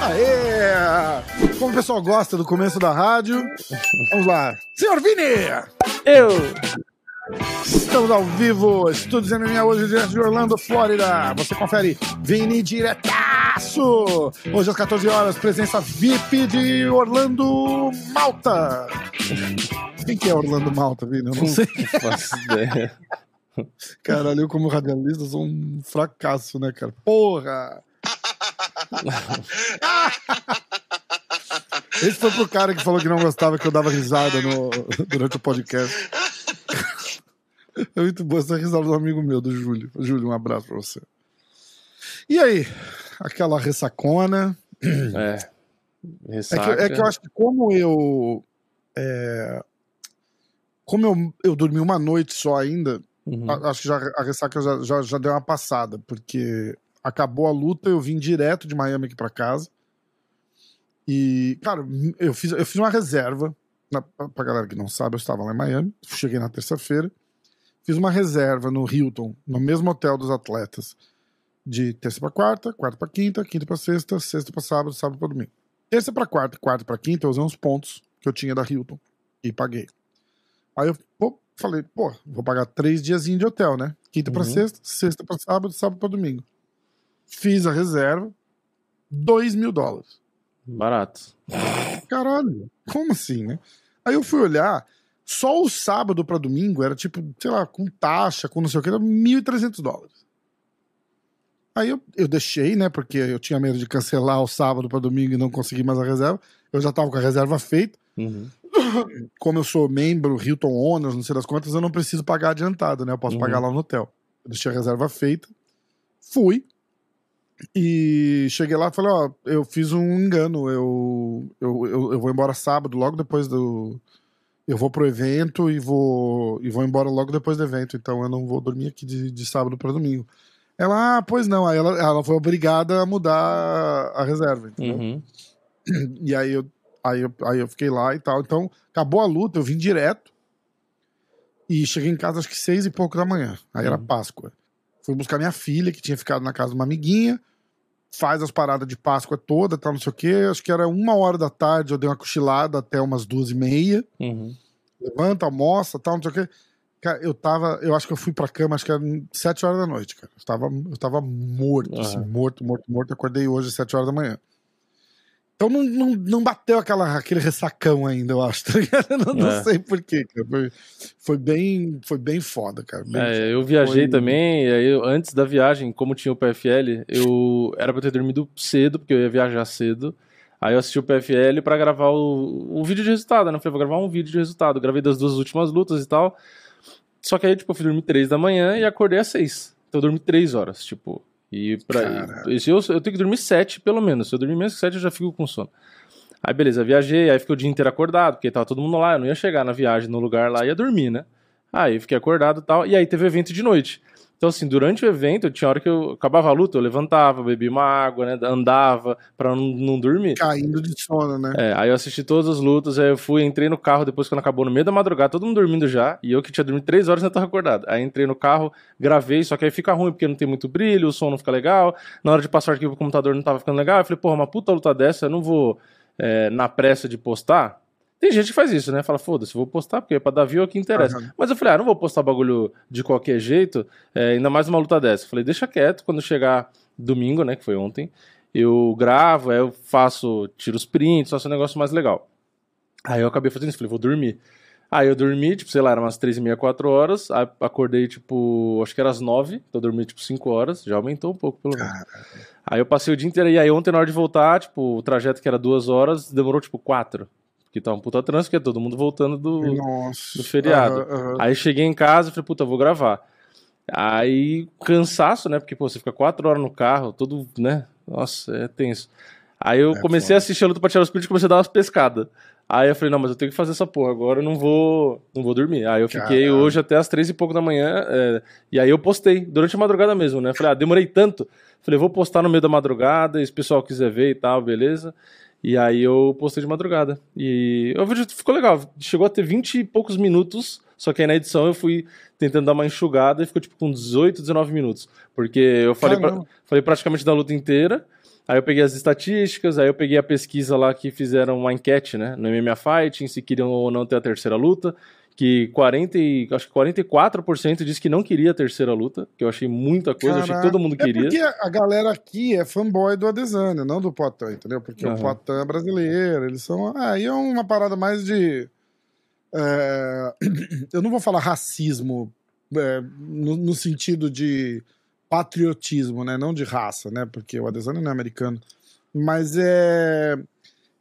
Aê! Como o pessoal gosta do começo da rádio, vamos lá. Senhor Vini! Eu! Estamos ao vivo, Estúdios MMA hoje direto de Orlando, Flórida. Você confere Vini diretaço! Hoje às 14 horas, presença VIP de Orlando Malta. Quem que é Orlando Malta, Vini? Eu não sei. Não faço ideia. Caralho, eu como radialista sou um fracasso, né, cara? Porra! Esse foi pro cara que falou que não gostava que eu dava risada no, durante o podcast. É muito boa essa risada do amigo meu, do Júlio. Júlio, um abraço pra você. E aí? Aquela ressacona. É. É que, Ressaca. é que eu acho que como eu. é, como eu, eu dormi uma noite só ainda, Uhum. a- acho que já, a ressaca já, já, já deu uma passada, porque acabou a luta, eu vim direto de Miami aqui pra casa. E, cara, eu fiz, eu fiz uma reserva. Na, pra galera que não sabe, eu estava lá em Miami, cheguei na terça-feira, fiz uma reserva no Hilton, no mesmo hotel dos atletas, de terça pra quarta, quarta pra quinta, quinta pra sexta, sexta pra sábado, sábado pra domingo. Terça pra quarta, quarta pra quinta, eu usei uns pontos que eu tinha da Hilton e paguei. Aí eu pô, falei, pô, vou pagar três diazinhos de hotel, né? Quinta pra Uhum. sexta, sexta pra sábado, sábado pra domingo. Fiz a reserva, dois mil dólares. Barato. Caralho, como assim, né? Aí eu fui olhar, só o sábado pra domingo era tipo, sei lá, com taxa, com não sei o que, era 1.300 dólares. Aí eu, eu deixei, né, porque eu tinha medo de cancelar o sábado pra domingo e não conseguir mais a reserva. Eu já tava com a reserva feita. Uhum. Como eu sou membro Hilton Owners, não sei das quantas, eu não preciso pagar adiantado, né? Eu posso Uhum. pagar lá no hotel. Eu deixei a reserva feita. Fui. E cheguei lá e falei, ó, eu fiz um engano. Eu, eu, eu, eu vou embora sábado, logo depois do. Eu vou pro evento e vou, e vou embora logo depois do evento. Então eu não vou dormir aqui de, de sábado para domingo. Ela, ah, pois não. Aí ela, ela foi obrigada a mudar a reserva. entendeu? Uhum. E aí eu, aí, eu, aí eu fiquei lá e tal. Então, acabou a luta, eu vim direto. E cheguei em casa acho que seis e pouco da manhã. Aí era Uhum. Páscoa. Fui buscar minha filha, que tinha ficado na casa de uma amiguinha. Faz as paradas de Páscoa toda, tal, não sei o quê. Acho que era uma hora da tarde, eu dei uma cochilada até umas duas e meia. Uhum. Levanta, almoça, tal, não sei o quê. Cara, eu tava. Eu acho que eu fui pra cama, acho que era sete horas da noite, cara. Eu tava, eu tava morto, assim, Aham. morto, morto, morto. Acordei hoje às sete horas da manhã. Então não, não, não bateu aquela, aquele ressacão ainda, eu acho. Tá ligado? Não, não É. sei porquê, cara. Foi, foi, bem, foi bem foda, cara. Bem foda. É, eu viajei Foi- também, e aí eu- antes da viagem, como tinha o PFL, eu era pra eu ter dormido cedo, porque eu ia viajar cedo. Aí eu assisti o PFL pra gravar o, o vídeo de resultado, né? Eu falei, vou gravar um vídeo de resultado. Eu gravei das duas últimas lutas e tal. Só que aí, tipo, eu fui dormir três da manhã e acordei às seis. Então eu dormi três horas, tipo. E pra. E se eu, eu tenho que dormir sete, pelo menos. Se eu dormir menos que sete, eu já fico com sono. Aí, beleza, viajei, aí fiquei o dia inteiro acordado, porque tava todo mundo lá, eu não ia chegar na viagem no lugar lá, ia dormir, né? Aí fiquei acordado e tal, e aí teve evento de noite. Então, assim, durante o evento, tinha hora que eu acabava a luta, eu levantava, bebia uma água, né? Andava pra não, não dormir. Caindo de sono, né? É, aí eu assisti todas as lutas, aí eu fui, entrei no carro depois quando acabou no meio da madrugada, todo mundo dormindo já, e eu que tinha dormido três horas ainda tava acordado. Aí entrei no carro, gravei, só que aí fica ruim porque não tem muito brilho, o som não fica legal. Na hora de passar o arquivo pro computador não tava ficando legal. Eu falei, porra, uma puta luta dessa, eu não vou é, na pressa de postar. Tem gente que faz isso, né? Fala, foda-se, vou postar, porque é pra dar view é o que interessa. Aham. Mas eu falei, ah, não vou postar bagulho de qualquer jeito, é, ainda mais uma luta dessa. Eu falei, deixa quieto, quando chegar domingo, né, que foi ontem, eu gravo, aí eu faço, tiro os prints, faço um negócio mais legal. Aí eu acabei fazendo isso, falei, vou dormir. Aí eu dormi, tipo, sei lá, eram umas três e meia, quatro horas, acordei, tipo, acho que era às nove, então eu dormi, tipo, cinco horas, já aumentou um pouco, pelo menos. Aí eu passei o dia inteiro, e aí ontem, na hora de voltar, tipo, o trajeto que era duas horas, demorou, tipo, quatro. Porque tá um puta trânsito, que é todo mundo voltando do, Nossa. do feriado. Aí cheguei em casa e falei, puta, vou gravar. Aí, cansaço, né? Porque, pô, você fica quatro horas no carro, todo, né? Nossa, é tenso. Aí eu É comecei foda. a assistir a luta pra tirar os e comecei a dar umas pescadas. Aí eu falei, não, mas eu tenho que fazer essa porra, agora eu não vou, não vou dormir. Aí eu fiquei Caralho. hoje até as três e pouco da manhã, é, e aí eu postei, durante a madrugada mesmo, né? Falei, ah, demorei tanto. Falei, vou postar no meio da madrugada, e se o pessoal quiser ver e tal, beleza. E aí eu postei de madrugada. E o vídeo ficou legal. Chegou a ter 20 e poucos minutos. Só que aí na edição eu fui tentando dar uma enxugada e ficou tipo com 18, 19 minutos. Porque eu falei, pra- falei praticamente da luta inteira. Aí eu peguei as estatísticas, aí eu peguei a pesquisa lá que fizeram uma enquete, né? No MMA Fighting, se queriam ou não ter a terceira luta. Que 40, e- acho que 44% disse que não queria a terceira luta, que eu achei muita coisa, eu achei que Caraca. todo mundo É queria. porque a galera aqui é fanboy do Adesanya, não do Poitin, entendeu? Porque Aham. o Poitin é brasileiro, eles são. Aí é uma parada mais de. é, Eu não vou falar racismo é, no, no sentido de patriotismo, né? Não de raça, né? Porque o Adesanya não é americano. Mas é.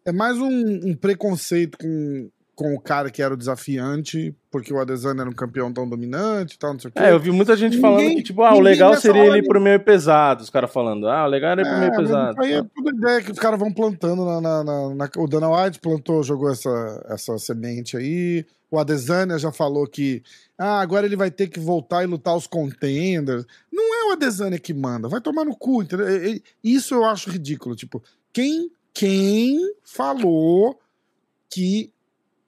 É mais um, um preconceito com, com o cara que era o desafiante, porque o Adesanya era um campeão tão dominante e tal, não sei o quê. É, eu vi muita gente Ninguém- falando que, tipo, ah, o legal seria ele ir pro meio pesado, os caras falando. Ah, o legal era ir pro meio É, pesado. aí é tudo ideia que os caras vão plantando na, na- na- na- O Dana White plantou, jogou essa, essa semente aí. O Adesanya já falou que ah, agora ele vai ter que voltar e lutar os contenders. Não é o Adesanya que manda, vai tomar no cu, entendeu? Isso eu acho ridículo. Tipo, quem, quem falou que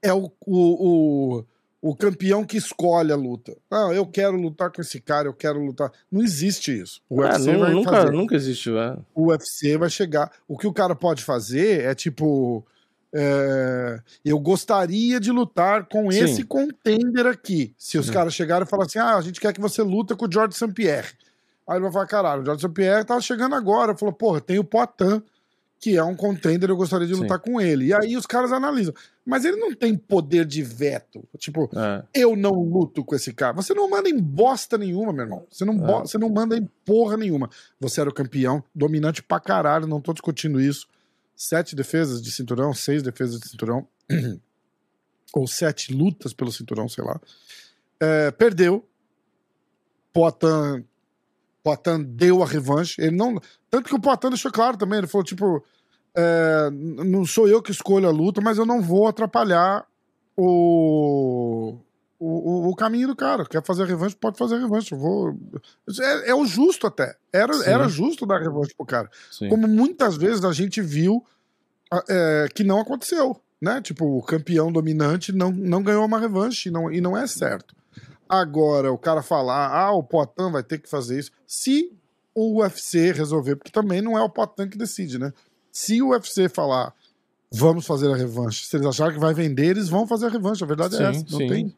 é o, o, o, o campeão que escolhe a luta? Ah, eu quero lutar com esse cara, eu quero lutar. Não existe isso. O Ah, UFC nu- vai nunca, fazer nunca existiu, é. o UFC vai chegar. O que o cara pode fazer é tipo. é, eu gostaria de lutar com Sim. esse contender aqui. Se os Sim. caras chegarem e falarem assim: ah, a gente quer que você luta com o George St. Pierre. Aí ele vai falar: caralho, o George St. Pierre tá chegando agora. Falou: porra, tem o Poitin, que é um contender, eu gostaria de Sim. lutar com ele. E aí os caras analisam. Mas ele não tem poder de veto. Tipo, é. eu não luto com esse cara. Você não manda em bosta nenhuma, meu irmão. Você não, É. você não manda em porra nenhuma. Você era o campeão, dominante pra caralho, não tô discutindo isso. Sete defesas de cinturão, seis defesas de cinturão. Ou sete lutas pelo cinturão, sei lá. É, perdeu. Poitin, Poitin deu a revanche. Ele não. Tanto que o Poitin deixou claro também. Ele falou, tipo. é, não sou eu que escolho a luta, mas eu não vou atrapalhar o, o, o- caminho do cara. Quer fazer a revanche, pode fazer a revanche. Eu vou. É, é o justo até. Era, Sim. era justo dar revanche pro cara. Sim. Como muitas vezes a gente viu é, que não aconteceu. Né? Tipo, o campeão dominante não, não ganhou uma revanche e não, e não é certo. Agora, o cara falar, ah, o Poitin vai ter que fazer isso. Se o UFC resolver, porque também não é o Poitin que decide, né? Se o UFC falar, vamos fazer a revanche, se eles acharem que vai vender, eles vão fazer a revanche. A verdade Sim, é essa. Não sim. tem.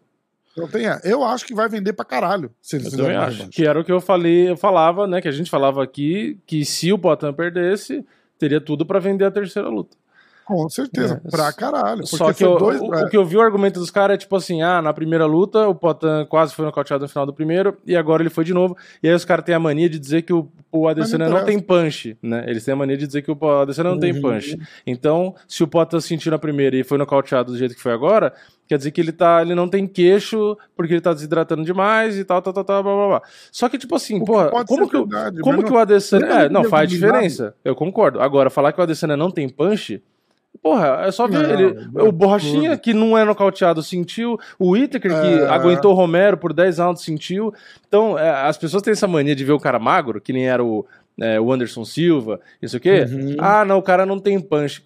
Não tem. é. Eu acho que vai vender pra caralho se eles Eu também acho. revanche. Que era o que eu falei, eu falava, né? Que a gente falava aqui, que se o Poitin perdesse, teria tudo pra vender a terceira luta. Com certeza, É, pra caralho. Só que eu- dois. o, é, o que eu vi o argumento dos caras é tipo assim: ah, na primeira luta o Potan quase foi nocauteado no final do primeiro e agora ele foi de novo. E aí os caras têm a mania de dizer que o, o Adesanya não, tem punch, né? Eles têm a mania de dizer que o Adesanya não tem Uhum. punch. Então, se o Potan sentiu na primeira e foi nocauteado do jeito que foi agora, quer dizer que ele, tá, ele não tem queixo porque ele tá desidratando demais e tal, tal, tal, tal, blá, blá, blá. Só que, tipo assim, porra, como que, verdade, como que não- o Adesanya. É, não, faz diferença. Eu concordo. Agora, falar que o Adesanya não tem punch. Porra, é só ver Não, ele. é O Borrachinha, absurdo. que não é nocauteado, sentiu. O Whittaker, que É. aguentou o Romero por 10 rounds, sentiu. Então, é, as pessoas têm essa mania de ver o cara magro, que nem era o, é, o Anderson Silva, isso o quê. Uhum. Ah, não, o cara não tem punch.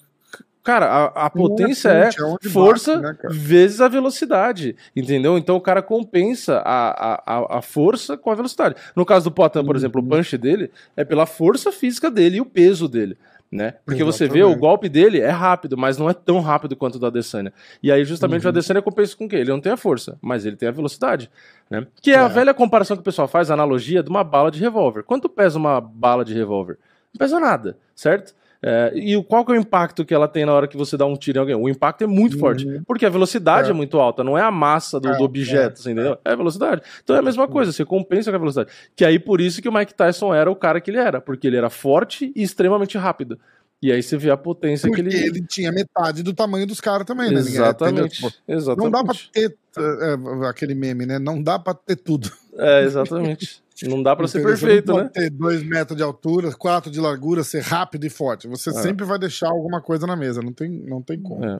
Cara, a, a Não é potência é, é força bate, né, vezes a velocidade, entendeu? Então o cara compensa a, a, a- força com a velocidade. No caso do Potan, por Uhum. exemplo, o punch dele é pela força física dele e o peso dele. Né? Porque você vê, o Exatamente. golpe dele é rápido, mas não é tão rápido quanto o do Adesanya. E aí, justamente, Uhum. o Adesanya compensa com o quê? Ele não tem a força, mas ele tem a velocidade. Né? Que é, a É. velha comparação que o pessoal faz, a analogia de uma bala de revólver. Quanto pesa uma bala de revólver? Não pesa nada, certo? É, e o- qual que é o impacto que ela tem na hora que você dá um tiro em alguém? O impacto é muito Uhum. forte, porque a velocidade é. É. muito alta, não é a massa do, É, do objeto, você entendeu? É a velocidade. Então é a mesma coisa, você compensa com a velocidade. Que aí por isso que o Mike Tyson era o cara que ele era, porque ele era forte e extremamente rápido. E aí você vê a potência Porque que ele. ele tinha metade do tamanho dos caras também, né? Ninguém- Exatamente. entendeu? Tipo, Exatamente. Não dá pra ter é, aquele meme, né? Não dá pra ter tudo. É, exatamente. Não dá pra ser perfeito, né? ter dois metros de altura, quatro de largura, ser rápido e forte. Você sempre vai deixar alguma coisa na mesa, não tem, não tem como. É.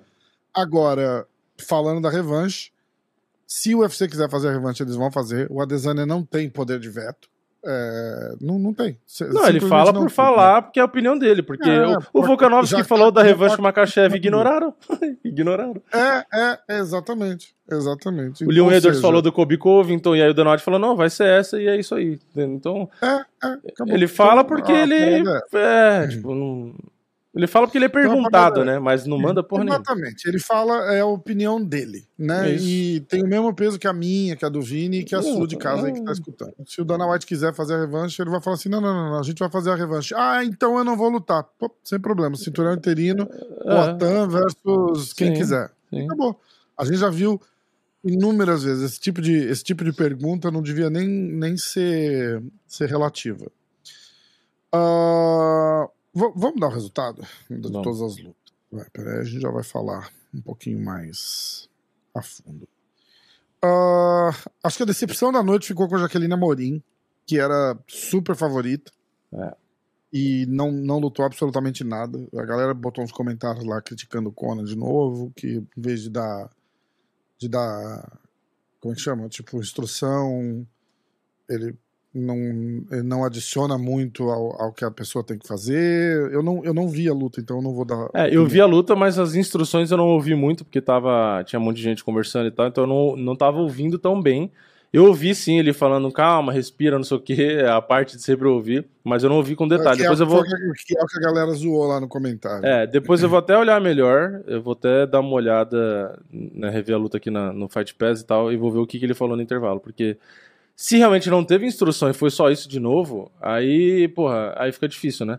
Agora, falando da revanche, se o UFC quiser fazer a revanche, eles vão fazer. O Adesanya não tem poder de veto. É, não, não tem. Não, ele fala não por tem. falar, porque é a opinião dele. Porque É, o, o Volkanovski falou tá- da já revanche tá- com Makachev, ignoraram. ignoraram. É, é, exatamente. Exatamente. O Leon Ou Edwards seja, falou do Kobe Covington, e aí o Danotti falou, não, vai ser essa, e é isso aí. Então, É, é, acabou. ele fala Então, porque a ele... É, tipo, não... Ele fala porque ele é Então, a perguntado, é- né? Mas não manda porra nenhuma. Exatamente. Ele fala é a opinião dele, né? Isso. E tem o mesmo peso que a minha, que a do Vini e que a sua de casa aí que tá escutando. Se o Dana White quiser fazer a revanche, ele vai falar assim: não, não, não, não, a gente vai fazer a revanche. Ah, então eu não vou lutar. Pô, sem problema. Cinturão interino, É, versus quem Sim, quiser. sim. Acabou. A gente já viu inúmeras vezes esse tipo de, esse tipo de pergunta não devia nem, nem ser, ser relativa. Ah, v- vamos dar o resultado de Vamos. todas as lutas. Vai, peraí, a gente já vai falar um pouquinho mais a fundo. Ah, acho que a decepção da noite ficou com a Jaqueline Amorim, que era super favorita. É. E não, não lutou absolutamente nada. A galera botou uns comentários lá criticando o Conan de novo, que em vez de dar. de dar. como é que chama? Tipo, instrução, ele não, ele não adiciona muito ao, ao que a pessoa tem que fazer. Eu não, eu não vi a luta, então eu não vou dar. É, eu vi a luta, mas as instruções eu não ouvi muito, porque tava, tinha um monte de gente conversando e tal, então eu não, não tava ouvindo tão bem. Eu ouvi sim ele falando, calma, respira, não sei o que, a parte de sempre ouvir, mas eu não ouvi com detalhe. Que é, Depois eu vou. que é o que a galera zoou lá no comentário. É, depois eu vou até olhar melhor, eu vou até dar uma olhada, né, rever a luta aqui na- no Fight Pass e tal, e vou ver o que, que ele falou no intervalo, porque se realmente não teve instrução e foi só isso de novo, aí, porra, aí fica difícil, né?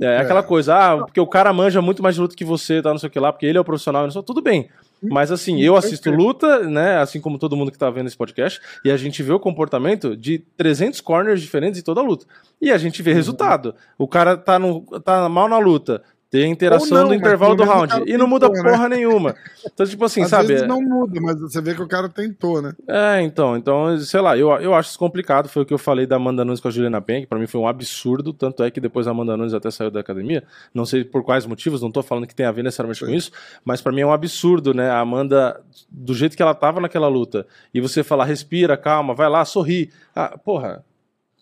É, aquela coisa, ah, porque o cara manja muito mais de luta que você, tá, não sei o que lá, porque ele é o profissional, não sou, tudo bem. Mas assim, eu assisto luta, né, assim como todo mundo que tá vendo esse podcast, e a gente vê o comportamento de 300 corners diferentes em toda a luta. E a gente vê resultado. O cara tá, no, tá mal na luta, tem interação não, do mas intervalo do round, e não muda tentou, né? porra nenhuma. Então, tipo assim, Às sabe? vezes não muda, mas você vê que o cara tentou, né? É, então, então, sei lá, eu, eu acho isso complicado. Foi o que eu falei da Amanda Nunes com a Juliana que pra mim foi um absurdo. Tanto é que depois a Amanda Nunes até saiu da academia. Não sei por quais motivos, não tô falando que tem a ver necessariamente com isso, mas pra mim é um absurdo, né? A Amanda, do jeito que ela tava naquela luta, e você falar, respira, calma, vai lá, sorri. Ah, porra,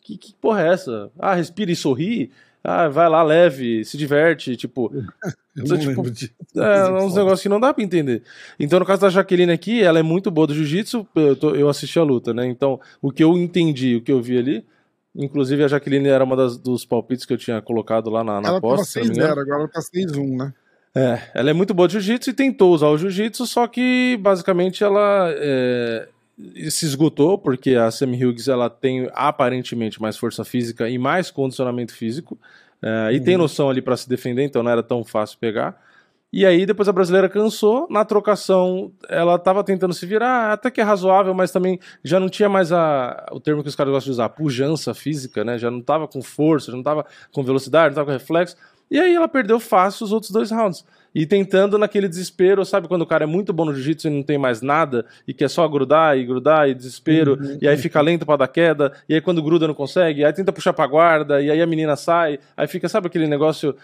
que, que porra é essa? Ah, respira e sorri. Ah, vai lá, leve, se diverte, tipo. Eu Então, tipo, lembro disso. É, uns negócios que não dá pra entender. Então, no caso da Jaqueline aqui, ela é muito boa do jiu-jitsu, eu, tô- eu assisti a luta, né? Então, o que eu entendi, o que eu vi ali, inclusive a Jaqueline era uma das, dos palpites que eu tinha colocado lá na, na Ela tava não me engano. 6-0, agora ela tá 6-1, né? É, ela é muito boa de jiu-jitsu e tentou usar o jiu-jitsu, só que basicamente ela é, se esgotou, porque a Sam Hughes ela tem aparentemente mais força física e mais condicionamento físico, é, e tem noção ali para se defender, então não era tão fácil pegar. E aí depois a brasileira cansou, na trocação ela tava tentando se virar, até que é razoável, mas também já não tinha mais a, o termo que os caras gostam de usar, pujança física, né? Já não tava com força, já não tava com velocidade, não tava com reflexo. E aí ela perdeu fácil os outros dois rounds. E tentando naquele desespero, sabe quando o cara é muito bom no jiu-jitsu e não tem mais nada, e quer só grudar e grudar e desespero, e aí fica lento pra dar queda, e aí quando gruda não consegue, aí tenta puxar pra guarda, e aí a menina sai, aí fica, sabe aquele negócio.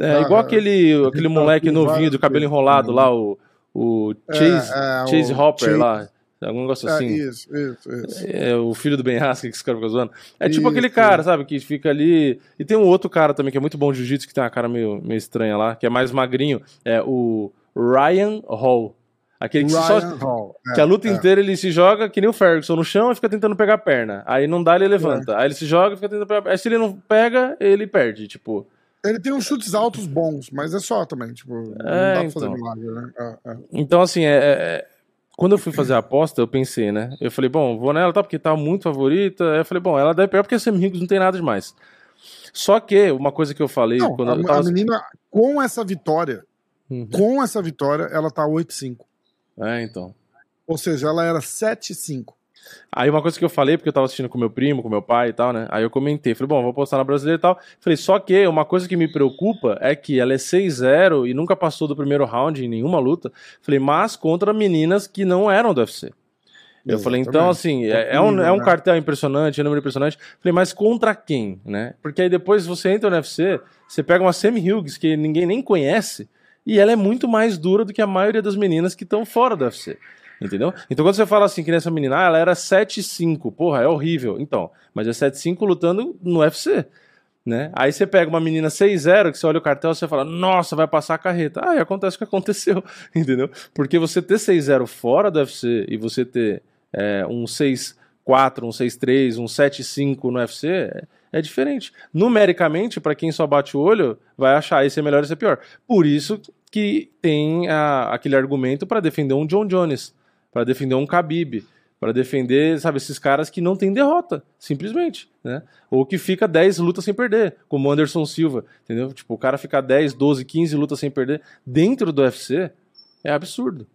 É, Ah, igual aquele, aquele moleque novinho do cabelo enrolado lá, o, o Chase, É, é, Chase Hopper Chase- lá. Algum negócio É, assim. isso, isso, isso. É o filho do Ben Haskell que esse cara fica zoando. É tipo Isso, aquele cara, sabe, que fica ali. E tem um outro cara também que é muito bom de jiu-jitsu, que tem uma cara meio, meio estranha lá, que é mais magrinho. É o Ryan Hall. Aquele que, se só, Ryan Hall. é, que a luta é. inteira ele se joga que nem o Ferguson no chão e fica tentando pegar a perna. Aí não dá, ele levanta. Aí ele se joga e fica tentando pegar a perna. Aí se ele não pega, ele perde. Tipo, Ele tem uns chutes altos bons, mas é só também, tipo, não É, dá pra fazer então. milagre, né? É, é. Então, assim, é, é- quando eu fui fazer a aposta, eu pensei, né? Eu falei, bom, vou nela, tá? Porque tá muito favorita. Aí eu falei, bom, ela deve pegar porque a Sam Hughes não tem nada demais. Só que, uma coisa que eu falei Não, quando a, eu tava... a menina, com essa vitória, Uhum. com essa vitória, ela tá 8-5. É, então. Ou seja, ela era 7-5. Aí uma coisa que eu falei, porque eu tava assistindo com meu primo, com meu pai e tal, né? Aí eu comentei, falei, bom, vou postar na brasileira e tal. Falei, só que uma coisa que me preocupa é que ela é 6-0 e nunca passou do primeiro round em nenhuma luta. Falei, mas contra meninas que não eram do UFC. Eu falei, então, assim, é, é, um, é um cartel impressionante, é um número impressionante. Falei, mas contra quem, né? Porque aí depois você entra no UFC, você pega uma Sammy Hughes, que ninguém nem conhece, e ela é muito mais dura do que a maioria das meninas que estão fora do UFC. Entendeu? Então quando você fala assim, que nessa menina, ah, ela era 7-5, porra, é horrível. Então, mas é 7-5 lutando no UFC. Né? Aí você pega uma menina 6-0, que você olha o cartel e você fala, nossa, vai passar a carreta. Ah, e acontece o que aconteceu, entendeu? Porque você ter 6-0 fora do UFC e você ter é, um 6-4, um 6-3, um 7-5 no UFC é, é diferente. Numericamente, para quem só bate o olho, vai achar esse é melhor e esse é pior. Por isso que tem a, aquele argumento para defender um John Jones, para defender um Khabib, para defender, sabe, esses caras que não tem derrota, simplesmente, né? Ou que fica 10 lutas sem perder, como Anderson Silva, entendeu? Tipo, o cara ficar 10, 12, 15 lutas sem perder dentro do UFC é absurdo.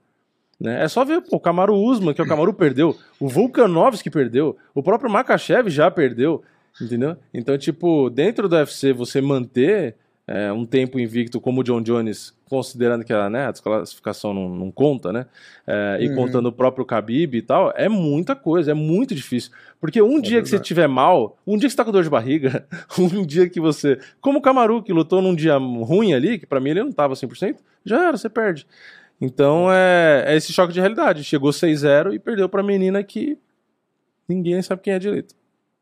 Né? É só ver pô, o Camaro Usman, que o Camaro perdeu, o Volkanovski perdeu, o próprio Makachev já perdeu, entendeu? Então, tipo, dentro do UFC você manter é, um tempo invicto como o John Jones, considerando que a, né, a desclassificação não, não conta, né? É, e Uhum. contando o próprio Khabib e tal, é muita coisa, é muito difícil. Porque um dia que você verdade. tiver mal, um dia que você tá com dor de barriga, um dia que você. Como o Camaru, que lutou num dia ruim ali, que pra mim ele não tava 100%, já era, você perde. Então é, é esse choque de realidade. Chegou 6-0 e perdeu pra menina que ninguém sabe quem é direito.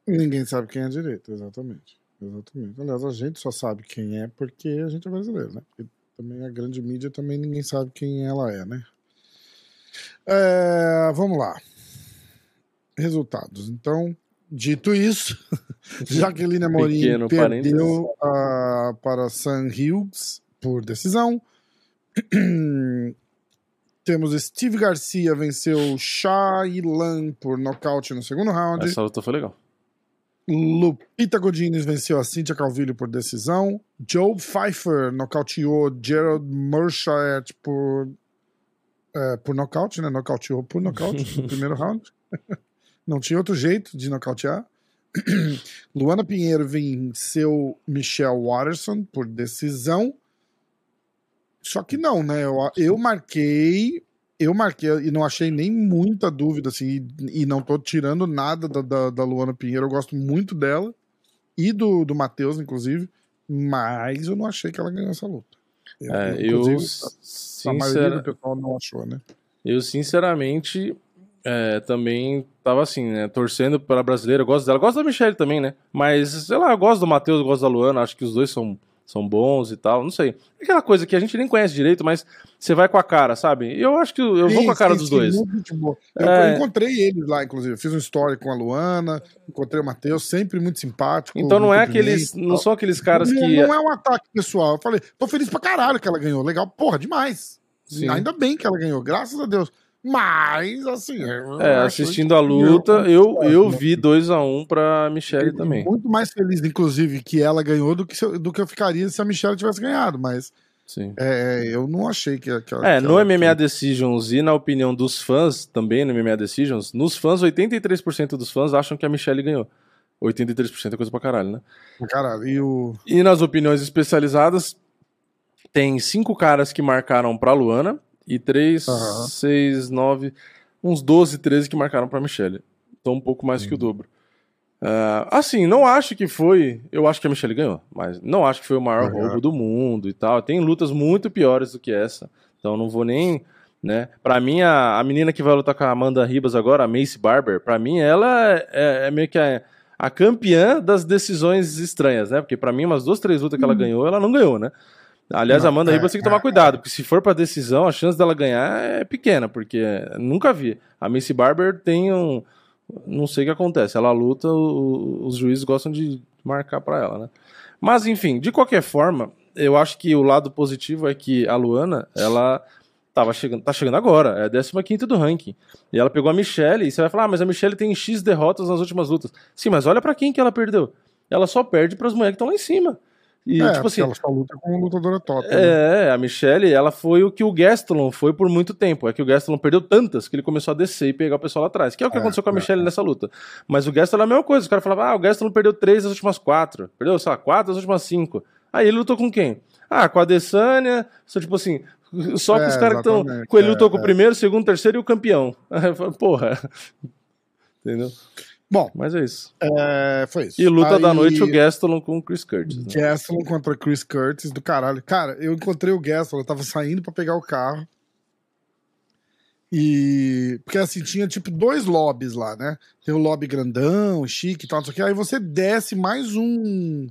Ninguém sabe quem é direito, exatamente. Exatamente. Aliás, a gente só sabe quem é porque a gente é brasileiro, né? Porque também a grande mídia também ninguém sabe quem ela é, né? É, vamos lá. Resultados. Então, dito isso, Jaqueline Amorim Pequeno perdeu ah, para Sam Hughes por decisão. Temos Steve Garcia venceu Shai Lan por nocaute no segundo round. Essa luta foi legal. Lupita Godinez venceu a Cynthia Calvillo por decisão. Joe Pfeiffer nocauteou Gerald Mershait por, é, por nocaute, né? Nocauteou por nocaute no primeiro round. Não tinha outro jeito de nocautear. Luana Pinheiro venceu Michelle Watterson por decisão. Só que não, né? Eu, eu marquei. Eu marquei e não achei nem muita dúvida, assim, e, e não tô tirando nada da, da, da Luana Pinheiro. Eu gosto muito dela e do, do Matheus, inclusive, mas eu não achei que ela ganhou essa luta. É, eu, a maioria sincera- do pessoal não achou, né? eu sinceramente é, também tava assim, né? Torcendo pela brasileira, eu gosto dela. Eu Gosto da Michelle também, né? Mas, sei lá, eu gosto do Matheus, eu gosto da Luana, acho que os dois são, são bons e tal. Não sei. Aquela coisa que a gente nem conhece direito, mas você vai com a cara, sabe? Eu acho que eu vou com a cara Sim, dos sim, dois. muito boa. Eu, É. encontrei eles lá, inclusive. Eu fiz um story com a Luana, encontrei o Matheus, sempre muito simpático. Então não é aqueles. Não são aqueles caras não, que. não é um ataque pessoal. Eu falei, tô feliz pra caralho que ela ganhou. Legal, porra, demais. Sim. Ainda bem que ela ganhou, graças a Deus. Mas, assim. eu É, acho assistindo a luta, eu, eu né? vi 2x1 pra Michelle também. Muito mais feliz, inclusive, que ela ganhou do que, eu- do que eu ficaria se a Michelle tivesse ganhado. Mas Sim. é, eu não achei que, que É, que no ela- MMA Decisions e na opinião dos fãs, também no MMA Decisions, nos fãs, 83% dos fãs acham que a Michelle ganhou. 83% é coisa pra caralho, né? Caralho, e o. E nas opiniões especializadas, tem cinco caras que marcaram pra Luana e três, Aham. seis, nove, uns 12, 13 que marcaram pra Michelle. Então um pouco mais que o dobro. Ah, assim, não acho que foi. Eu acho que a Michelle ganhou, mas não acho que foi o maior Aham. roubo do mundo e tal. Tem lutas muito piores do que essa. Então não vou nem. Né? Pra mim, a, a menina que vai lutar com a Amanda Ribas agora, a Mace Barber, pra mim ela é, é meio que a, a campeã das decisões estranhas, né? Porque pra mim, umas duas, três lutas que ela ganhou, ela não ganhou, né? Aliás, a Amanda é, Ribas tem que tomar cuidado, porque se for pra decisão, a chance dela ganhar é pequena, porque nunca vi. A Macy Barber tem um. Não sei o que acontece. Ela luta, o- os juízes gostam de marcar pra ela, né? Mas, enfim, de qualquer forma, eu acho que o lado positivo é que a Luana, ela tava chegando, tá chegando agora, é a 15 do ranking. E ela pegou a Michelle, e você vai falar, ah, mas a Michelle tem X derrotas nas últimas lutas. Sim, mas olha pra quem que ela perdeu. Ela só perde pras mulheres que estão lá em cima. E, é, tipo assim, ela só luta com lutadora top. né? é, a Michelle, ela foi o que o Gastelum foi por muito tempo. É que o Gastelum perdeu tantas que ele começou a descer e pegar o pessoal lá atrás. Que é o que É, aconteceu com a é, Michelle nessa luta. Mas o Gastelum é a mesma coisa. Os caras falavam, ah, o Gastelum perdeu três das últimas quatro. Perdeu, sei lá, quatro das últimas cinco. Aí ele lutou com quem? Ah, com a Adesanya. Só tipo assim, só É, os caras que estão. Com ele é, lutou com o é. primeiro, segundo, terceiro e o campeão. Aí Porra. Entendeu? Bom, Mas é isso. é, foi isso. E luta da Aí, noite o Gastelum com o Chris Curtis. Né? Gastelum contra Chris Curtis do caralho. Cara, eu encontrei o Gastelum, eu tava saindo pra pegar o carro. E. Porque assim, tinha tipo dois lobbies lá, né? Tem o lobby grandão, chique e tal, não sei o que. Aí você desce mais um,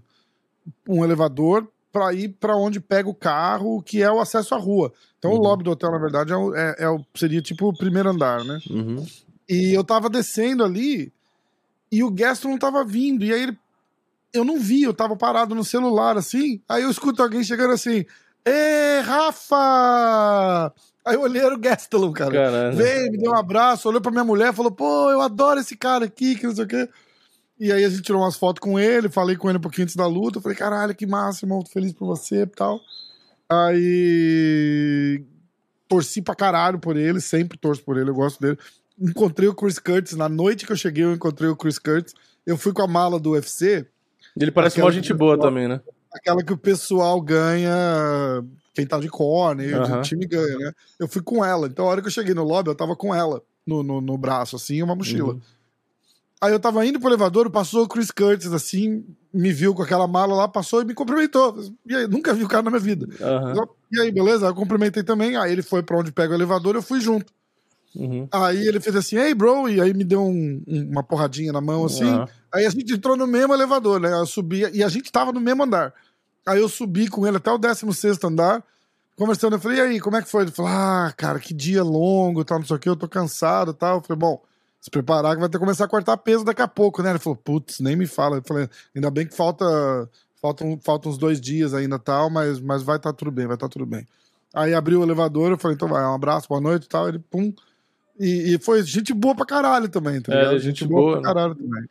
um elevador pra ir pra onde pega o carro, que é o acesso à rua. Então Uhum. o lobby do hotel, na verdade, é é- é seria tipo o primeiro andar, né? Uhum. E eu tava descendo ali e o Gaston não tava vindo. E aí ele. Eu não vi, eu tava parado no celular assim. Aí eu escuto alguém chegando assim: Ê, Rafa! Aí eu olhei, era o Gastelum, cara. Caralho. Veio, me deu um abraço, olhou pra minha mulher, falou: pô, eu adoro esse cara aqui, que não sei o quê. E aí a gente tirou umas fotos com ele, falei com ele um pouquinho antes da luta. Falei: caralho, que massa, irmão, tô feliz por você e tal. Aí. Torci pra caralho por ele, sempre torço por ele, eu gosto dele. Encontrei o Chris Curtis, na noite que eu cheguei, eu encontrei o Chris Curtis. Eu fui com a mala do UFC, Ele parece uma gente boa também, né? aquela que o pessoal ganha, quem tá de corner, Aham. o time ganha, né? Eu fui com ela. Então, a hora que eu cheguei no lobby, eu tava com ela no, no, no braço, assim, uma mochila. Uhum. Aí eu tava indo pro elevador, passou o Chris Curtis, assim, me viu com aquela mala lá, passou e me cumprimentou. E aí, nunca vi o cara na minha vida. E aí, beleza? Eu cumprimentei também. Aí ele foi pra onde pega o elevador, eu fui junto. Uhum. Aí ele fez assim, hey, bro, e aí me deu um- um- uma porradinha na mão, assim. Aham. Aí a gente entrou no mesmo elevador, né? Eu subi, e a gente tava no mesmo andar. Aí eu subi com ele até o 16 andar, conversando. Eu falei, e aí, como é que foi? Ele falou, ah, cara, que dia longo, tal, não sei o que, eu tô cansado tal. Eu falei, bom, se preparar que vai ter que começar a cortar peso daqui a pouco, né? Ele falou, putz, nem me fala. Eu falei, ainda bem que falta, faltam, faltam uns dois dias ainda tal, mas, mas vai estar tudo bem, vai estar tudo bem. Aí abriu o elevador, eu falei, então vai, um abraço, boa noite e tal. Ele, pum. E, e foi gente boa pra caralho também, tá É, ligado? é gente boa, pra né? caralho também.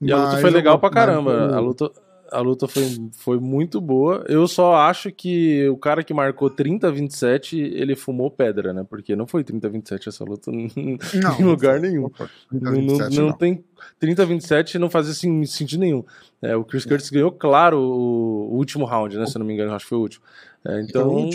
E a luta Mas foi legal pra caramba. A luta, a luta foi, foi muito boa. Eu só acho que o cara que marcou 30-27, ele fumou pedra, né? Porque não foi 30-27 essa luta Não, em lugar nenhum. Não, não, 27, não não. tem 30-27 não fazia assim, sentido nenhum. É, o Chris Curtis ganhou, claro, o, o último round, né? Se eu não me engano, acho que foi o último. É, então,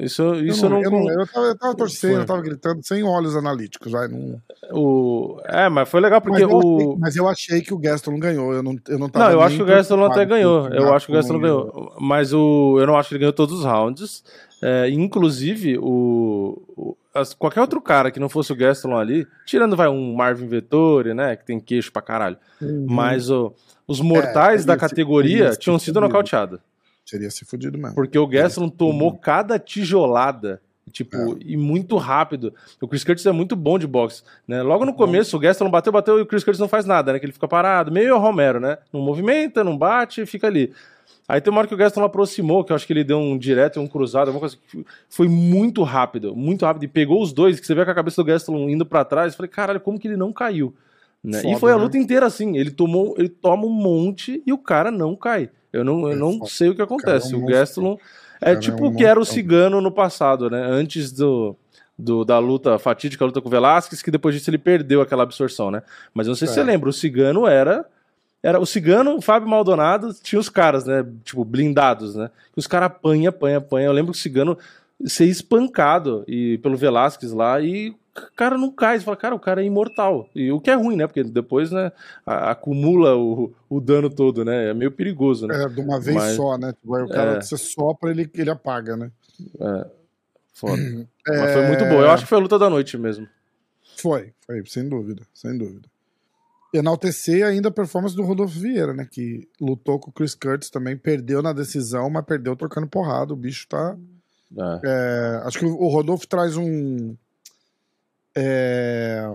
isso, Eu isso eu não, eu, não, eu, tava, eu tava torcendo, Foi. eu tava gritando sem olhos analíticos, vai. Não... o, é, mas foi legal porque mas, o. achei, mas eu achei que o Gaston ganhou. Eu não, eu não tava Não, eu acho que o Gastelum até ganhou. Eu acho que o com- ganhou. Mas o, eu não acho que ele ganhou todos os rounds. É, inclusive, o, o- as- qualquer outro cara que não fosse o Gastelum ali, tirando vai um Marvin Vettori, né, que tem queixo pra caralho. Uhum. Mas o- os mortais teria da categoria se tinham sido fudido. nocauteados. Seria se fudido mesmo. Porque o Gastelum tomou cada tijolada. Tipo, É. e muito rápido. O Chris Curtis é muito bom de boxe, né? Logo no começo, o Gastelum bateu, bateu e o Chris Curtis não faz nada, né? Que ele fica parado, meio Romero, né? Não movimenta, não bate, fica ali. Aí tem uma hora que o Gastelum aproximou, que eu acho que ele deu um direto e um cruzado, alguma coisa que foi muito rápido, muito rápido. E pegou os dois, que você vê com a cabeça do Gastelum indo pra trás. Eu falei, caralho, como que ele não caiu? Né? e Foda, foi a né? luta inteira assim. Ele tomou, ele toma um monte e o cara não cai. Eu não, eu É não sei o que cara é acontece. o. Gastelum é é tipo o que era o. Cigano no passado, né? Antes do, do- da luta fatídica, a luta com o Velasquez, que depois disso ele perdeu aquela absorção, né? Mas eu não sei se É. você lembra, o Cigano era. Era o Cigano, o Fábio Maldonado, tinha os caras, né? Tipo, blindados, né? Que os caras apanha, apanha, apanha. Eu lembro que o Cigano ser espancado e, pelo Velasquez lá e cara não cai. Você fala, cara, o cara é imortal. E o que é ruim, né? Porque depois, né, acumula o, o dano todo, né? É meio perigoso, né? É, de uma vez Mas- só, né? Tipo, o cara, É. você sopra, ele, ele apaga, né? Foda. É, Mas foi muito boa. Eu acho que foi a luta da noite mesmo. Foi, foi, sem dúvida, sem dúvida. Enaltecer ainda a performance do Rodolfo Vieira, né? Que lutou com o Chris Curtis também, perdeu na decisão, mas perdeu trocando porrada. O bicho tá. É. é, acho que o Rodolfo traz um. É,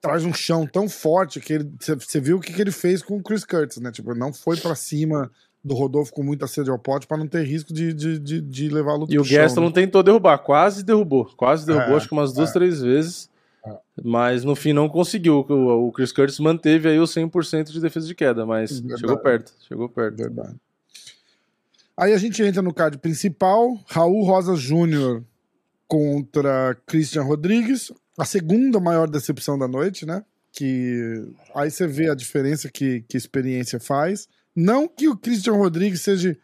traz um chão tão forte que ele. Você viu o que, que ele fez com o Chris Curtis, né? Tipo, não foi pra cima do Rodolfo com muita sede ao pote pra não ter risco de, de, de, de levar a luta E o Gaston né? não tentou derrubar, quase derrubou. Quase derrubou, É, acho que umas duas, é. três vezes. É. Mas no fim não conseguiu. O, o Chris Curtis manteve aí o 100% de defesa de queda, mas Verdade. chegou perto. Chegou perto. Verdade. Aí a gente entra no card principal, Raul Rosa Júnior contra Christian Rodrigues, a segunda maior decepção da noite, né? Que aí você vê a diferença que, que experiência faz. Não que o Christian Rodrigues seja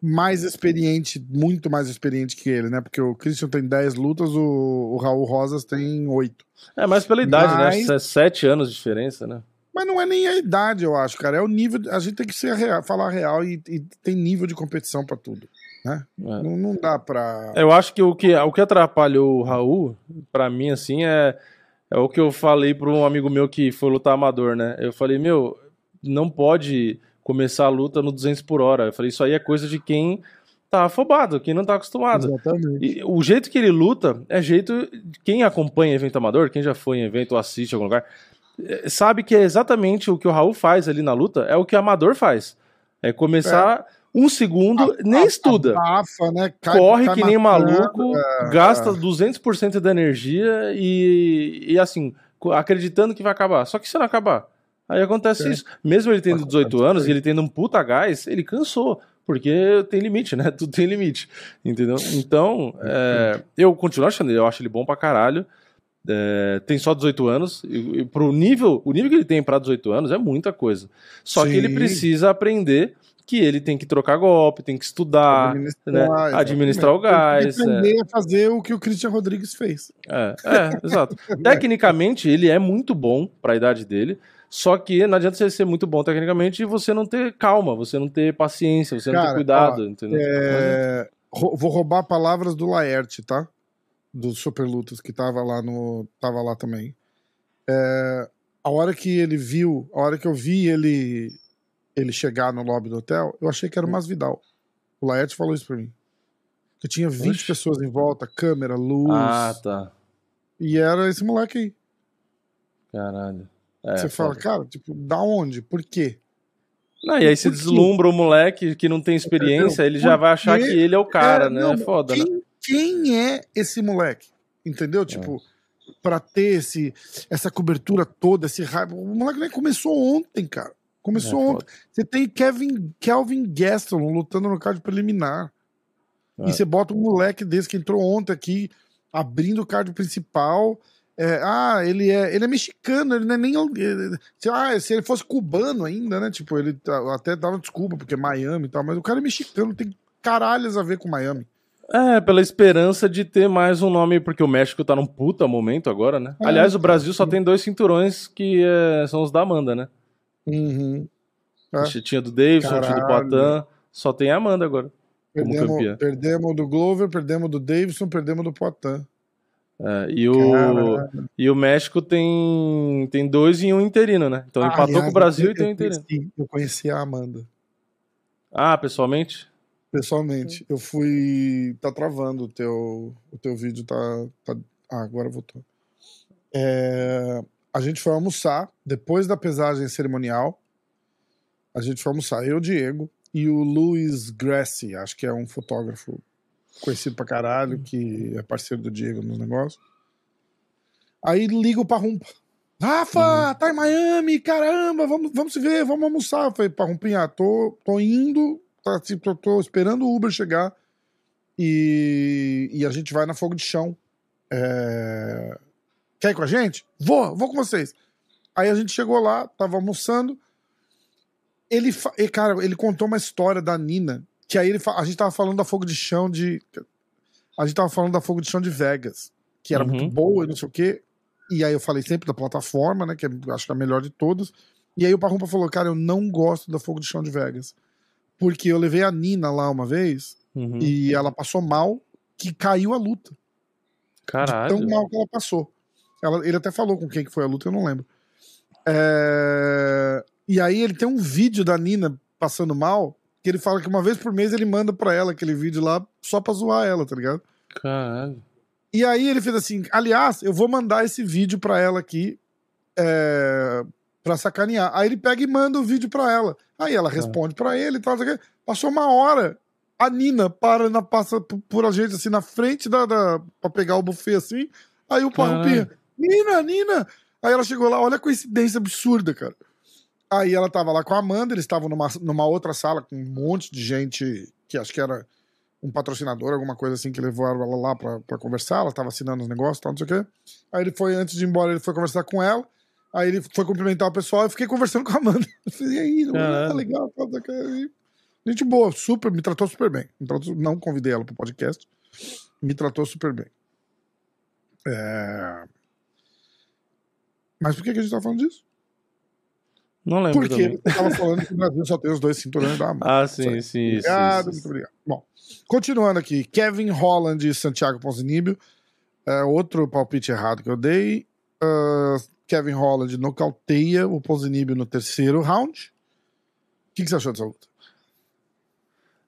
mais experiente, muito mais experiente que ele, né? Porque o Christian tem 10 lutas, o, o Raul Rosas tem 8. É, mais pela idade, Mas- né? Sete anos de diferença, né? Mas não é nem a idade, eu acho, cara. É o nível. A gente tem que ser real, falar real e, e tem nível de competição pra tudo. Né? É. Não, não dá pra. Eu acho que o que, o que atrapalhou o Raul, pra mim, assim, é, é o que eu falei pra um amigo meu que foi lutar amador, né? Eu falei, meu, não pode começar a luta no 200 por hora. Eu falei, isso aí é coisa de quem tá afobado, quem não tá acostumado. Exatamente. E o jeito que ele luta é jeito. Quem acompanha evento amador, quem já foi em evento ou assiste em algum lugar, eh, sabe que é exatamente o que o Raul faz ali na luta, é o que o amador faz. É começar um segundo, nem A- estuda. Abafa, né? Cai- corre cai que nem matando, maluco, é, gasta é. 200% da energia e, e assim, acreditando que vai acabar. Só que se não acabar, aí acontece É. isso. Mesmo ele tendo Acontece 18 anos e ele tendo um puta gás, ele cansou. Porque tem limite, né? Tudo tem limite. Entendeu? Então, é, eu continuo achando ele, eu acho ele bom pra caralho. É, tem só 18 anos. E, e pro nível, o nível que ele tem pra 18 anos é muita coisa. Só que ele Sim. precisa aprender que ele tem que trocar golpe, tem que estudar, né? exatamente. administrar o Tem que gás. é. aprender a fazer o que o Christian Rodrigues fez. É, é, exato. Tecnicamente, ele é muito bom para a idade dele, só que não adianta você ser muito bom tecnicamente e você não ter calma, você não ter paciência, você não ter Cara, cuidado, entendeu? É, vou roubar palavras do Laerte, tá? Do Super Lutas, que tava lá no. tava lá também. É, a hora que ele viu, a hora que eu vi ele ele chegar no lobby do hotel, eu achei que era o Masvidal. O Laerte falou isso pra mim. Que tinha 20 Oxe. pessoas em volta, câmera, luz. Ah, tá. E era esse moleque aí. Caralho. É, Você fala, foda. cara, tipo, da onde? Por quê? Não, e aí se deslumbra o moleque que não tem experiência, ele já vai achar que ele é o cara, É, né? não, É foda, quem, né? quem é esse moleque? Entendeu? Tipo, pra ter esse, essa cobertura toda, esse raiva. O moleque nem começou ontem, cara. Começou É ontem. Você tem Kevin, Kelvin Gastelum lutando no card preliminar. É. E você bota um moleque desse que entrou ontem aqui, abrindo o card principal. É, ah, ele é, ele é mexicano, ele não é nem. ele- se- ah, se ele fosse cubano ainda, né? Tipo, ele até dava desculpa, porque é Miami e tal, mas o cara é mexicano, tem caralhas a ver com Miami. É, pela esperança de ter mais um nome, porque o México tá num puta momento agora, né? É. Aliás, o Brasil só tem dois cinturões que é, são os da Amanda, né? Uhum. É. Tinha do Davidson, tinha do. Poitin, só tem a Amanda agora. Perdemos, perdemos do Glover, perdemos do Davidson, perdemos do Poitin. É, e, o, Caralho. e o México tem, tem dois e um interino, né? Então empatou Aliás, com o Brasil eu, e tem um interino. conheci, eu conheci a Amanda, Ah, pessoalmente? pessoalmente. Eu fui. Tá travando o teu, o teu vídeo, tá. tá- Ah, agora voltou. É, A gente foi almoçar, depois da pesagem cerimonial. A gente foi almoçar, eu, Diego, e o Luiz Grassi, acho que é um fotógrafo conhecido pra caralho, que é parceiro do Diego no negócio. Aí liga o Parrumpa. Rafa, tá em Miami, caramba, vamos, vamos se ver, vamos almoçar. Eu falei, Parrumpinha, tô, tô indo, tá, tipo, tô, tô esperando o Uber chegar e, e a gente vai na Fogo de Chão. É... Quer ir com a gente? Vou, vou com vocês. Aí a gente chegou lá, tava almoçando. Ele, e, cara, ele contou uma história da Nina, que aí ele a gente tava falando da Fogo de Chão de. A gente tava falando da Fogo de Chão de Vegas, que era Uhum. muito boa e não sei o quê. E aí eu falei sempre da plataforma, né? Que é, acho que é a melhor de todos. E aí o Parrumpa falou, cara, eu não gosto da Fogo de Chão de Vegas. Porque eu levei a Nina lá uma vez Uhum. e ela passou mal, que caiu a luta. De Caralho. tão mal que ela passou. Ela- ele até falou com quem que foi a luta, eu não lembro. É, E aí ele tem um vídeo da Nina passando mal, que ele fala que uma vez por mês ele manda pra ela aquele vídeo lá só pra zoar ela, tá ligado? Caralho. E aí ele fez assim, aliás, eu vou mandar esse vídeo pra ela aqui é, pra sacanear. Aí ele pega e manda o vídeo pra ela. Aí ela responde pra ele e tal. o quê. Passou uma hora, a Nina para na, passa por, por a gente assim na frente da, da pra pegar o buffet assim. Aí o Parrupinha, Nina, Nina! Aí ela chegou lá, olha a coincidência absurda, cara. Aí ela tava lá com a Amanda, eles estavam numa, numa outra sala com um monte de gente que acho que era um patrocinador, alguma coisa assim, que levou ela lá pra, pra conversar. Ela tava assinando os negócios e tal, não sei o quê. Aí ele foi, antes de ir embora, ele foi conversar com ela. Aí ele foi cumprimentar o pessoal. Eu fiquei conversando com a Amanda. Eu falei, e aí, não, tá legal, tá, tá, tá. Gente boa, super, me tratou super bem. Tratou, não convidei ela pro podcast. Me tratou super bem. É... Mas por que, que a gente tá falando disso? Não lembro. Porque também. você tava falando que o Brasil só tem os dois cinturões da Amanda. Ah, sim, sim. Obrigado, isso, muito isso. obrigado. Bom, continuando aqui, Kevin Holland e Santiago Ponzinibbio. É, outro palpite errado que eu dei. Ah, Kevin Holland nocauteia o Ponzinibbio no terceiro round. O que, que você achou dessa luta?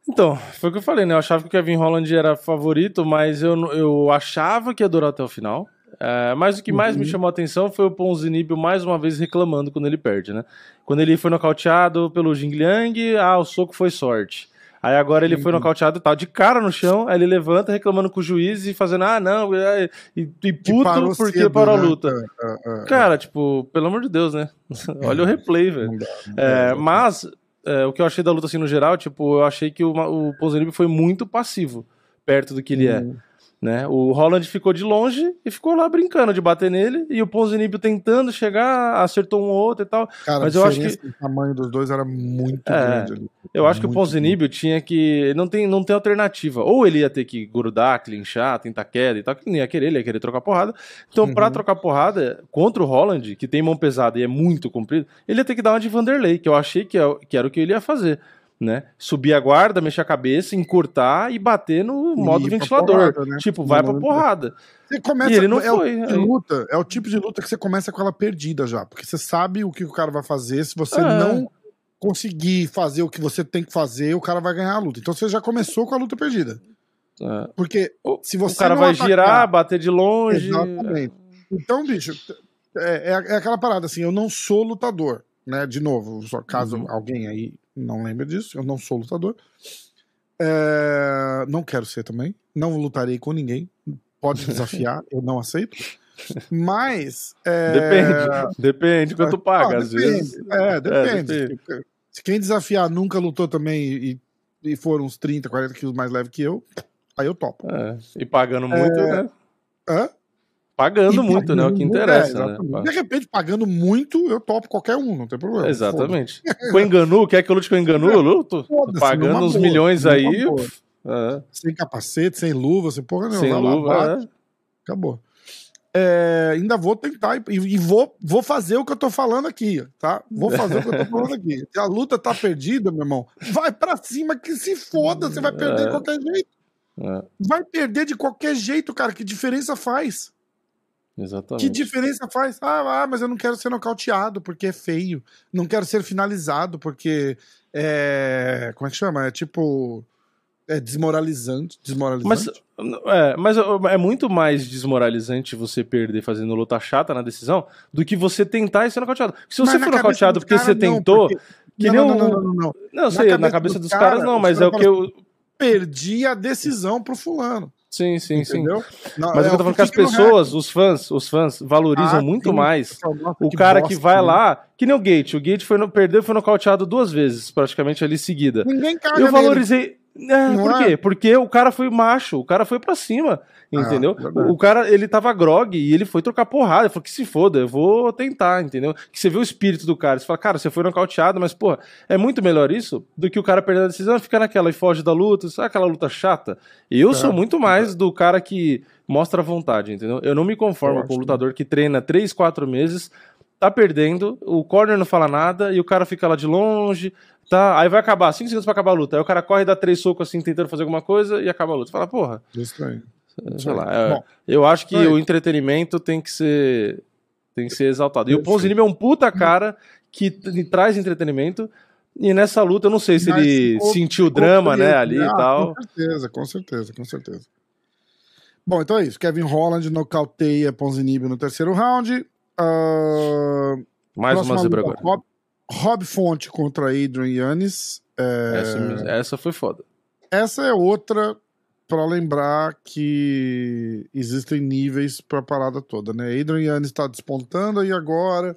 Então, foi o que eu falei, né? Eu achava que o Kevin Holland era favorito, mas eu, eu achava que ia durar até o final. É, mas o que mais me Uhum. chamou a atenção foi o Ponzinibbio mais uma vez reclamando quando ele perde, né? Quando ele foi nocauteado pelo Jing Liang, ah, o soco foi sorte. Aí agora ele foi Uhum. nocauteado e tal, de cara no chão, aí ele levanta reclamando com o juiz e fazendo, ah, não, é, e, e Que puto porque cedo, parou a né? luta. É, é, é. Cara, tipo, pelo amor de Deus, né? Olha o replay, velho. É, mas é, o que eu achei da luta assim no geral, tipo, eu achei que o, o Ponzinibbio foi muito passivo perto do que ele é, Hum. Né? O Holland ficou de longe e ficou lá brincando de bater nele e o Ponzinibbio tentando chegar, acertou um ou outro e tal. Cara, mas a eu acho diferença do tamanho dos dois era muito É, grande ali. Eu acho que o Ponzinibbio tinha que não tem não tem alternativa. Ou ele ia ter que grudar, clinchar, tentar queda e tal, que não ia querer, ele ia querer trocar porrada. Então, pra Uhum. trocar porrada contra o Holland, que tem mão pesada e é muito comprido, ele ia ter que dar uma de Vanderlei, que eu achei que, é- que era o que ele ia fazer. Né? Subir a guarda, mexer a cabeça, encurtar e bater no modo ventilador. porrada, né? Tipo, vai pra porrada. Você começa, E ele não é foi, O tipo luta, é o tipo de luta que você começa com ela perdida já. Porque você sabe o que o cara vai fazer. Se você É. não conseguir fazer o que você tem que fazer, o cara vai ganhar a luta. Então você já começou com a luta perdida. É. Porque se você o cara não vai atacar- girar, bater de longe. Exatamente. Então, bicho, é, é- é aquela parada assim, eu não sou lutador, né? De novo, só caso Uhum. alguém aí não lembre disso, eu não sou lutador. É, não quero ser também. Não lutarei com ninguém. Pode desafiar, eu não aceito. Mas. é, Depende, depende quanto paga, ah, às depende. vezes. É, depende. depende. Se quem desafiar nunca lutou também e, e for uns 30, 40 quilos mais leve que eu, aí eu topo. É, E pagando muito, É, né? Hã? Pagando E muito, né? O pagando que interessa, é, né? De repente, pagando muito, eu topo qualquer um, não tem problema. Exatamente. Com o Enganu, quer que eu lute com Enganu? Eu luto. Pagando uns boa, milhões aí. é, Sem capacete, sem luva, sem porra nenhuma. sem lá, luva. bate, é. Acabou. É, ainda vou tentar e, e vou, vou fazer o que eu tô falando aqui, tá? Vou fazer o que eu tô falando aqui. Se a luta tá perdida, meu irmão, vai pra cima que se foda, você vai perder É. de qualquer jeito. É, Vai perder de qualquer jeito, cara. Que diferença faz? Exatamente. Que diferença faz? Ah, ah, mas eu não quero ser nocauteado porque é feio. Não quero ser finalizado porque é. Como é que chama? É tipo. É desmoralizante. Mas, Desmoralizante. é, mas é muito mais desmoralizante você perder fazendo luta chata na decisão do que você tentar e ser nocauteado. Se Mas você na for nocauteado porque caras, você não, tentou. porque- que não, nem não, não, não, não, não. Não, sei, na cabeça cabeça dos dos caras caras, não, mas é o que eu. Perdi a decisão pro fulano. Sim, sim, sim. Entendeu? Não, Mas é eu tô falando que as pessoas, os fãs, os fãs valorizam Ah, muito sim. mais. Nossa, o cara que bosta, vai né? lá, que nem o Gate. O Gate foi no, perdeu e foi nocauteado duas vezes, praticamente ali seguida. Ninguém caga Eu nele. É, Não por é? quê? Porque o cara foi macho, o cara foi pra cima, entendeu? Ah, o, o cara, ele tava grog e ele foi trocar porrada. Ele falou que se foda, eu vou tentar, entendeu? Que você vê o espírito do cara. Você fala, cara, você foi nocauteado, mas, porra, é muito melhor isso do que o cara perder a decisão, ficar naquela e foge da luta, sabe aquela luta chata? Eu É, sou muito mais do cara que mostra vontade, entendeu? Eu não me conformo com o lutador que treina 3, 4 meses, tá perdendo, o corner não fala nada e o cara fica lá de longe, tá? Aí vai acabar, 5 segundos pra acabar a luta. Aí o cara corre, dá três socos assim, tentando fazer alguma coisa e acaba a luta. Fala, porra, Isso aí. Sei lá. é, eu acho que o entretenimento tem que ser tem que ser exaltado. E o. Ponzinibbio é um puta cara que traz entretenimento. E nessa luta, eu não sei se Mas ele sentiu ficou drama, né, ali né? e Ah, tal. Com certeza, com certeza, com certeza. Bom, então é isso. Kevin Holland nocauteia Ponzinibbio no terceiro round. Ah, Mais uma zebra agora. Rob, Rob Fonte contra Adrian Yannis. É, Essa, essa foi foda. essa é outra para lembrar que existem níveis para a parada toda, né? Adrian Yannis está despontando aí agora,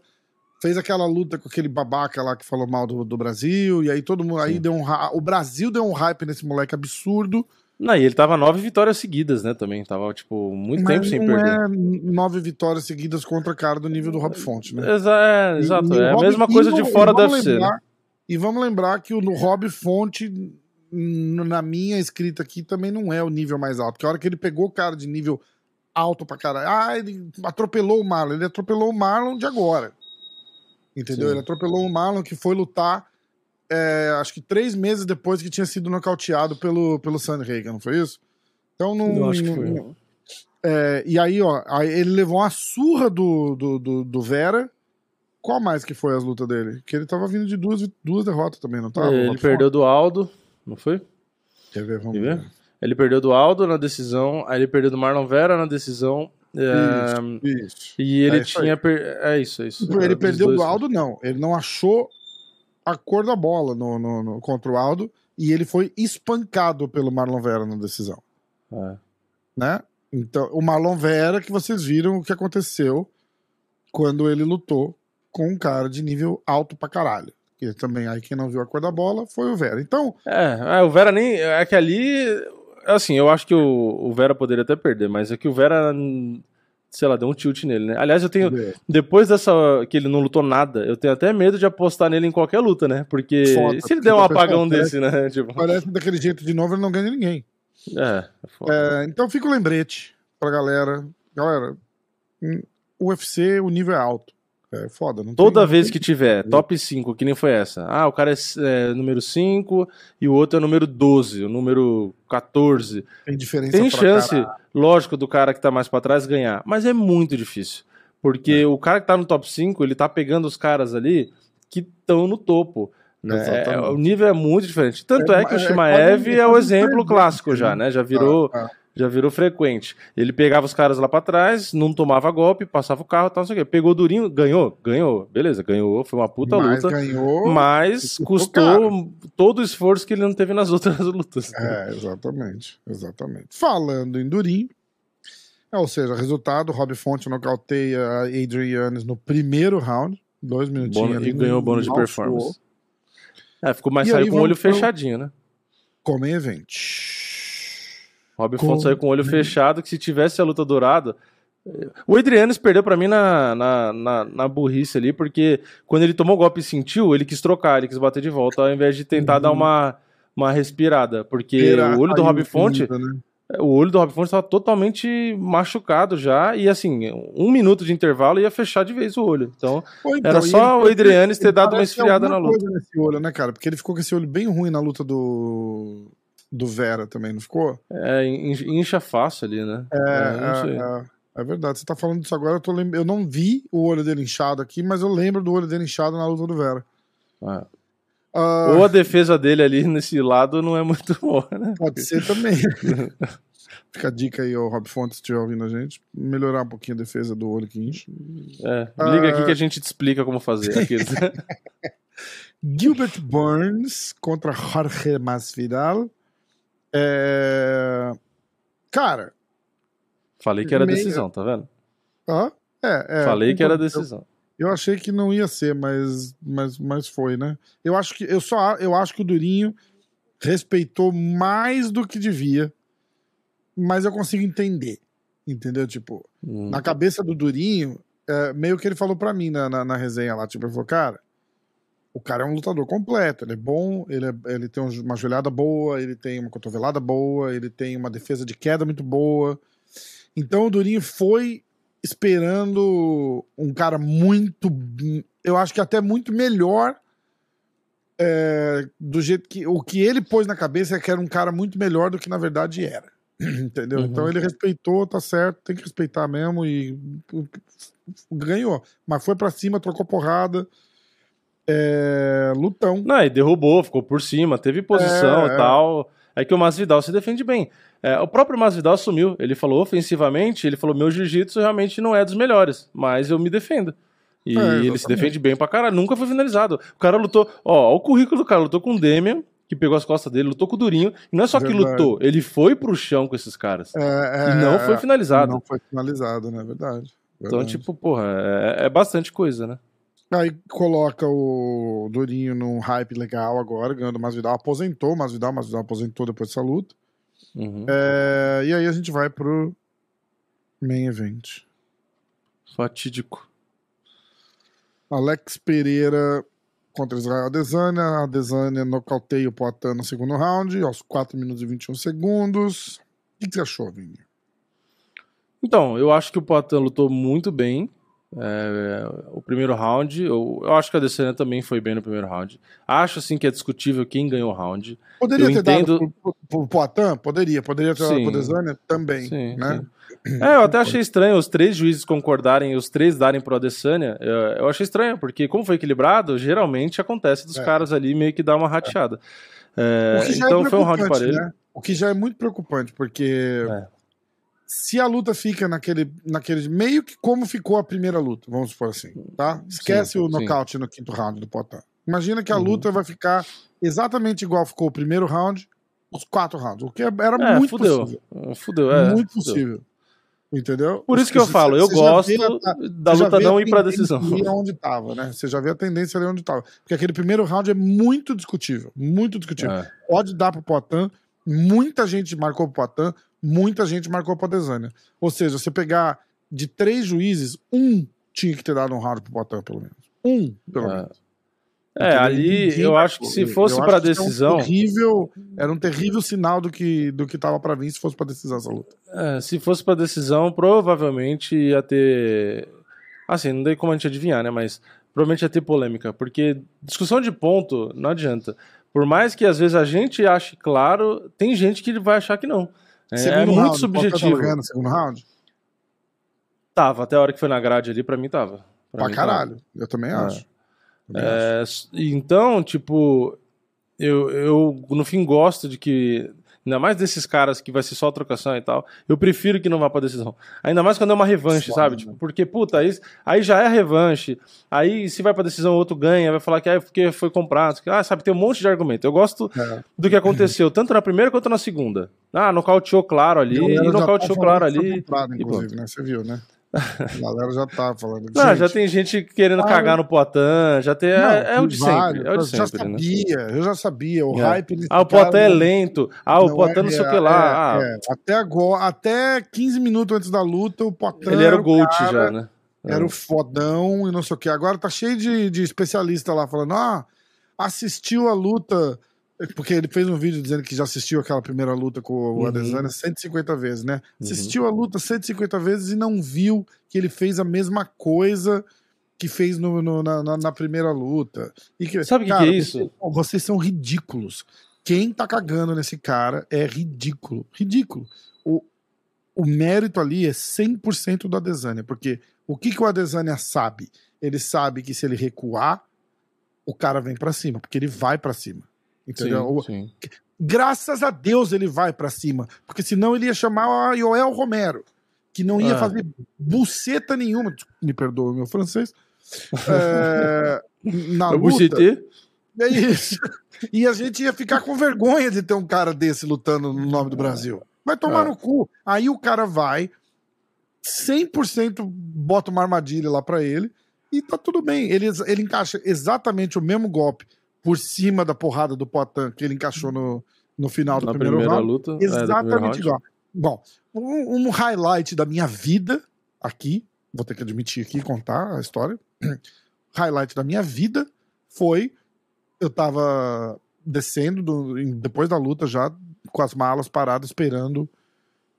fez aquela luta com aquele babaca lá que falou mal do, do Brasil, e aí todo mundo. Aí deu um. O Brasil deu um hype nesse moleque absurdo. Não, e ele tava nove vitórias seguidas, né, também. Tava, tipo, muito tempo mas sem não perder. é nove vitórias seguidas contra cara do nível do Rob Fonte, né? Exa é, exato, E- é a mesma coisa de fora vamos UFC, né? lembrar- E vamos lembrar que o Rob Fonte, na minha escrita aqui, também não é o nível mais alto. Porque a hora que ele pegou o cara de nível alto pra caralho, ah, ele atropelou o Marlon. Ele atropelou o Marlon de agora. Entendeu? Sim. Ele atropelou o Marlon que foi lutar, é, acho que três meses depois que tinha sido nocauteado pelo, pelo Sandhagen, não foi isso? Então não. Eu acho que foi. não- é, e aí, ó, aí ele levou uma surra do, do, do, do Vera. Qual mais que foi as lutas dele? Que ele tava vindo de duas, duas derrotas também, não tava? ele Rob perdeu do Aldo, não foi? Quer ver? Vamos Quer ver? ver. Ele perdeu do Aldo na decisão, aí ele perdeu do Marlon Vera na decisão. é, Isso. E ele É isso tinha. per- É isso, é isso. É, ele perdeu dois. do Aldo, não. Ele não achou a cor da bola no, no- no- contra o Aldo e ele foi espancado pelo Marlon Vera na decisão, É. né? Então, o Marlon Vera que vocês viram o que aconteceu quando ele lutou com um cara de nível alto pra caralho. Que também aí quem não viu a cor da bola foi o Vera. Então, É, é, o Vera nem. É que ali. Assim, eu acho que o, o Vera poderia até perder, mas é que o Vera. Sei lá, deu um tilt nele, né? Aliás, eu tenho. Depois dessa. que ele não lutou nada, eu tenho até medo de apostar nele em qualquer luta, né? Porque. Foda, se ele der um apagão desse, né? Tipo. parece que daquele jeito de novo ele não ganha ninguém. É, é. É, então fica o lembrete pra galera. Galera, o UFC, o nível é alto. É foda. Não Toda tem- vez que tiver top 5, que nem foi essa. Ah, o cara é, é número 5 e o outro é número 12, o número 14. tem diferença Tem chance, caralho. lógico, do cara que tá mais pra trás ganhar, mas é muito difícil. Porque É. o cara que tá no top 5, ele tá pegando os caras ali que estão no topo. Né? É, o nível é muito diferente. Tanto É, é, que o é Shimaev é, o exemplo clássico já, né? né? Já virou, Ah, ah. Já virou frequente. Ele pegava os caras lá pra trás, não tomava golpe, passava o carro tal, não sei o quê. Pegou durinho, ganhou, ganhou. Beleza, ganhou, foi uma puta Mas luta. ganhou. Mas custou todo o esforço que ele não teve nas outras lutas. É, exatamente. Exatamente. Falando em Durinho. Ou seja, resultado: Rob Fonte nocauteia Adrianes no primeiro round. Dois minutinhos. Bônus- ali, e ganhou bônus de performance. É, ficou mais E saiu com o olho pro- fechadinho, né? Come event. Rob Com- Fonte saiu com o olho fechado, que se tivesse a luta dourada. O Adrianes perdeu pra mim na, na, na, na burrice ali, porque quando ele tomou o golpe e sentiu, ele quis trocar, ele quis bater de volta, ao invés de tentar Uhum. dar uma, uma respirada. Porque o olho do Rob Fonte, né? o olho do Rob Fonte estava totalmente machucado já, e assim, um minuto de intervalo ia fechar de vez o olho. Então, Ou então, Era só ele- o Adrianes ter dado uma esfriada na luta. nesse olho, né, cara? Porque ele ficou com esse olho bem ruim na luta do, do Vera também, não ficou? é, in- incha fácil ali, né? É, sei. é, é, é verdade. Você tá falando disso agora, eu, tô lem- eu não vi o olho dele inchado aqui, mas eu lembro do olho dele inchado na luta do Vera. É. Ah, Ou a defesa dele ali nesse lado não é muito boa, né? Pode ser também. Fica a dica aí, o Rob Fontes, se estiver ouvindo a gente. Melhorar um pouquinho a defesa do olho que incha. É, liga Ah. aqui que a gente te explica como fazer. Gilbert Burns contra Jorge Masvidal. É... Cara, Falei que era Meio- decisão, tá vendo? é, é, Falei que era concordo. decisão. Eu achei que não ia ser, mas, mas, mas foi, né? Eu acho que eu só eu acho que o Durinho respeitou mais do que devia, mas eu consigo entender, entendeu? Tipo, Hum. na cabeça do Durinho, é, meio que ele falou pra mim na, na, na resenha lá, tipo, ele falou, cara, o cara é um lutador completo, ele é bom, ele, é- ele tem um- uma joelhada boa, ele tem uma cotovelada boa, ele tem uma defesa de queda muito boa. Então o Durinho foi esperando um cara muito, eu acho que até muito melhor é, do jeito que o que ele pôs na cabeça é que era um cara muito melhor do que na verdade era. Entendeu? Uhum. Então ele respeitou, tá certo, tem que respeitar mesmo e ganhou. Mas foi pra cima, trocou porrada. É, lutão. Não, e derrubou, ficou por cima, teve posição É, e é. tal. É que o Masvidal se defende bem. É, o próprio Masvidal assumiu. Ele falou ofensivamente, ele falou: meu jiu-jitsu realmente não é dos melhores, mas eu me defendo. E É, ele se defende bem pra caralho. Nunca foi finalizado. O cara lutou. Ó, ó o currículo do cara: lutou com o Demian, que pegou as costas dele, lutou com o Durinho. E não é só que Verdade. lutou, ele foi pro chão com esses caras. É, é, e não é, foi finalizado. Não foi finalizado, né? Verdade. Então, verdade. tipo, porra, é, é bastante coisa, né? Aí coloca o Durinho num hype legal agora, ganhando o Masvidal. Aposentou o Masvidal, o Masvidal aposentou depois dessa luta. Uhum. É, e aí a gente vai pro main event. Fatídico. Alex Pereira contra Israel Adesanya. A Adesanya nocauteia o Poitin no segundo round, aos 4 minutos e 21 segundos. O que você achou, Vini? Então, eu acho que o Poitin lutou muito bem. É, o primeiro round, eu, eu, acho que a Adesanya também foi bem no primeiro round. Acho assim que é discutível quem ganhou o round. Poderia eu ter entendo... dado pro, pro Poitin? Poderia. Poderia ter dado Sim. pro Adesanya? Também, Sim, né? sim. É, eu até achei estranho os três juízes concordarem e os três darem pro Adesanya. Eu, eu achei estranho, porque como foi equilibrado, geralmente acontece dos É. caras ali meio que dar uma rateada. É, é então foi um round parelho. né? O que já é muito preocupante, porque É. se a luta fica naquele, naquele. meio que como ficou a primeira luta, vamos supor assim, tá? Esquece Sim, o sim. nocaute no quinto round do Potan. Imagina que a Uhum. luta vai ficar exatamente igual ficou o primeiro round, os quatro rounds. O que era É, muito fudeu. possível. Fudeu, é. muito fudeu. possível. Entendeu? Por isso que eu Você- falo, eu gosto a- da luta não ir pra decisão. onde tava, né? Você já vê a tendência ali onde tava. Porque aquele primeiro round é muito discutível. Muito discutível. É. Pode dar pro Poitin. Muita gente marcou pro Poitin. Muita gente marcou pro Adesanya. Ou seja, você pegar de três juízes, um tinha que ter dado um round pro Poitin, pelo menos. Um, pelo É. menos. É, ali eu acho que se fosse acho pra que isso é um decisão, terrível, era um terrível sinal do que, do que tava pra vir se fosse pra decisão essa luta. é, se fosse pra decisão, provavelmente ia ter. Assim, não tem como a gente adivinhar, né? Mas provavelmente ia ter polêmica, porque discussão de ponto não adianta. Por mais que às vezes a gente ache claro, tem gente que vai achar que não. É, é Segundo muito round, subjetivo. Tava no segundo round? Tava, até a hora que foi na grade ali, pra mim tava. Pra Pra mim tava. caralho. Eu também É. acho. Também acho. É, então, tipo, eu, eu no fim gosto de que, ainda mais desses caras que vai ser só trocação e tal, eu prefiro que não vá pra decisão. Ainda mais quando é uma revanche, Foda, sabe? né? Tipo, porque, puta, aí, aí já é revanche, aí se vai pra decisão o outro ganha, vai falar que é porque foi comprado, ah, sabe, tem um monte de argumento. Eu gosto É. do que aconteceu, tanto na primeira quanto na segunda. Ah, nocauteou claro ali, e nocauteou claro ali. comprado, inclusive, né? Você viu, né? A galera já tá falando. Não, Gente, já tem gente querendo Ah, cagar no Poitin, já tem. não, é, é o de vários, sempre. É o de eu já sempre, né? sabia, eu já sabia. O É. hype. nesse Ah, o Poitin é lento. Ah, o Poitin é não sei o que lá. Ah, É, é. Até agora, até 15 minutos antes da luta, o Poitin ele era o Gold cara, já, né? Era o fodão e não sei o que. Agora tá cheio de, de especialista lá falando: ah, assistiu a luta. Porque ele fez um vídeo dizendo que já assistiu aquela primeira luta com o Uhum. Adesanya 150 vezes, né? Uhum. Assistiu a luta 150 vezes e não viu que ele fez a mesma coisa que fez no, no- na, na- primeira luta. E que, Sabe o que que é isso? Vocês, vocês são ridículos. Quem tá cagando nesse cara é ridículo. Ridículo. O, o mérito ali é 100% do Adesanya, porque o que, que o Adesanya sabe? Ele sabe que se ele recuar, o cara vem pra cima, porque ele vai pra cima. Entendeu? Sim, sim. Graças a Deus ele vai pra cima, porque senão ele ia chamar o Joel Romero, que não ia Ah. fazer buceta nenhuma. Me perdoa o meu francês. É, na luta. É isso. E a gente ia ficar com vergonha de ter um cara desse lutando no nome do Brasil. Vai tomar É. no cu. Aí o cara vai, 100% bota uma armadilha lá pra ele e tá tudo bem. Ele, ele encaixa exatamente o mesmo golpe por cima da porrada do Potan que ele encaixou no, no final do Na primeiro primeira round. luta. é, Exatamente round. igual. Bom, um, um highlight da minha vida aqui, vou ter que admitir aqui, contar a história. highlight da minha vida foi eu tava descendo do- depois da luta já com as malas paradas esperando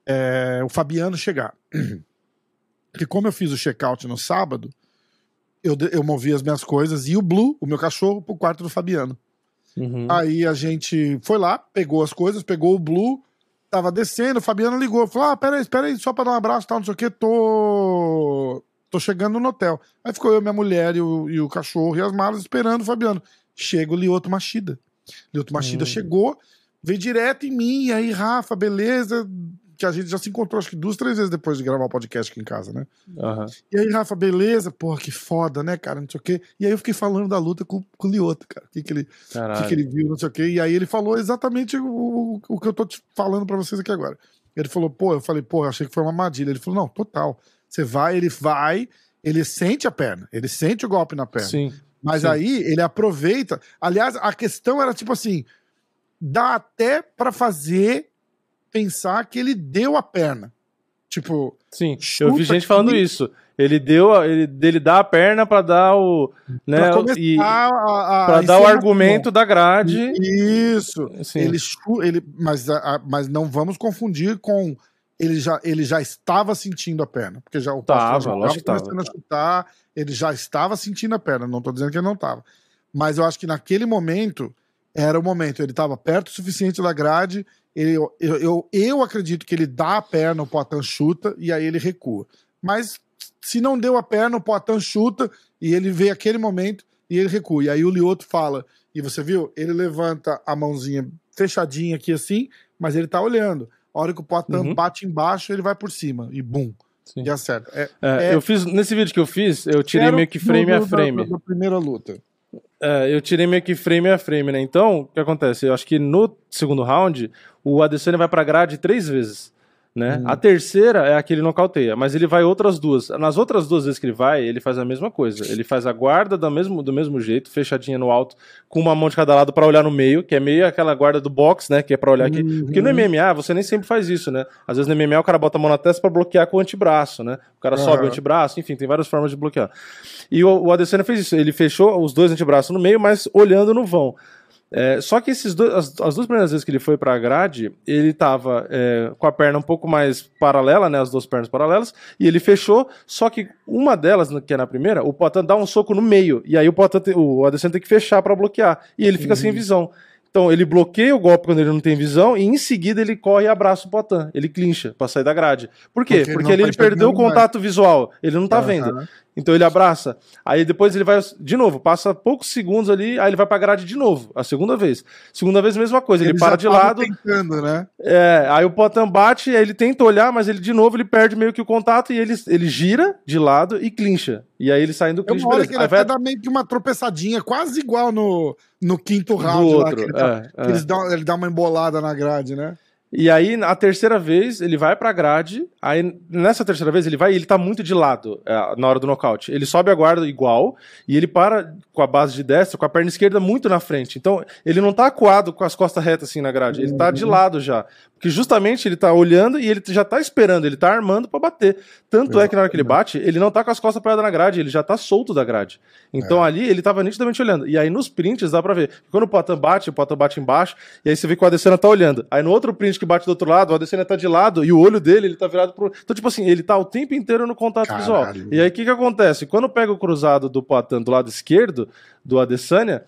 é, o Fabiano chegar. Porque como eu fiz o check-out no sábado, eu, eu movi as minhas coisas e o Blue, o meu cachorro, pro quarto do Fabiano. Uhum. Aí a gente foi lá, pegou as coisas, pegou o Blue, tava descendo, o Fabiano ligou, falou: Ah, peraí, peraí, só pra dar um abraço, tal, não sei o que, tô. tô chegando no hotel. Aí ficou eu, minha mulher e o, e o cachorro e as malas esperando o Fabiano. Chega o Lioto Machida. Lioto Machida Hum. chegou, veio direto em mim, e aí, Rafa, beleza. Que a gente já se encontrou, acho que duas, três vezes depois de gravar o podcast aqui em casa, né? Aham. E aí, Rafa, beleza? Porra, que foda, né, cara? Não sei o quê. E aí eu fiquei falando da luta com, com o Lioto, cara. O que, que ele, que, que ele viu, não sei o quê. E aí ele falou exatamente o, o, que eu tô te falando pra vocês aqui agora. Ele falou, pô, eu falei, pô, eu achei que foi uma armadilha. Ele falou, não, total. Você vai, ele vai, ele sente a perna, ele sente o golpe na perna. Sim. Mas sim. aí ele aproveita. Aliás, a questão era tipo assim: dá até pra fazer pensar que ele deu a perna. Tipo, Sim, eu vi gente falando isso. Ele deu, a- ele, ele dá a perna pra dar o, né, pra e para dar o argumento da grade. Isso. Sim. Ele, ele, mas, mas não vamos confundir com ele já, ele já estava sentindo a perna, porque já o Tava, já lógico estava tava. começando a chutar, ele já estava sentindo a perna, não estou dizendo que ele não estava. Mas eu acho que naquele momento era o momento, ele estava perto o suficiente da grade, ele, eu, eu, eu acredito que ele dá a perna, o Poitin chuta e aí ele recua. Mas se não deu a perna, o Poitin chuta e ele vê aquele momento e ele recua. E aí o Lioto fala, e você viu? Ele levanta a mãozinha fechadinha aqui assim, mas ele tá olhando. A hora que o Poitin Uhum. bate embaixo, ele vai por cima e bum, Sim. e acerta. É, É, É. Eu fiz nesse vídeo que eu fiz, eu tirei meio que frame a do- da- frame. Da, da primeira luta. É, eu tirei meio que frame a frame, né? Então, o que acontece? Eu acho que no segundo round, o Adesanya vai pra grade três vezes. Né? Hum. A terceira é a que ele nocauteia, mas ele vai outras duas. Nas outras duas vezes que ele vai, ele faz a mesma coisa. Ele faz a guarda do mesmo, do mesmo jeito, fechadinha no alto, com uma mão de cada lado pra olhar no meio, que é meio aquela guarda do box, né? Que é pra olhar aqui. Uhum. Porque no MMA você nem sempre faz isso, né? Às vezes no MMA o cara bota a mão na testa pra bloquear com o antebraço, né? O cara sobe o antebraço, enfim, tem várias formas de bloquear. E o, o Adesanya fez isso, ele fechou os dois antebraços no meio, mas olhando no vão. É, só que esses dois, as, as duas primeiras vezes que ele foi pra grade, ele tava é, com a perna um pouco mais paralela, né? As duas pernas paralelas, e ele fechou, só que uma delas, que é na primeira, o Potan dá um soco no meio, e aí o Potan, te- o Adesanya tem que fechar pra bloquear, e ele fica sem visão. Então ele bloqueia o golpe quando ele não tem visão, e em seguida ele corre e abraça o Potan, ele clincha pra sair da grade. Por quê? Porque ele Porque, tá ele perdeu o enxergando mais. contato visual, ele não tá Aham. vendo. Então ele abraça. Aí depois ele vai de novo, passa poucos segundos ali, aí ele vai pra grade de novo, a segunda vez. Segunda vez, mesma coisa, ele, já para de lado, tentando, né? é, aí o Potan bate, aí ele tenta olhar, mas ele de novo ele perde meio que o contato e ele, ele gira de lado e clincha. E aí ele sai do Tem clinch, hora beleza. que ele Aí vai dá meio que uma tropeçadinha, quase igual no, no quinto do round lá, outro. que, ele, tá- é, que é. dão- ele dá uma embolada na grade, né? E aí, na terceira vez, ele vai pra grade. Aí, nessa terceira vez, ele vai e ele tá muito de lado é, na hora do nocaute. Ele sobe a guarda igual e ele para com a base de destra, com a perna esquerda muito na frente. Então, ele não tá acuado com as costas retas assim na grade. Ele tá de lado já. Porque justamente ele tá olhando e ele já tá esperando, ele tá armando pra bater. Tanto é que na hora que ele bate, ele não tá com as costas paradas na grade, ele já tá solto da grade. Então ali ele tava nitidamente olhando. E aí nos prints dá pra ver. que Quando o Potan bate, o Potan bate embaixo, e aí você vê que o Adesanya tá olhando. Aí no outro print que bate do outro lado, o Adesanya tá de lado e o olho dele, ele tá virado pro. Então, tipo assim, ele tá o tempo inteiro no contato Caralho. visual. E aí o que que acontece? Quando pega o cruzado do Potan do lado esquerdo, do Adesanya,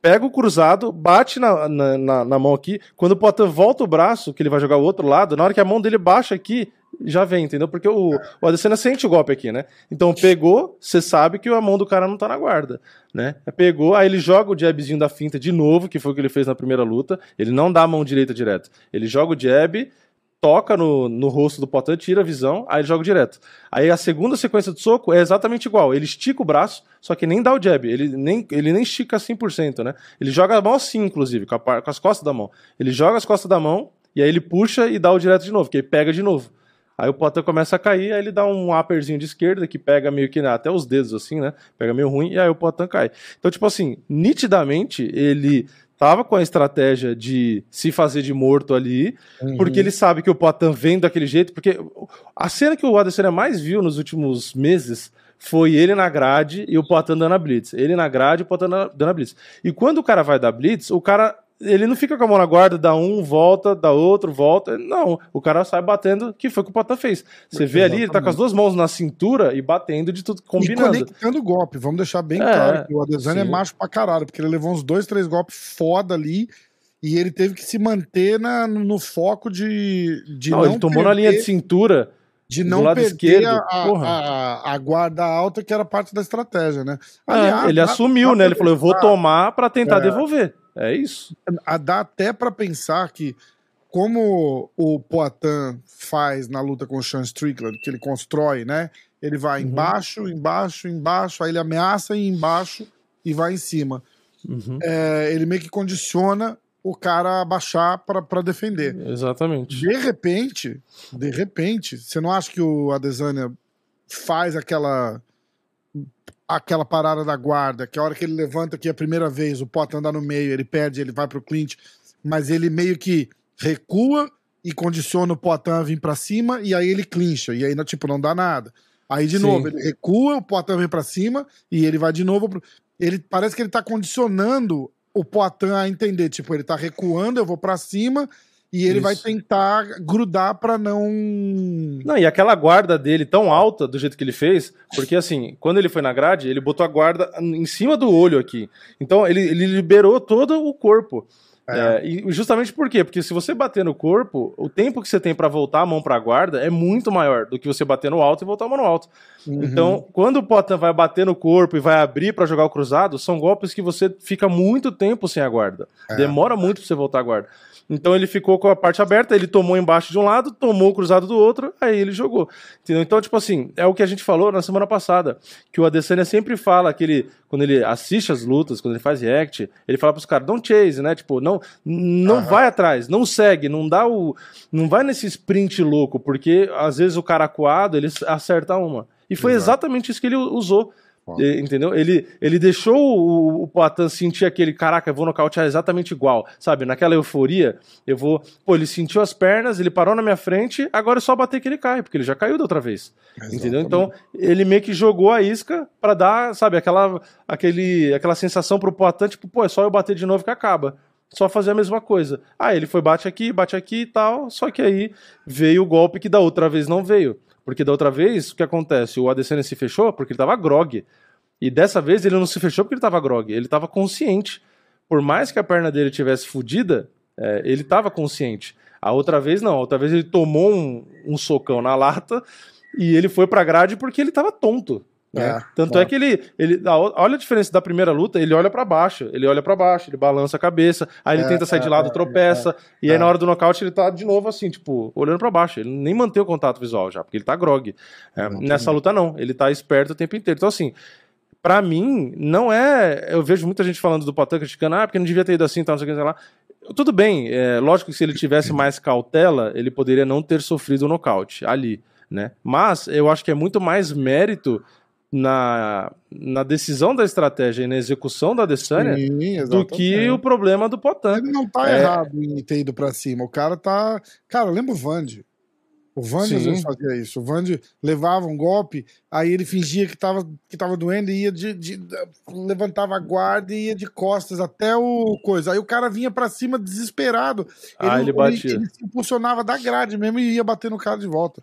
pega o cruzado, bate na, na, na- na mão aqui. Quando o Potan volta o braço, que ele vai jogar o outro lado, na hora que a mão dele baixa aqui, já vem, entendeu? Porque o, o Adesanya sente o golpe aqui, né? Então pegou, você sabe que a mão do cara não tá na guarda, né? Pegou, aí ele joga o jabzinho da finta de novo, que foi o que ele fez na primeira luta. Ele não dá a mão direita direto. Ele joga o jab, toca no, no rosto do Potan, tira a visão, aí ele joga direto. Aí a segunda sequência de soco é exatamente igual. Ele estica o braço, só que nem dá o jab. Ele nem, ele nem estica 100%, né? Ele joga a mão assim, inclusive, com, a com as costas da mão. Ele joga as costas da mão, e aí ele puxa e dá o direto de novo, que aí pega de novo. Aí o Potan começa a cair, aí ele dá um upperzinho de esquerda, que pega meio que né, até os dedos, assim, né? Pega meio ruim, e aí o Potan cai. Então, tipo assim, nitidamente, ele tava com a estratégia de se fazer de morto ali, Uhum. porque ele sabe que o Potan vem daquele jeito, porque a cena que o Adesanya mais viu nos últimos meses foi ele na grade e o Potan dando a blitz. Ele na grade e o Potan dando a blitz. E quando o cara vai dar blitz, o cara ele não fica com a mão na guarda, dá um, volta, dá outro, volta. Não, o cara sai batendo, que foi o que o Potan fez. Você vê ali, ele tá com as duas mãos na cintura e batendo de tudo, E combinando. conectando o golpe. Vamos deixar bem É, claro que o Adesanya sim. é macho pra caralho, porque ele levou uns dois, três golpes foda ali e ele teve que se manter na, no foco de, de não, não, ele tomou na linha de perder- cintura. De não lado perder esquerdo, a, a, a guarda alta, que era parte da estratégia, né? É, Aliás, ele assumiu, né? pra Ele falou: eu vou tomar pra tentar É. devolver. É isso. dá até pra pensar que como o Poitin faz na luta com o Sean Strickland, que ele constrói, né? Ele vai Uhum. embaixo, embaixo, embaixo, aí ele ameaça ir embaixo e vai em cima. Uhum. É, ele meio que condiciona o cara a baixar pra pra defender. Exatamente. De repente, de repente, você não acha que o Adesanya faz aquela aquela parada da guarda, que a hora que ele levanta aqui a primeira vez, o Potan anda no meio, ele perde, ele vai pro Clint, mas ele meio que recua e condiciona o Potan a vir pra cima, e aí ele clincha, e aí, tipo, não dá nada. Aí, de Sim. novo, ele recua, o Potan vem pra cima, e ele vai de novo pro... Ele parece que ele tá condicionando o Poitin a entender, tipo, ele tá recuando, eu vou pra cima, e ele Isso. vai tentar grudar pra não... Não, e aquela guarda dele tão alta, do jeito que ele fez, porque assim, quando ele foi na grade, ele botou a guarda em cima do olho aqui. Então ele, ele liberou todo o corpo. É. É, e justamente por quê? Porque se você bater no corpo, o tempo que você tem pra voltar a mão pra guarda é muito maior do que você bater no alto e voltar a mão no alto. Uhum. Então, quando o Potan vai bater no corpo e vai abrir pra jogar o cruzado, são golpes que você fica muito tempo sem a guarda. É. Demora muito pra você voltar a guarda. Então ele ficou com a parte aberta, ele tomou embaixo de um lado, tomou o cruzado do outro, aí ele jogou. Entendeu? Então, tipo assim, é o que a gente falou na semana passada, que o Adesanya sempre fala que ele, quando ele assiste as lutas, quando ele faz react, ele fala pros caras, don't chase, né? Tipo, não, não Aham. vai atrás, não segue, não dá o. Não vai nesse sprint louco, porque às vezes o cara acuado, ele acerta uma. E foi Exato. exatamente isso que ele usou. Entendeu? Ele, ele deixou o, o Poatan sentir aquele, caraca, eu vou nocautear exatamente igual, sabe? Naquela euforia, eu vou. Pô, ele sentiu as pernas, ele parou na minha frente, agora é só bater que ele cai, porque ele já caiu da outra vez. Entendeu? Então, ele meio que jogou a isca pra dar, sabe, aquela, aquele, aquela sensação pro Poatan, tipo, pô, é só eu bater de novo que acaba. Só fazer a mesma coisa. Ah, ele foi bate aqui, bate aqui e tal, só que aí veio o golpe que da outra vez não veio. Porque da outra vez, o que acontece? O Adesanya se fechou porque ele tava grog. E dessa vez ele não se fechou porque ele tava grog, ele tava consciente. Por mais que a perna dele tivesse fodida, é, ele tava consciente. A outra vez não, a outra vez ele tomou um, um socão na lata e ele foi pra grade porque ele tava tonto. Né? É, Tanto é. é que ele, ele. Olha a diferença da primeira luta, ele olha pra baixo, ele olha pra baixo, ele balança a cabeça, aí ele É, tenta sair de é, lado, é, tropeça, e aí é. na hora do nocaute ele tá de novo assim, tipo, olhando pra baixo. Ele nem mantém o contato visual já, porque ele tá grog. É, nessa luta não, ele tá esperto o tempo inteiro. Então assim, pra mim, não é. Eu vejo muita gente falando do Potan criticando, ah, porque não devia ter ido assim, tal, não sei o que, sei lá. Tudo bem, é, lógico que se ele tivesse mais cautela, ele poderia não ter sofrido o nocaute ali, né? Mas eu acho que é muito mais mérito na, na decisão da estratégia e na execução da Adesanya Sim, do que o problema do Potan. Ele não tá É. errado em ter ido pra cima. O cara tá. Cara, lembra o Vande? O Vande às Sim. vezes fazia isso. O Vande levava um golpe, aí ele fingia que tava, que tava doendo e ia de, de- levantava a guarda e ia de costas até o coisa. Aí o cara vinha pra cima desesperado. Ah, ele batia. Ele, se impulsionava da grade mesmo e ia bater no cara de volta.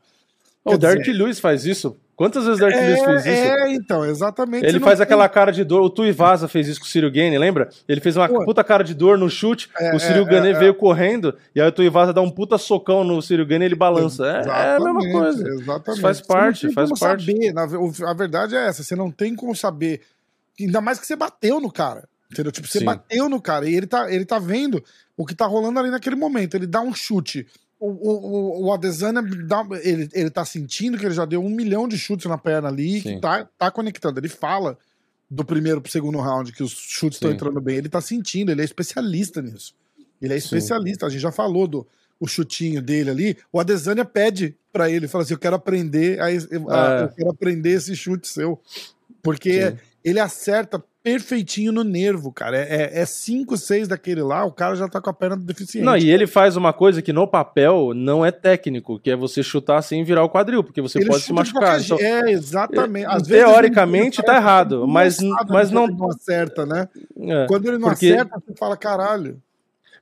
O dizer- Lewis faz isso. Quantas vezes o Lewis fez isso? É, então, exatamente. Ele faz aquela cara de dor. O Tuivasa fez isso com o Ciro Gane, lembra? Ele fez uma Pô. puta cara de dor no chute. É, o Ciro é, Gane é, veio correndo. E aí o Tuivasa dá um puta socão no Ciro Gane e ele balança. É, é a mesma coisa. Exatamente. Isso faz Você não parte, tem faz como parte. Saber, na ve- o- a verdade é essa, você não tem como saber. Ainda mais que você bateu no cara. Entendeu? Tipo, você Sim. bateu no cara e ele tá, ele tá vendo o que tá rolando ali naquele momento. Ele dá um chute. O, o, o, Adesanya dá, ele, ele tá sentindo que ele já deu um milhão de chutes na perna ali, Sim. que tá, tá conectando. Ele fala do primeiro pro segundo round que os chutes estão Sim. entrando bem. Ele tá sentindo, ele é especialista nisso. Ele é Sim. especialista. A gente já falou do o chutinho dele ali. O Adesanya pede pra ele, fala assim: Eu quero aprender, a, eu, a- É. eu quero aprender esse chute seu. Porque Sim. ele acerta perfeitinho no nervo, cara. É 5, 6 daquele lá, o cara já tá com a perna deficiente. Não, e ele faz uma coisa que no papel não é técnico, que é você chutar sem virar o quadril, porque você Ele pode se machucar. qualquer Então. É, exatamente. Às vezes teoricamente ele- tá errado, mas, mas quando não. ele não acerta, né? é. Quando ele não porque- acerta, você fala, caralho.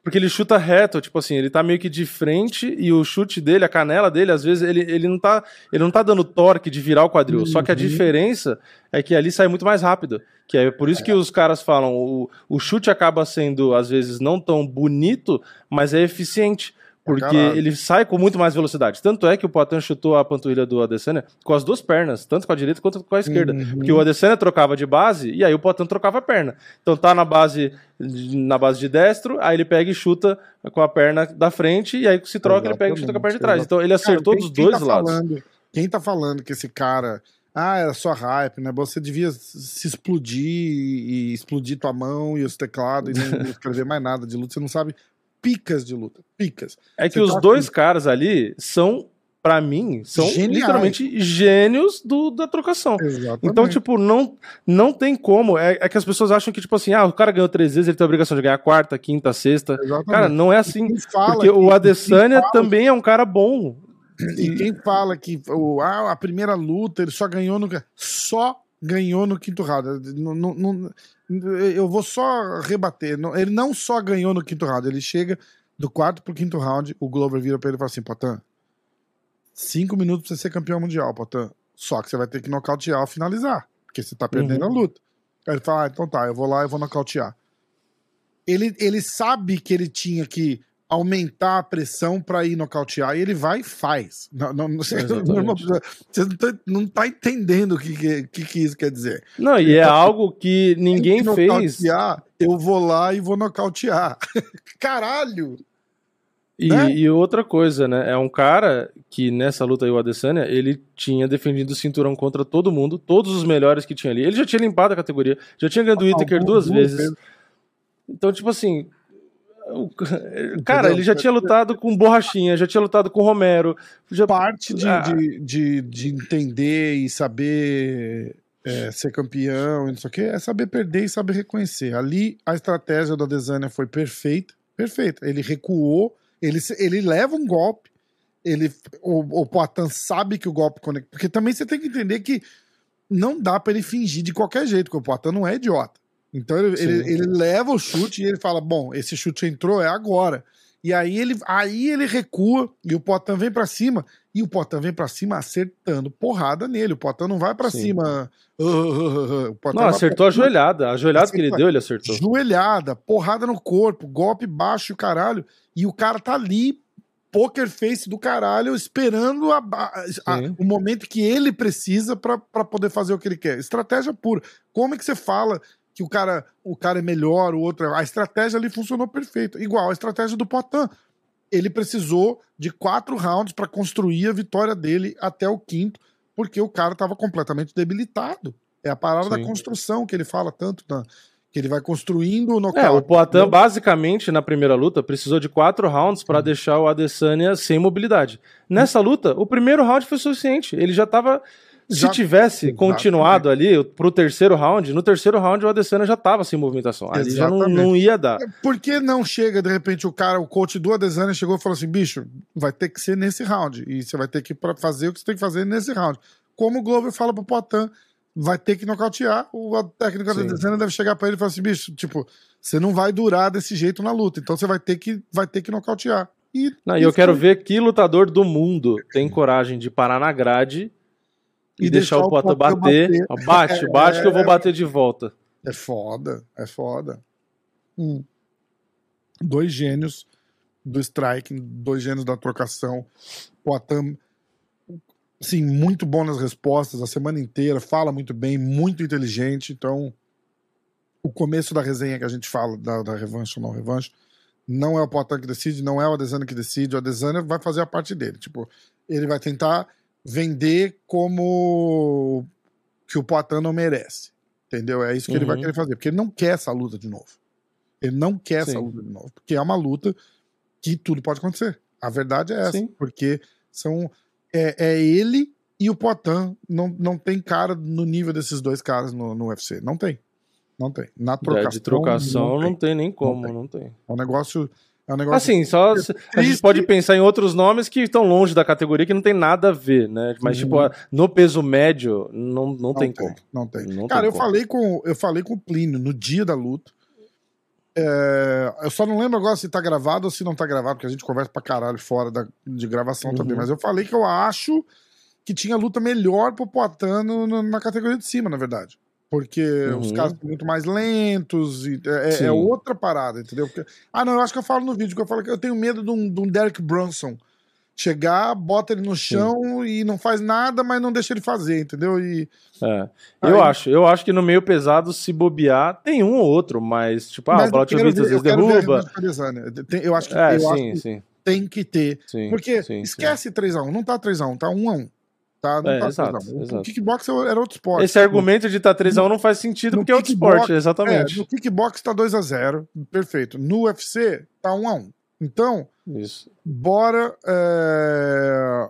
Porque ele chuta reto, tipo assim, ele tá meio que de frente e o chute dele, a canela dele, às vezes ele, ele, não, tá, ele não tá dando torque de virar o quadril. Só que a Uhum. diferença é que ali sai muito mais rápido. Que é por isso que os caras falam, o, o chute acaba sendo, às vezes, não tão bonito, mas é eficiente. Porque caralho. ele sai com muito mais velocidade. Tanto é que o Poitin chutou a panturrilha do Adesanya com as duas pernas, tanto com a direita quanto com a esquerda. Uhum. Porque o Adesanya trocava de base e aí o Poitin trocava a perna. Então tá na base na base de destro, aí ele pega e chuta com a perna da frente e aí se troca ele pega e chuta com a perna de trás. Então ele acertou Cara, dos quem- dois quem tá lados. falando- quem tá falando que esse cara. Ah, era só hype, né? Você devia se explodir e explodir tua mão e os teclados e não escrever mais nada de luta. Você não sabe picas de luta. Picas. É que Você os tá dois caras ali são pra mim, são Geniais. literalmente gênios do, da trocação. Exatamente. Então, tipo, não, não tem como. É, é que as pessoas acham que, tipo assim, ah, o cara ganhou três vezes, ele tem a obrigação de ganhar a quarta, quinta, sexta. Exatamente. Cara, não é assim. Porque que- o Adesanya também é um cara bom. E quem fala que ah, a primeira luta ele só ganhou no só ganhou no quinto round. Não- não- não- eu vou só rebater. Ele não só ganhou no quinto round, ele chega do quarto pro quinto round, o Glover vira pra ele e fala assim, Potan, cinco minutos pra você ser campeão mundial, Potan. Só que você vai ter que nocautear ao finalizar, porque você tá perdendo Uhum. a luta. Aí ele fala, ah, então tá, eu vou lá e vou nocautear. Ele, ele sabe que ele tinha que aumentar a pressão pra ir nocautear e ele vai e faz. Não, não, você, Exatamente. você não, tá, não tá entendendo o que, que, que, isso quer dizer. Não, e é algo que ninguém que fez. Eu vou lá e vou nocautear. Caralho! E, né? e outra coisa, né? É um cara que nessa luta aí, o Adesanya, ele tinha defendido o cinturão contra todo mundo, todos os melhores que tinha ali. Ele já tinha limpado a categoria, já tinha ganhado o Algum- duas vezes. vezes. Então, tipo assim. Cara, ele já tinha lutado com Borrachinha, já tinha lutado com Romero. Já... Parte de, Ah. de, de, de entender e saber é, ser campeão e não sei o quê, é saber perder e saber reconhecer. Ali a estratégia do Adesanya foi perfeita. Perfeita. Ele recuou, ele, ele leva um golpe. Ele, o, o Poatan sabe que o golpe conecta. Porque também você tem que entender que não dá pra ele fingir de qualquer jeito, porque o Poatan não é idiota. Então ele, Sim. ele, ele leva o chute e ele fala: Bom, esse chute entrou, é agora. E aí ele, aí ele recua e o Potan vem pra cima. E o Potan vem pra cima acertando porrada nele. O Potan não vai pra Sim. cima. "Ah, ah, ah, ah". O Poatan Não, acertou a pra cima, joelhada. A joelhada que ele deu, ele acertou. Joelhada, porrada no corpo, golpe baixo e o caralho. E o cara tá ali, poker face do caralho, esperando a- a- a- o momento que ele precisa pra poder fazer o que ele quer. Estratégia pura. Como é que você fala que o cara, o cara é melhor, o outro é... A estratégia ali funcionou perfeito. Igual a estratégia do Potan. Ele precisou de quatro rounds pra construir a vitória dele até o quinto, porque o cara tava completamente debilitado. É a parada da Sim. construção que ele fala tanto, na- que ele vai construindo o É, o nocaute. Poatan, basicamente, na primeira luta, precisou de quatro rounds pra deixar o Adesanya sem mobilidade. Nessa luta, o primeiro round foi suficiente. Ele já tava. Se Já- tivesse Exatamente. continuado ali pro terceiro round, no terceiro round o Adesanya já tava sem movimentação. Ali já não, Exatamente. não ia dar. Por que não chega, de repente, o cara, o coach do Adesanya chegou e falou assim: bicho, vai ter que ser nesse round. E você vai ter que fazer o que você tem que fazer nesse round. Como o Glover fala pro Potan, vai ter que nocautear. O técnico do Sim. Adesanya deve chegar pra ele e falar assim: bicho, tipo, você não vai durar desse jeito na luta. Então você vai ter que, vai ter que nocautear. E, Não, e eu quero ver que lutador do mundo tem coragem de parar na grade e, E deixar, deixar o Poatan bater. bater. Bate, bate que eu vou bater de volta. É foda, é foda. Hum. Dois gênios do striking, dois gênios da trocação. Poatan, sim, muito bom nas respostas a semana inteira, fala muito bem, muito inteligente. Então, o começo da resenha que a gente fala da, da revanche ou não revanche, não é o Poatan que decide, não é o Adesanya que decide. O Adesanya vai fazer a parte dele. Tipo, ele vai tentar vender como que o Poatan não merece. Entendeu? É isso que ele vai Uhum. querer fazer. Porque ele não quer essa luta de novo. Ele não quer essa Sim. luta de novo. Porque é uma luta que tudo pode acontecer. A verdade é essa. Sim. Porque são, é, é ele e o Poatan. Não, não tem cara no nível desses dois caras no, no UFC. Não tem. Não tem. Na É, trocação. de trocação não não tem. tem nem como, tem. não tem. É um negócio. É um negócio. Assim, só a gente pode pensar em outros nomes que estão longe da categoria que não tem nada a ver, né? Mas, Uhum. tipo, no peso médio, não, não, Não tem, tem, como. não tem. Não Cara, tem eu como. falei com eu falei com o Plínio no dia da luta. É, eu só não lembro agora se tá gravado ou se não tá gravado, porque a gente conversa pra caralho fora da, de gravação também. Uhum. Mas eu falei que eu acho que tinha luta melhor pro Poitin no- no- na categoria de cima, na verdade. Porque os Uhum. caras são muito mais lentos, e é- é, Sim. é outra parada, entendeu? Porque- ah, não, eu acho que eu falo no vídeo que eu falo que eu tenho medo de um, de um Derek Brunson chegar, bota ele no chão e não faz nada, mas não deixa ele fazer, entendeu? E É. Eu Aí- acho, eu acho que no meio pesado, se bobear, tem um ou outro, mas, tipo, ah, Mas o eu quero Blachowicz às vezes derruba. Tem- Eu acho que, É, eu acho sim, que sim, tem que ter. sim. Porque sim, sim. esquece 3x1, não tá 3x1, tá 1x1. Tá, não É, tá exato, 3x1. O exato. kickbox era outro esporte. Esse argumento de estar 3x1 não faz sentido no porque é outro esporte, É, exatamente. no kickbox tá 2x0, perfeito. No UFC tá 1x1. Então, Isso. bora. é,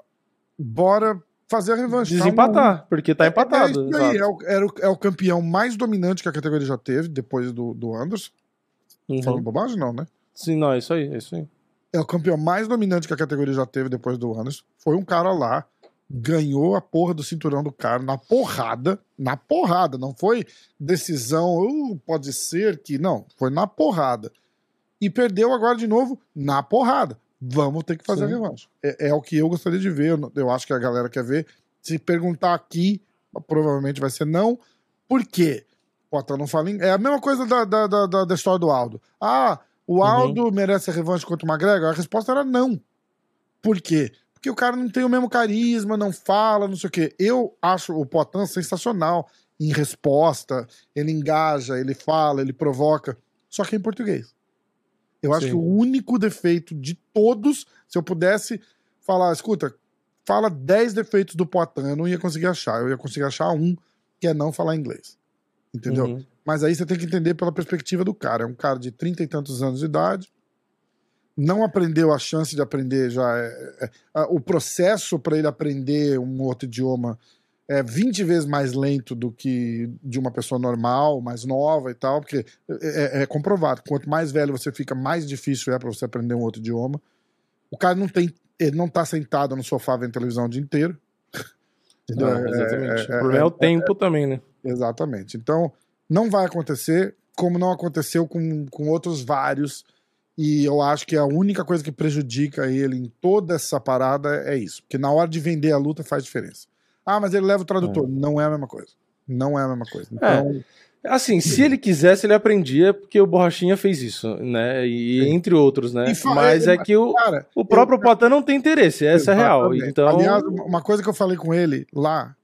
bora fazer a revanche. Tá um- Desempatar, porque tá É empatado. isso aí, é, o, era o- é o campeão mais dominante que a categoria já teve, depois do, do Anderson. Uhum. Falando bobagem, não, né? Sim, não, é isso aí, é isso aí. É o campeão mais dominante que a categoria já teve depois do Anderson. Foi um cara lá, ganhou a porra do cinturão do cara na porrada. Na porrada, não foi decisão, "Uh, pode ser que. Não, foi na porrada. E perdeu agora de novo na porrada. Vamos ter que fazer Sim. a revanche. É, é o que eu gostaria de ver. Eu, acho que a galera quer ver. Se perguntar aqui, provavelmente vai ser não. Por quê? Potan não fala. É a mesma coisa da, da, da, da- história do Aldo. Ah, o Aldo merece a revanche contra o McGregor? A resposta era não. Por quê? Porque o cara não tem o mesmo carisma, não fala, não sei o quê. Eu acho o Potan sensacional em resposta. Ele engaja, ele fala, ele provoca. Só que é em português. Eu acho Sim. que o único defeito de todos, se eu pudesse falar, escuta, fala 10 defeitos do Potan, eu não ia conseguir achar. Eu ia conseguir achar um, que é não falar inglês. Entendeu? Uhum. Mas aí você tem que entender pela perspectiva do cara. É um cara de trinta e tantos anos de idade, não aprendeu a chance de aprender já. é- é- a- o processo para ele aprender um outro idioma é 20 vezes mais lento do que de uma pessoa normal, mais nova e tal, porque é, é- é comprovado. Quanto mais velho você fica, mais difícil é para você aprender um outro idioma. O cara não tem. Ele não tá sentado no sofá vendo televisão o dia inteiro. Entendeu? Ah, É- exatamente. é- o problema é, o tempo também, né? Exatamente. Então, não vai acontecer, como não aconteceu com, com outros vários. E eu acho que a única coisa que prejudica ele em toda essa parada é isso. Porque na hora de vender a luta faz diferença. Ah, mas ele leva o tradutor. Não é a mesma coisa. Não é a mesma coisa. Então, Assim, se ele quisesse, ele aprendia, porque o Borrachinha fez isso, né? E Sim. entre outros, né? E fa- Mas é que o, cara, o próprio Potan não tem interesse, essa é a real. Então, Aliás, uma coisa que eu falei com ele lá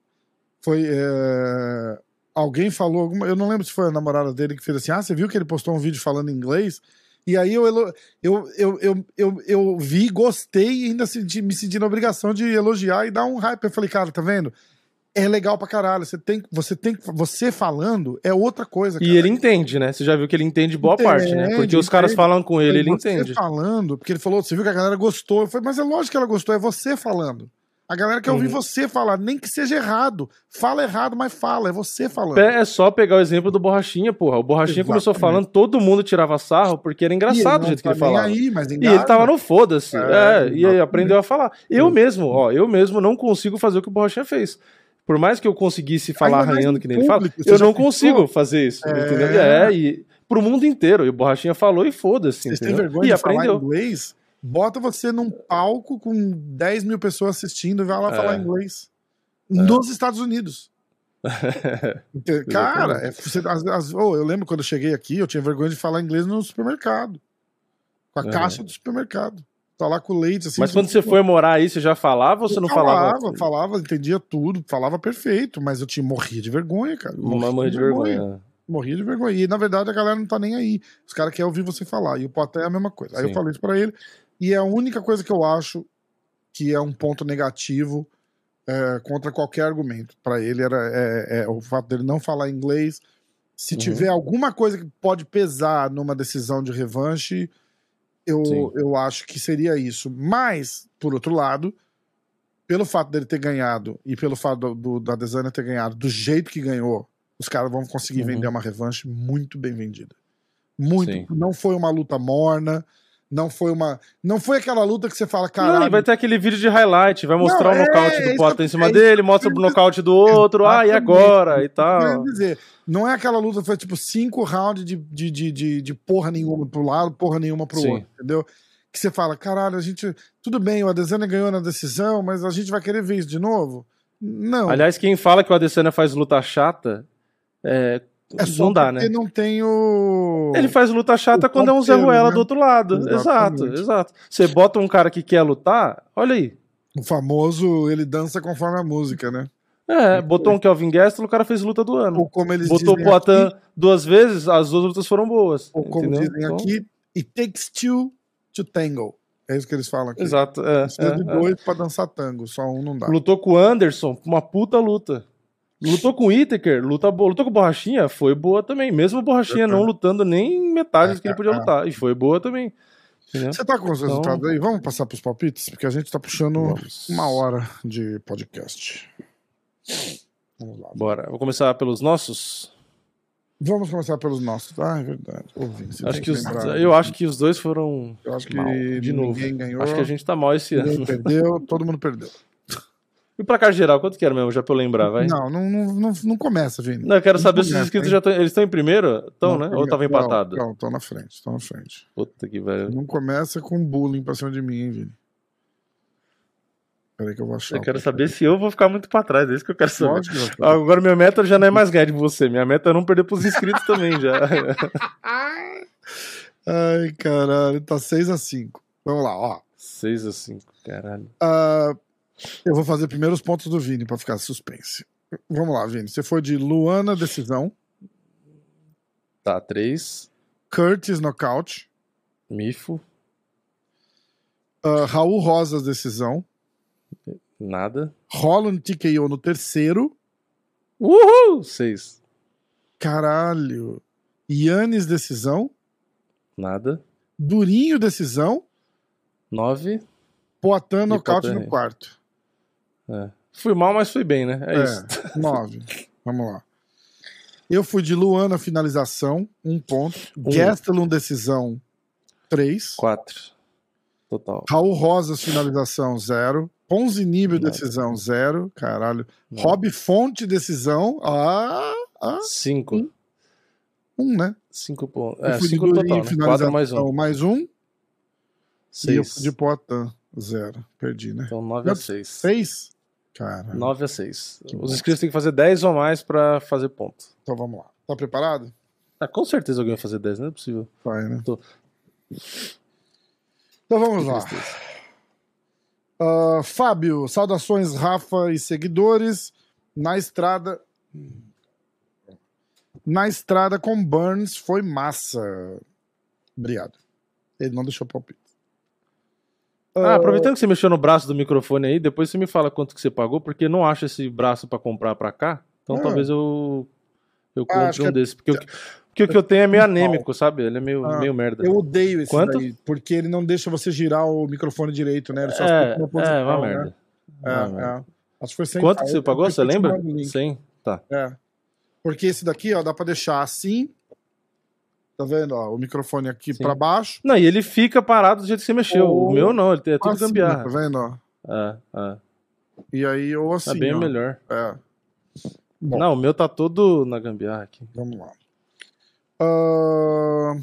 foi. é, Alguém falou, alguma... eu não lembro se foi a namorada dele que fez assim: Ah, você viu que ele postou um vídeo falando inglês? E aí eu, eu, eu, eu, eu, eu vi, gostei e ainda senti, me senti na obrigação de elogiar e dar um hype. Eu falei, cara, tá vendo? É legal pra caralho. Você tem, você tem, você falando é outra coisa. e cara. ele entende, né? Você já viu que ele entende boa Entende, parte, né? Porque os caras entende. falam com ele, ele você entende. falando, porque ele falou, você viu que a galera gostou. Eu falei, mas é lógico que ela gostou, é você falando. A galera quer ouvir Uhum. você falar, nem que seja errado. Fala errado, mas fala, é você falando. É só pegar o exemplo do Borrachinha, porra. O Borrachinha começou Exatamente. falando, todo mundo tirava sarro, porque era engraçado o jeito que ele falava. Aí, mas E ele tava no foda-se. É, É, e aí aprendeu a falar. Eu mesmo, ó, eu mesmo não consigo fazer o que o Borrachinha fez. Por mais que eu conseguisse falar Ainda arranhando que nem ele fala, público, eu não pensou? consigo fazer isso. É. Entendeu? É, e pro mundo inteiro. E o Borrachinha falou e foda-se. Vocês têm vergonha E de falar aprendeu. inglês? Bota você num palco com 10 mil pessoas assistindo e vai lá É. falar inglês. Nos Estados Unidos. Cara, é, você- as- as- oh, eu lembro quando eu cheguei aqui, eu tinha vergonha de falar inglês no supermercado. Com a caixa do supermercado. Tá lá com leite, assim. Mas quando você foi morar aí, você já falava ou você não falava, falava? falava, entendia tudo, falava perfeito, mas eu tinha morria de vergonha, cara. Uma morrer de vergonha. Morria de vergonha. E na verdade a galera não tá nem aí. Os caras querem ouvir você falar. E o Poté é a mesma coisa. Aí eu falei isso pra ele. E é a única coisa que eu acho que é um ponto negativo é, contra qualquer argumento. Pra ele era é, é o fato dele não falar inglês. Se Uhum. tiver alguma coisa que pode pesar numa decisão de revanche, eu, Sim. eu acho que seria isso. Mas, por outro lado, pelo fato dele ter ganhado e pelo fato do, do- da Desânia ter ganhado do jeito que ganhou, os caras vão conseguir Uhum. vender uma revanche muito bem vendida. Muito. Sim. Não foi uma luta morna. Não foi uma. Não foi aquela luta que você fala, Não, caralho. e vai ter aquele vídeo de highlight, vai mostrar Não, o nocaute é, do Potter é- em cima é dele, mostra o nocaute do outro, ah, e agora? E tal. dizer. Não é aquela luta foi tipo cinco rounds de, de, de, de, de porra nenhuma pro lado, porra nenhuma pro Sim. outro, entendeu? Que você fala, caralho, a gente. Tudo bem, o Adesanya ganhou na decisão, mas a gente vai querer ver isso de novo? Não. Aliás, quem fala que o Adesanya faz luta chata, é, é só não dá, né? não tem o. Ele faz luta chata o quando é um Zé Ruela né? do outro lado. Exatamente. Exato, exato. Você bota um cara que quer lutar, olha aí. O famoso, ele dança conforme a música, né? É, botou um Kelvin Gastelum, o cara fez luta do ano. Ou como eles Botou o Poitin duas vezes, as duas lutas foram boas. ou como entendeu? dizem Então, aqui, it takes two to tango. É isso que eles falam aqui. Exato. É, Precisa de é, é. dois pra dançar tango, só um não dá. Lutou com o Anderson, uma puta luta. Lutou com o Itaker, luta boa. Lutou com o Borrachinha, foi boa também. Mesmo o Borrachinha não lutando nem metade do que ele podia É, é. lutar. E foi boa também. Entendeu? Você tá com os Então- resultados aí? Vamos passar pros palpites? Porque a gente tá puxando Vamos. uma hora de podcast. Vamos lá. Bora. Vou começar pelos nossos. Vamos começar pelos nossos. Ah, é verdade. Ouvi, Acho que os, eu acho que os dois foram Eu acho que mal. De novo. ninguém ganhou. Acho que a gente tá mal esse Ninguém ano. perdeu, todo mundo perdeu. E o placar geral, quanto que era mesmo? Já pra eu lembrar, vai? Não, não, não, não, começa, Vini. Não, eu quero Não saber se os começa, inscritos hein? já estão. Eles estão em primeiro? Estão, né? Ou tava não, empatado? Não, estão na frente, estão na frente. Puta que velho. Não começa com bullying pra cima de mim, hein, Vini. Peraí que eu vou achar. Eu quero que- saber se eu vou ficar muito pra trás. É isso que eu quero saber. Lógico. Agora minha meta já não é mais ganhar de você. Minha meta é não perder pros inscritos também já. Ai, caralho, tá 6x5. Vamos lá, ó. 6 a 5, caralho. Ah, eu vou fazer primeiro os pontos do Vini pra ficar suspense. Vamos lá, Vini. Você foi de Luana, decisão. Tá, 3. Curtis, nocaute. Mifo, ah, Raul Rosas, decisão. nada. Holland TKO no terceiro. Uhul! 6. Caralho. Yannis, decisão. Nada. Durinho, decisão. 9. Poitin, nocaute no quarto. É. Fui mal, mas fui bem, né? É, isso. É, nove. Vamos lá. Eu fui de Luana, finalização, um ponto. Um. Gastelum, decisão, três. 4. Total. Raul Rosas, finalização, zero. Ponzinibio, Nada. decisão, zero. Caralho. Nada. Rob Fonte, decisão, ah, ah, 5. um, né? 5 pontos. É, fui de 5 no Durinho, total, né? 4 mais 1. mais um. E eu 6. fui de Poitin, zero. Perdi, né? Então 9 a? 6. Seis? Cara, 9 a 6. Que Os inscritos têm que fazer 10 ou mais pra fazer ponto. então vamos lá. Tá preparado? Ah, com certeza alguém vai fazer 10, não é possível. Vai, né? Tô. Então vamos Que lá. tristeza. Ah, Fábio, saudações, Rafa e seguidores. Na estrada. Na estrada com Burns foi massa. Obrigado. Ele não deixou palpite. Ah, aproveitando que você mexeu no braço do microfone aí, depois você me fala quanto que você pagou, porque não acho esse braço pra comprar pra cá. Então Ah. talvez eu eu Ah, compre um que é- desse. Porque, o que- porque o que eu tenho é meio anêmico, sabe? Ele é meio, Ah, meio merda. Eu odeio esse Quanto? daí, porque ele não deixa você girar o microfone direito, né? Ele só É, é uma né? merda. É, É é. Acho que foi 100 Quanto que você pagou? Você lembra? 100? Tá. É. Porque esse daqui, ó, dá pra deixar assim. Tá vendo? Ó, o microfone aqui pra baixo. Não, e ele fica parado do jeito que você mexeu. Ou O meu não, ele tem- é tudo cima, gambiarra. Tá vendo? Ó? É, é. E aí, ou assim. Tá bem ó. melhor. É. Bom. Não, o meu tá todo na gambiarra aqui. Vamos lá. Ah,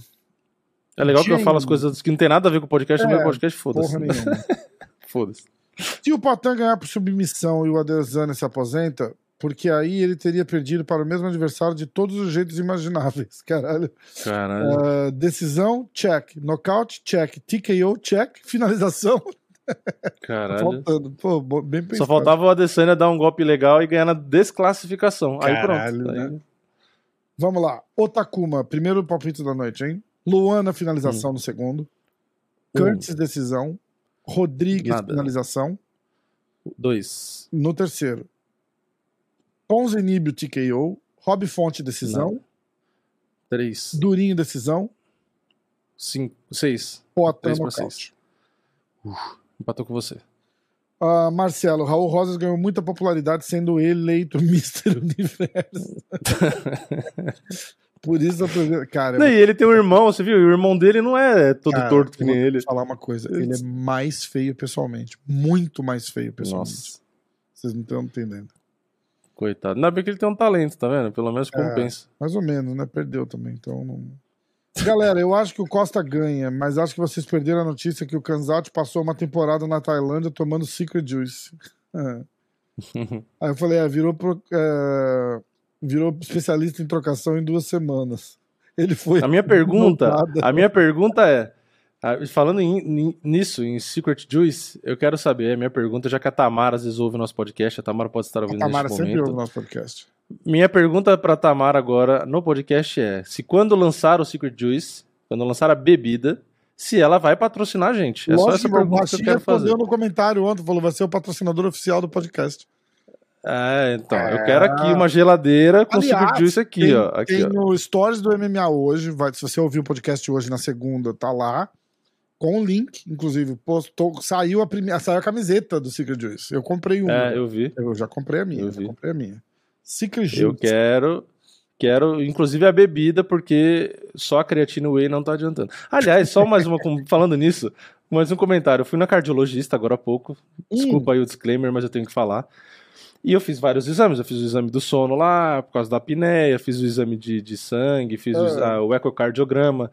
É legal que eu falo as coisas que não tem nada a ver com o podcast, É, no meu podcast, foda-se. Foda-se. Se o Patan ganhar por submissão e o Adesanya se aposenta, porque aí ele teria perdido para o mesmo adversário de todos os jeitos imagináveis. Caralho. Caralho. Ah, decisão, check. Nocaute, check. TKO, check. Finalização, tá Caralho. faltando. Pô, bem pensado. Só faltava o Adesanya dar um golpe legal e ganhar na desclassificação. aí Caralho, pronto. né? Aí- Vamos lá. Otakuma, primeiro palpite da noite, hein? Luana, finalização Hum. no segundo. Curtis, decisão. Rodrigues, Nada. finalização. Dois. No terceiro. Ponzinibio, TKO. Rob Fonte, decisão. Três. Durinho, decisão. Cinco. Seis. Potan, Três. Empatou com você. Ah, Marcelo, Raul Rosas ganhou muita popularidade sendo eleito Mr. Universo. Por isso, a cara, Não, e ele tem um irmão, você viu? E o irmão dele não é todo Cara, torto que eu nem ele. falar uma coisa. Ele é mais feio pessoalmente. Muito mais feio pessoalmente. Nossa, Vocês não estão entendendo. Coitado. Ainda bem que ele tem um talento, tá vendo? Pelo menos compensa. Mais ou menos, né? Perdeu também, então não. Galera, eu acho que o Costa ganha, mas acho que vocês perderam a notícia que o Kanzat passou uma temporada na Tailândia tomando Secret Juice. É. Aí eu falei, é, virou, pro- é, virou especialista em trocação em duas semanas. Ele foi. A minha pergunta, a minha pergunta é, ah, falando em- nisso, em Secret Juice, eu quero saber, a minha pergunta, já que a Tamara às vezes ouve o nosso podcast, a Tamara pode estar A ouvindo Tamara neste sempre momento. ouve o nosso podcast. Minha pergunta pra Tamara agora no podcast é: se quando lançar o Secret Juice, quando lançar a bebida, se ela vai patrocinar a gente? É só essa pergunta que eu quero fazer. no comentário ontem, falou, vai ser o patrocinador oficial do podcast. É, então, eu É. quero aqui uma geladeira com Aliás, Secret Juice aqui, tem, ó. Aqui, tem ó. no Stories do MMA hoje, vai, se você ouviu o podcast hoje na segunda, tá lá. Com o link, inclusive, postou, saiu a primeira, saiu a camiseta do Secret Juice. Eu comprei uma. É, eu vi. Eu já comprei a minha, Eu já vi. comprei a minha. Secret Juice. Eu quero. Quero, inclusive, a bebida, porque só a creatina whey não tá adiantando. Aliás, só mais uma. Falando nisso, mais um comentário. Eu fui na cardiologista agora há pouco. Desculpa aí o disclaimer, mas eu tenho que falar. E eu fiz vários exames. Eu fiz o exame do sono lá, por causa da apneia, fiz o exame de, de sangue, fiz o, Ah. ah, o ecocardiograma.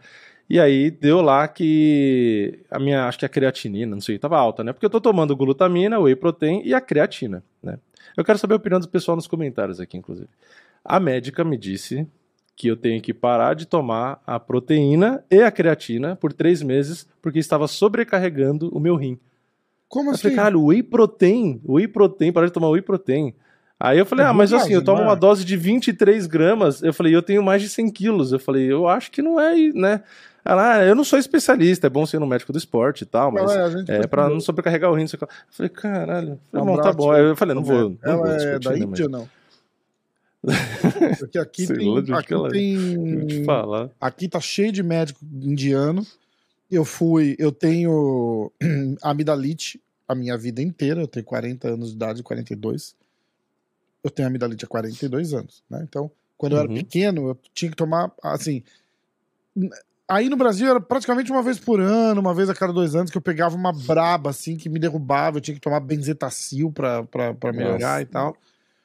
E aí deu lá que a minha, acho que a creatinina, não sei, tava alta, né? Porque eu tô tomando glutamina, whey protein e a creatina, né? Eu quero saber a opinião do pessoal nos comentários aqui, inclusive. A médica me disse que eu tenho que parar de tomar a proteína e a creatina por três meses, porque estava sobrecarregando o meu rim. Como Eu assim? falei, caralho, whey protein, whey protein, parar de tomar whey protein. Aí eu falei, É ah, mas assim, eu tomo uma dose de 23 gramas. Eu falei, eu tenho mais de 100 quilos. Eu falei, eu acho que não é, né? Ela, ah, eu não sou especialista, é bom ser um médico do esporte e tal, mas Ela é, é pra percebeu. não sobrecarregar o rim. não. Eu falei, caralho. Um bom, tá bom. Eu falei, não vou. Não Ela vou é da né, Índia, mas- não? Porque aqui Sei tem, aqui ela é. tem te. Aqui tá cheio de médico indiano. Eu fui, eu tenho amidalite a minha vida inteira. Eu tenho 40 anos de idade, 42. Eu tenho amidalite há 42 anos, né? Então, quando eu era Uhum. pequeno, eu tinha que tomar, assim. Aí no Brasil era praticamente uma vez por ano, uma vez a cada dois anos, que eu pegava uma braba, assim, que me derrubava. Eu tinha que tomar benzetacil pra, pra, pra melhorar Nossa. e tal.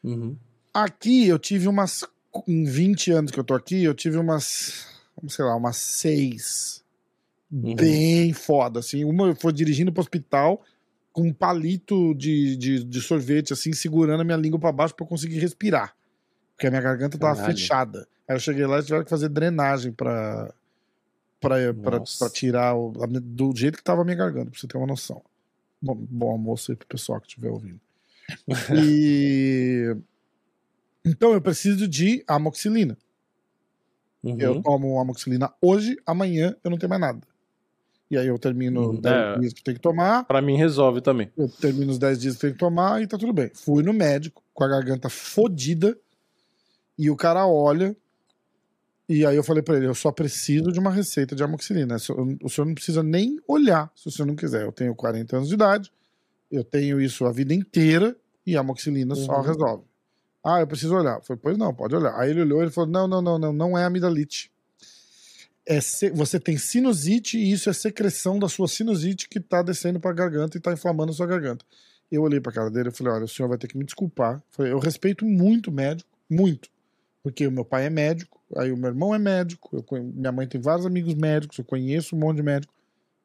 Uhum. Aqui eu tive umas. Em 20 anos que eu tô aqui, eu tive umas. Sei lá, umas seis. Uhum. Bem foda, assim. Uma eu fui dirigindo pro hospital com um palito de, de, de sorvete, assim, segurando a minha língua pra baixo pra eu conseguir respirar. Porque a minha garganta tava Caralho. fechada. Aí eu cheguei lá e tiveram que fazer drenagem pra. Pra tirar o, do jeito que tava a minha garganta, pra você ter uma noção. Bom, bom almoço aí pro pessoal que estiver ouvindo. E. Então eu preciso de amoxilina. Uhum. Eu tomo amoxilina hoje, amanhã eu não tenho mais nada. E aí eu termino Uhum. 10 É. dias que tem que tomar, Pra mim resolve também. eu termino os 10 dias que tem que tomar e tá tudo bem. Fui no médico com a garganta fodida e o cara olha e aí eu falei pra ele, eu só preciso de uma receita de amoxilina. Se- O senhor não precisa nem olhar se o senhor não quiser. Eu tenho 40 anos de idade, eu tenho isso a vida inteira e a amoxilina só Uhum. resolve. Ah, eu preciso olhar. Eu falei, pois não, pode olhar. Aí ele olhou e falou: não, não, não, não, não é amidalite. É se- você tem sinusite e isso é secreção da sua sinusite que tá descendo pra garganta e tá inflamando a sua garganta. Eu olhei pra cara dele e falei: olha, o senhor vai ter que me desculpar. Eu Falei, eu respeito muito o médico, muito. Porque o meu pai é médico, aí o meu irmão é médico, eu minha mãe tem vários amigos médicos, eu conheço um monte de médico.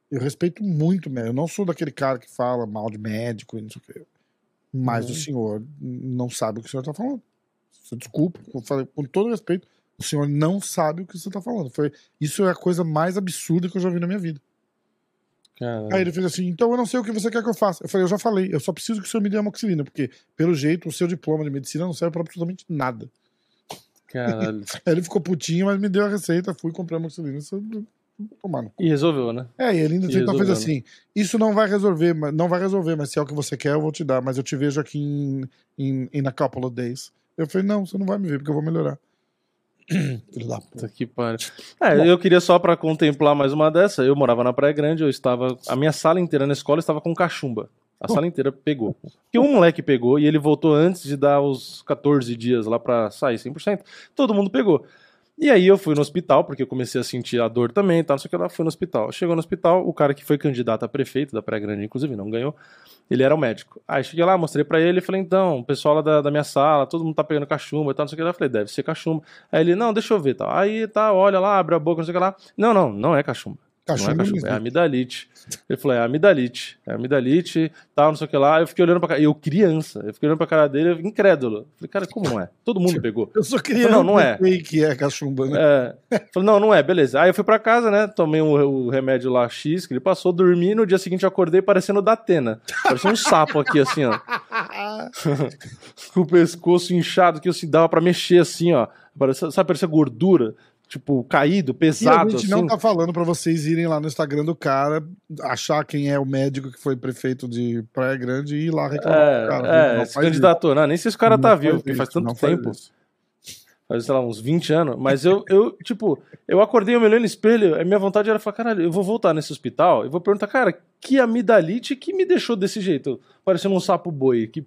Eu respeito muito médico. Eu não sou daquele cara que fala mal de médico e não sei o quê. Mas Uhum. o senhor não sabe o que o senhor tá falando. Desculpa, com todo respeito, o senhor não sabe o que você tá falando. Foi, isso é a coisa mais absurda que eu já vi na minha vida. Caralho. Aí ele fez assim: então eu não sei o que você quer que eu faça. Eu falei: eu já falei, eu só preciso que o senhor me dê amoxilina, porque, pelo jeito, o seu diploma de medicina não serve pra absolutamente nada. Caralho. Ele ficou putinho, mas me deu a receita, fui comprar amoxilina. Isso, tomar. E resolveu, né? É, e ele ainda tentou fez resolveu, assim: isso não vai resolver, mas- não vai resolver, mas se é o que você quer, eu vou te dar. Mas eu te vejo aqui em, em, in a couple of days. Eu falei: não, você não vai me ver, porque eu vou melhorar. Filho da puta. Que pariu. É, eu queria só pra contemplar mais uma dessa. Eu morava na Praia Grande, eu estava. A minha sala inteira na escola estava com cachumba. A sala inteira pegou. Porque um moleque pegou e ele voltou antes de dar os 14 dias lá pra sair 100%. Todo mundo pegou. E aí eu fui no hospital, porque eu comecei a sentir a dor também, tá, não sei o que lá, fui no hospital. Chegou no hospital, o cara que foi candidato a prefeito da Praia Grande, inclusive, não ganhou, ele era o médico. Aí cheguei lá, mostrei pra ele e falei, então, o pessoal lá da, da minha sala, todo mundo tá pegando cachumba e tal, não sei o que lá. Eu falei, deve ser cachumba. Aí ele, não, deixa eu ver, tal. Aí tá, olha lá, abre a boca, não sei o que lá. Não, não, não é cachumba. Cachumba não é não cachumba, é amidalite. Ele falou, é amidalite, é amidalite, tal, não sei o que lá. Eu fiquei olhando pra cara, eu criança, eu fiquei olhando pra cara dele, incrédulo. Eu Falei, cara, como é? Todo mundo pegou. Eu sou criança, Não, não é. eu sei que é cachumba, né? É. Falei, não, não é, beleza. Aí eu fui pra casa, né? Tomei o, o remédio lá X, que ele passou, dormi. No dia seguinte eu acordei parecendo o da Atena. Parecia um sapo aqui, assim, ó. Com o pescoço inchado, que assim, dava pra mexer assim, ó. Parecia, sabe, parecia gordura. Tipo, caído, E a pesado, gente assim. não tá falando pra vocês irem lá no Instagram do cara, achar quem é o médico que foi prefeito de Praia Grande e ir lá reclamar É, cara. é, Não se faz candidatou. Não, nem se o cara isso. tá Não vivo, faz porque faz tanto não faz tempo. isso. faz, sei lá, uns 20 anos, mas eu, eu tipo, eu acordei, eu me olhei no espelho, a minha vontade era falar, caralho, eu vou voltar nesse hospital e vou perguntar, cara, que amidalite que me deixou desse jeito, parecendo um sapo boi, que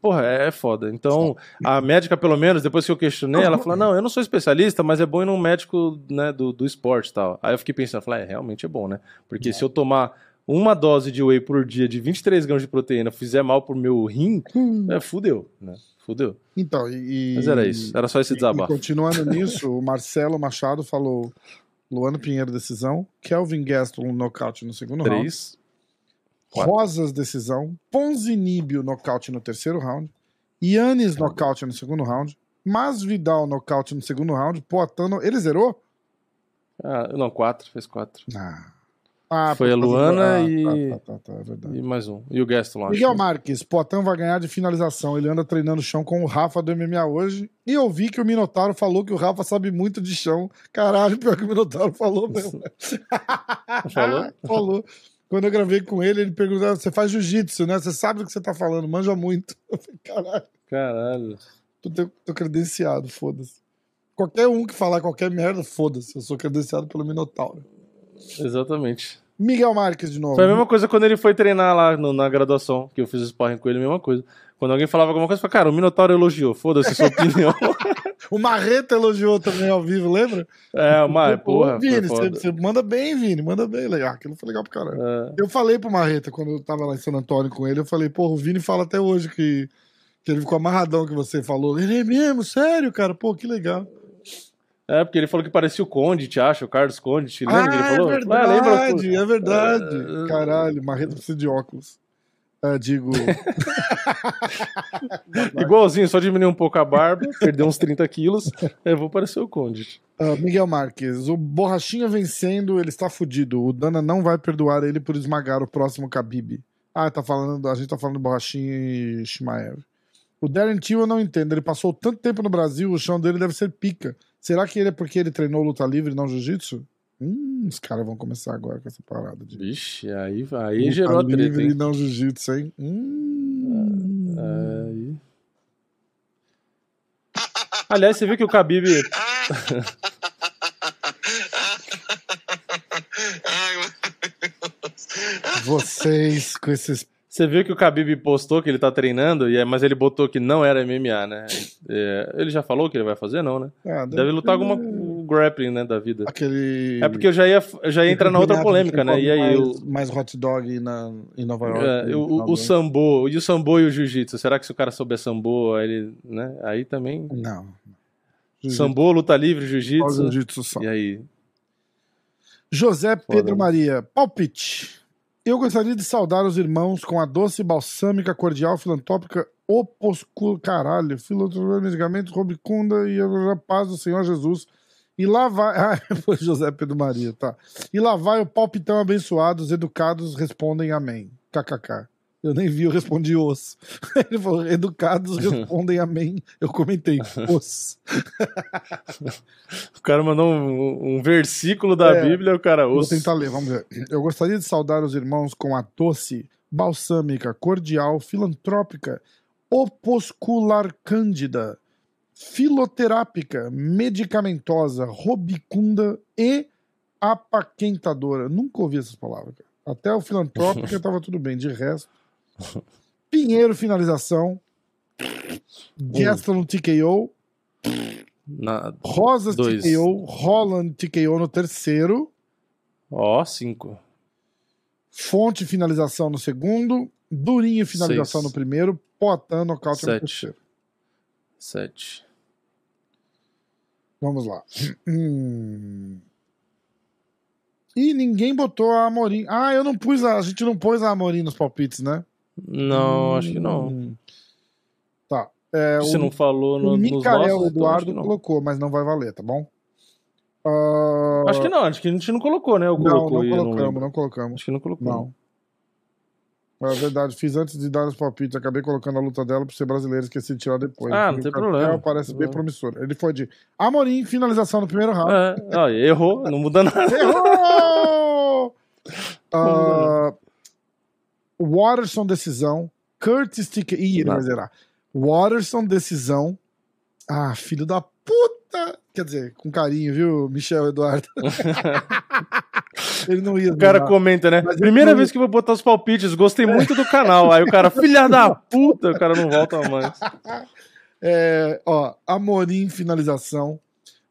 Porra, é foda. Então, a médica, pelo menos, depois que eu questionei, ela falou: Não, eu não sou especialista, mas é bom ir num médico né, do, do esporte e tal. Aí eu fiquei pensando: falei, é, realmente é bom, né? Porque se eu tomar uma dose de whey por dia de 23 gramas de proteína fizer mal pro meu rim, Hum. é, fudeu, né? Fudeu. Então, e. Mas era isso. Era só esse E desabafo. continuando nisso, o Marcelo Machado falou: Luano Pinheiro, decisão. Kelvin Gaston, nocaute no segundo round. Quatro. Rosas, decisão. Ponzinibio, nocaute no terceiro round. Yannis, nocaute no segundo round. Masvidal, nocaute no segundo round. Poatano, ele zerou? Ah, não, quatro. Fez quatro. Ah. Ah, Foi a Luana do- e- Tá, tá, tá, tá, é. E mais um. E o Gaston lá. Miguel acho. Marques, Poatan vai ganhar de finalização. Ele anda treinando chão com o Rafa do MMA hoje. E eu vi que o Minotauro falou que o Rafa sabe muito de chão. Caralho, pior que o Minotauro falou mesmo. Falou? falou. Quando eu gravei com ele, ele perguntou: você faz jiu-jitsu, né? Você sabe do que você tá falando, manja muito. Eu falei, caralho, Caralho. tô, tô credenciado, foda-se. Qualquer um que falar qualquer merda, foda-se. Eu sou credenciado pelo Minotauro. Exatamente. Miguel Marques de novo. Foi a mesma coisa quando ele foi treinar lá no- na graduação, que eu fiz sparring com ele, a mesma coisa. Quando alguém falava alguma coisa, eu falava, cara, o Minotauro elogiou, foda-se a sua opinião. O Marreta elogiou também ao vivo, lembra? é, mas, Pô, porra, Vini, você, você manda bem, Vini, manda bem. Legal. Aquilo foi legal pro caralho. É, Eu falei pro Marreta, quando eu tava lá em San Antônio com ele, eu falei, porra, o Vini fala até hoje que, que ele ficou amarradão que você falou. Ele é mesmo, sério, cara? Pô, que legal. É, porque ele falou que parecia o Conde, te acha, o Carlos Conde, te lembra que ele ah, falou? é Ah, verdade, lembra? é verdade. É, Caralho, Marreta precisa de óculos. Ah, digo, Igualzinho, só diminuir um pouco a barba, perder uns 30 quilos, eu vou parecer o Conde. ah, Miguel Marques, o Borrachinha vencendo, ele está fudido. O Dana não vai perdoar ele por esmagar o próximo Khabib. Ah, tá falando, a gente tá falando do Borrachinha e Shimaev. O Darren Till eu não entendo. Ele passou tanto tempo no Brasil, o chão dele deve ser pica. Será que ele é porque ele treinou luta livre e não jiu-jitsu? Hum, os caras vão começar agora com essa parada de Vixe, aí, aí gerou a treta, hein? não jiu-jitsu, hein? Hum. Aí. Aliás, você viu que o Khabib Vocês com esses. Você viu que o Khabib postou que ele tá treinando, é- mas ele botou que não era MMA, né? É, ele já falou que ele vai fazer, não, né? Ah, Deve lutar alguma um grappling, né, da vida. Aquele. É porque eu já ia, eu já ia entrar na outra polêmica, né? E aí, mais, mais hot dog na, em Nova York. é, o, o, o sambo, e o sambo e o jiu-jitsu, será que se o cara souber sambo, aí ele, né? Aí também, Não. sambo, luta livre, jiu-jitsu, Jiu-jitsu só. e aí? José Pedro né? Maria, palpite. Eu gostaria de saudar os irmãos com a doce, balsâmica, cordial, filantrópica, opuscula, caralho, filantrópica, medicamentos, robicunda e a paz do Senhor Jesus. E lá vai. Ah, foi José Pedro Maria, tá. E lá vai o palpitão abençoado, os educados respondem amém. KKK. Eu nem vi, eu respondi os. Ele falou, educados respondem amém. Eu comentei, os. O cara mandou um, um versículo da É, Bíblia, o cara, Vou os... tentar ler, vamos ver. Eu gostaria de saudar os irmãos com a doce, balsâmica, cordial, filantrópica, opuscular cândida, filoterápica, medicamentosa, robicunda e apaquentadora. Nunca ouvi essas palavras. cara. Até o filantrópica tava tudo bem, de resto. Pinheiro finalização. Gaston no TKO. Na... Rosas Dois. TKO. Holland TKO no terceiro. Ó, cinco. Fonte finalização no segundo. Durinho finalização Seis. no primeiro. Potan nocaute no Sete. terceiro. Sete. Vamos lá. Hum. E ninguém botou a Amorim. Ah, eu não pus a. A gente não pôs a Amorim nos palpites, né? Não, acho que não. Hum. Tá. É, Você o, não falou no, o Micael nossos, então Eduardo que não. colocou, mas não vai valer, tá bom? Ah, Acho que não, acho que a gente não colocou, né? Eu não, colocou não não colocamos, lembro. não colocamos. Acho que não colocou. Não. É verdade, fiz antes de dar os palpites. Acabei colocando a luta dela por ser brasileiro, esqueci de tirar depois. Ah, não tem cartel problema. Parece Não bem promissor. Ele foi de Amorim, finalização no primeiro round. É, ó, errou, não muda nada. Errou! Ah, Waterson, decisão. Curtis TK. Ih, ele vai zerar. Waterson, decisão. Ah, filho da puta! Quer dizer, com carinho, viu, Michel Eduardo? Ele não ia. O cara durar. comenta, né? Mas Primeira tô- vez que eu vou botar os palpites, gostei muito do canal. Aí o cara, filha da puta, o cara não volta mais. É, ó, Amorim, finalização.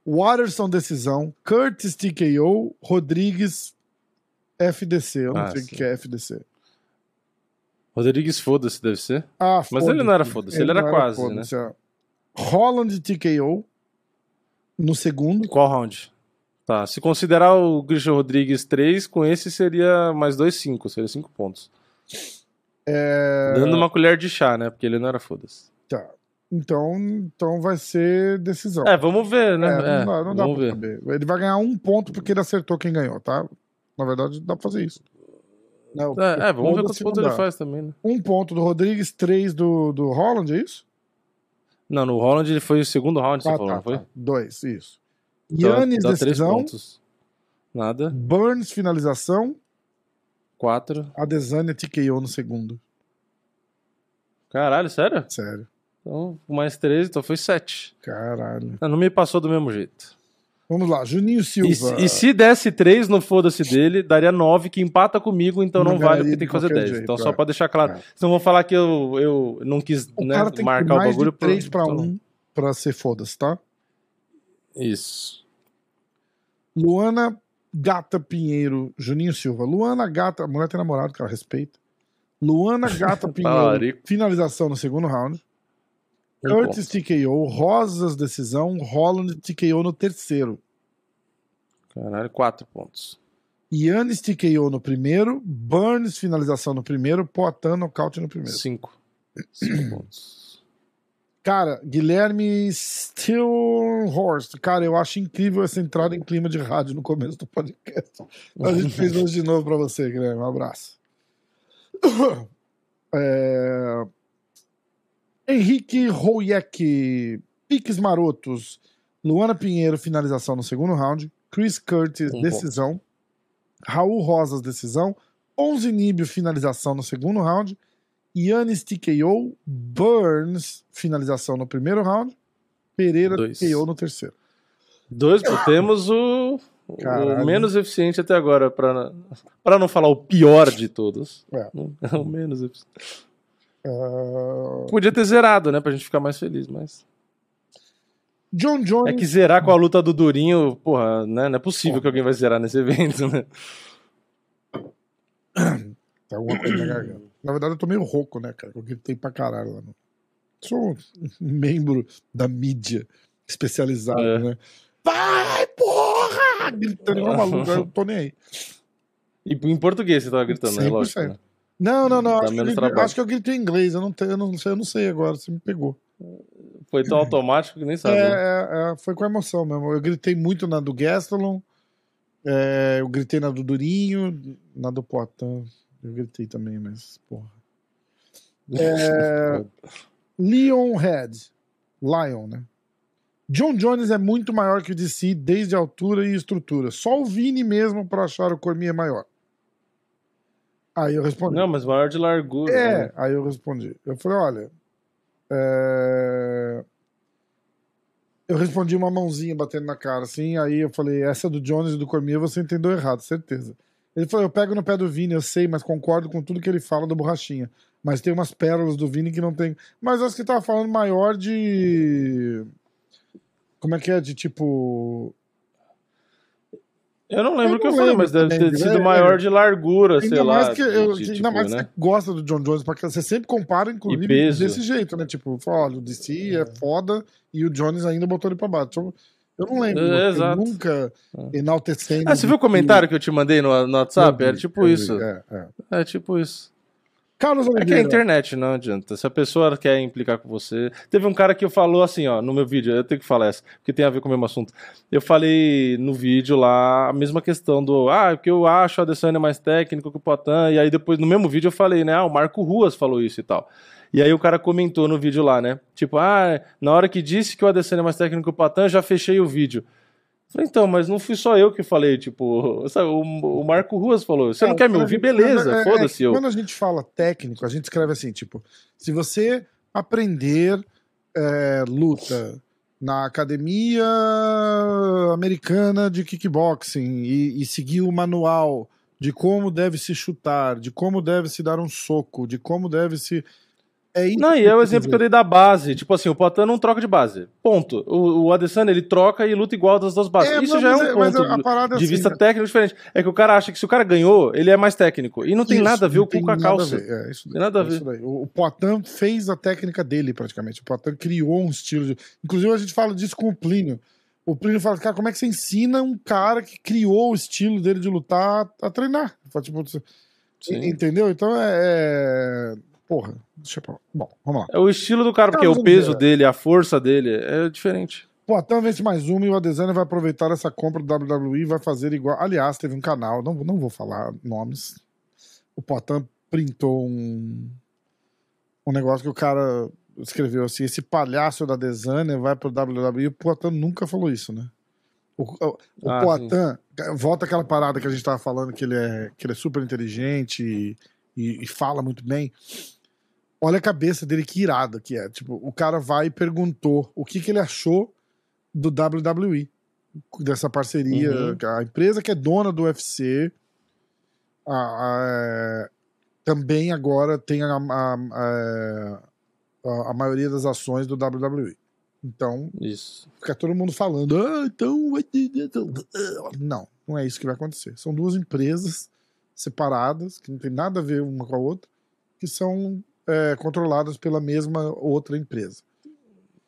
Waterson, decisão. Curtis, TKO. Rodrigues, FDC. Eu não Ah, sei o que é FDC. Rodrigues, foda-se, deve ser. Ah, Mas ele não era foda-se, ele era não quase, foda-se, é. Holland, TKO. No segundo. Qual round? Tá, se considerar o Christian Rodrigues 3, com esse seria mais 2, 5, seria 5 pontos. É, Dando uma colher de chá, né? Porque ele não era foda-se. tá. Então, então vai ser decisão. É, vamos ver, né? É, É, não dá, não dá vamos pra ver. saber. Ele vai ganhar um ponto porque ele acertou quem ganhou, tá? Na verdade, dá pra fazer isso. Não, É, é, vamos ver quantos pontos ele faz também, né? Um ponto do Rodrigues, três do, do Holland, é isso? Não, no Holland ele foi o segundo round, você Ah, falou, tá, não foi? tá. Dois, isso. Yannis, dá três decisão. pontos. Nada. Burns, finalização. Quatro. Adesanya, TKO no segundo. Caralho, sério? Sério. Então, mais três, então foi sete. Caralho. Ah, Não me passou do mesmo jeito. Vamos lá, Juninho E, Silva. se- e se desse três no foda-se dele, daria nove, que empata comigo, então Não não, vale porque tem que fazer qualquer dez. jeito, então, é. só pra deixar claro. É. Senão vão falar que eu, eu não quis O né, cara tem que marcar o mais bagulho. de 3 pra então- 1 pra ser foda-se, tá? Isso. Luana Gata Pinheiro, Juninho Silva. Luana Gata, a mulher tem namorado, cara, respeita. Luana Gata Pinheiro, finalização no segundo round. Curtis TKO, Rosas decisão, Holland TKO no terceiro. Caralho, quatro pontos. Yannis TKO no primeiro, Burns finalização no primeiro, Poitin nocaute no primeiro. Cinco. Cinco pontos. Cara, Guilherme Stillhorst. Cara, eu acho incrível essa entrada em clima de rádio no começo do podcast. A gente fez hoje de novo pra você, Guilherme. Um abraço. É... Henrique Royek, piques marotos. Luana Pinheiro, finalização no segundo round. Chris Curtis, decisão. Raul Rosas, decisão. 11 Níbio, finalização no segundo round. Yannis TKO, Burns, finalização no primeiro round. Pereira Dois. TKO no terceiro. Dois, pô, temos o, o menos eficiente até agora, pra, pra não falar o pior de todos. É. É o menos eficiente. Ah, Podia ter zerado, né? Pra gente ficar mais feliz, mas. John Jones. É que zerar com a luta do Durinho, porra, né? Não é possível que alguém vai zerar nesse evento, né? Tá alguma coisa na garganta. Na verdade, eu tô meio rouco, né, cara? Eu gritei pra caralho lá. No... Sou um membro da mídia especializada, É. né? Vai, porra! Gritando igual maluco, eu tô nem aí. E em português você tava gritando, né? 100%. Lógico. Né? Não, não, não. Acho que, eu acho que eu gritei em inglês. Eu não, tenho, eu, não sei, eu não sei agora. Você me pegou. Foi tão automático que nem sabe. É, né? é, é, foi com emoção mesmo. Eu gritei muito na do Gastelum. é, eu gritei na do Durinho. Na do Poitin. Eu gritei também, mas, porra. É, Leon Head. Lion, né? John Jones é muito maior que o DC desde altura e estrutura. Só o Vini mesmo pra achar o Cormier maior. Aí eu respondi. Não, mas maior de largura. É, né? aí eu respondi. Eu falei, olha. é, Eu respondi uma mãozinha batendo na cara, assim. Aí eu falei, essa do Jones e do Cormier você entendeu errado, certeza. Ele falou, eu pego no pé do Vini, eu sei, mas concordo com tudo que ele fala do Borrachinha. Mas tem umas pérolas do Vini que não tem. Mas acho que tava falando maior de. Como é que é? De tipo. Eu não lembro o que eu falei, mas deve ter sido é, maior é. de largura, Ainda sei mais lá. que, eu, de- ainda tipo, mais né? que você gosta do John Jones, porque você sempre compara, inclusive, desse jeito, né? Tipo, olha, o DC é foda e o Jones ainda botou ele pra baixo. Eu não lembro, É, eu exato. nunca enaltecendo. Ah, você viu o comentário que eu te mandei no, no WhatsApp? Era tipo isso. É, é. É tipo isso. Carlos É que é a Oliveira. internet, não adianta. Se a pessoa quer implicar com você. Teve um cara que falou assim, ó, no meu vídeo, eu tenho que falar essa, porque tem a ver com o mesmo assunto. Eu falei no vídeo lá a mesma questão do, ah, porque eu acho o Adesanya mais técnico que o Potan, e aí depois no mesmo vídeo eu falei, né, ah, o Marco Ruas falou isso e tal. E aí o cara comentou no vídeo lá, né, tipo, ah, na hora que disse que o Adesanya é mais técnico que o Potan, já fechei o vídeo. Falei, então, mas não fui só eu que falei, tipo, sabe, o, o Marco Ruas falou, você não É, quer me ouvir? gente- Beleza, é, é, foda-se eu. Quando a gente fala técnico, a gente escreve assim, tipo, se você aprender é, luta na academia americana de kickboxing e, e seguir o manual de como deve se chutar, de como deve se dar um soco, de como deve se. É isso não, e é o exemplo que eu dei da base. Tipo assim, o Potan não troca de base. Ponto. O, o Adesanya, ele troca e luta igual das duas bases. É, isso já é um é, ponto de, assim, vista técnico diferente. É que o cara acha que se o cara ganhou, ele é mais técnico. E não tem isso, nada a ver com a calça. É, isso, tem nada a ver. O, o Poitin fez a técnica dele, praticamente. O Poitin criou um estilo de... Inclusive, a gente fala disso com o Plínio. O Plínio fala, cara, como é que você ensina um cara que criou o estilo dele de lutar a treinar? Tipo, entendeu? Então é... Porra, deixa eu... Bom, vamos lá. É o estilo do cara, porque o peso dele, a força dele é diferente. Até vence mais uma e o Adesanya vai aproveitar essa compra do WWE e vai fazer igual. Aliás, teve um canal, não, não vou falar nomes. O Potan printou um, um negócio que o cara escreveu assim: esse palhaço da Adesanya vai pro WWE. O Potan nunca falou isso, né? O, o, o ah, Poitin, volta aquela parada que a gente tava falando, que ele é, que ele é super inteligente e, e, e fala muito bem. Olha a cabeça dele, que irada que é. Tipo, o cara vai e perguntou o que, que ele achou do WWE, dessa parceria. Uhum. A empresa que é dona do UFC a, a, é, também agora tem a, a, a, maioria das ações do WWE. Então, isso. fica todo mundo falando, ah, então vai ter. Não, não é isso que vai acontecer. São duas empresas separadas, que não tem nada a ver uma com a outra, que são é, controladas pela mesma outra empresa.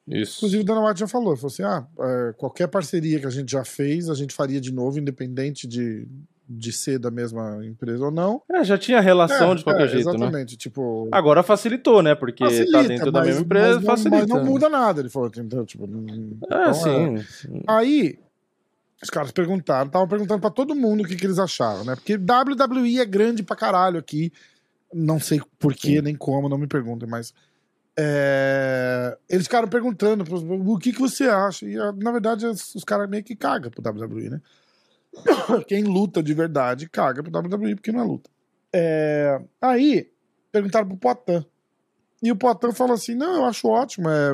Isso. Inclusive, o Dana White já falou, falou assim, ah, é, qualquer parceria que a gente já fez, a gente faria de novo, independente de, de ser da mesma empresa ou não. É, já tinha relação é, de qualquer é, jeito, exatamente, né? Exatamente, tipo... Agora facilitou, né? Porque tá facilita, tá dentro mas, da mesma empresa, mas não, facilita. Mas não muda nada, ele falou, entendeu? Tipo, é, então, sim. Aí, os caras perguntaram, estavam perguntando para todo mundo o que, que eles acharam, né? Porque WWE é grande pra caralho aqui. Não sei porquê, nem como, não me perguntem, mas. É... Eles ficaram perguntando o que, que você acha. E na verdade os caras meio que cagam pro WWE, né? Quem luta de verdade caga pro WWE porque não é luta. É... Aí perguntaram pro Potan. E o Potan falou assim: não, eu acho ótimo. É,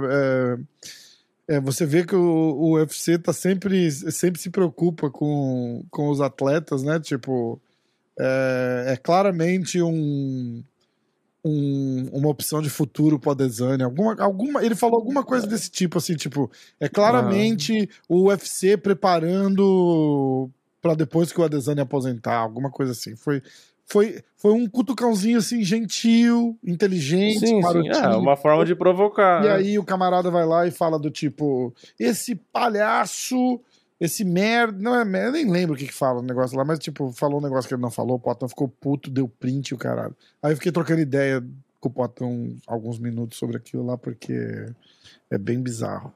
é, é, você vê que o, o UFC tá sempre, sempre se preocupa com, com os atletas, né? Tipo, é, é claramente um, um, uma opção de futuro pro Adesanya. Alguma, alguma, ele falou alguma coisa desse tipo, assim, tipo, é claramente ah. o UFC preparando para depois que o Adesanya aposentar, alguma coisa assim. Foi, foi, foi um cutucãozinho assim, gentil, inteligente, sim, sim. É, uma forma de provocar. E né? aí o camarada vai lá e fala do tipo, esse palhaço esse merda. Não é merda, nem lembro o que que fala o negócio lá, mas tipo, falou um negócio que ele não falou, o Potão ficou puto, deu print o caralho. Aí eu fiquei trocando ideia com o Potão alguns minutos sobre aquilo lá, porque é bem bizarro.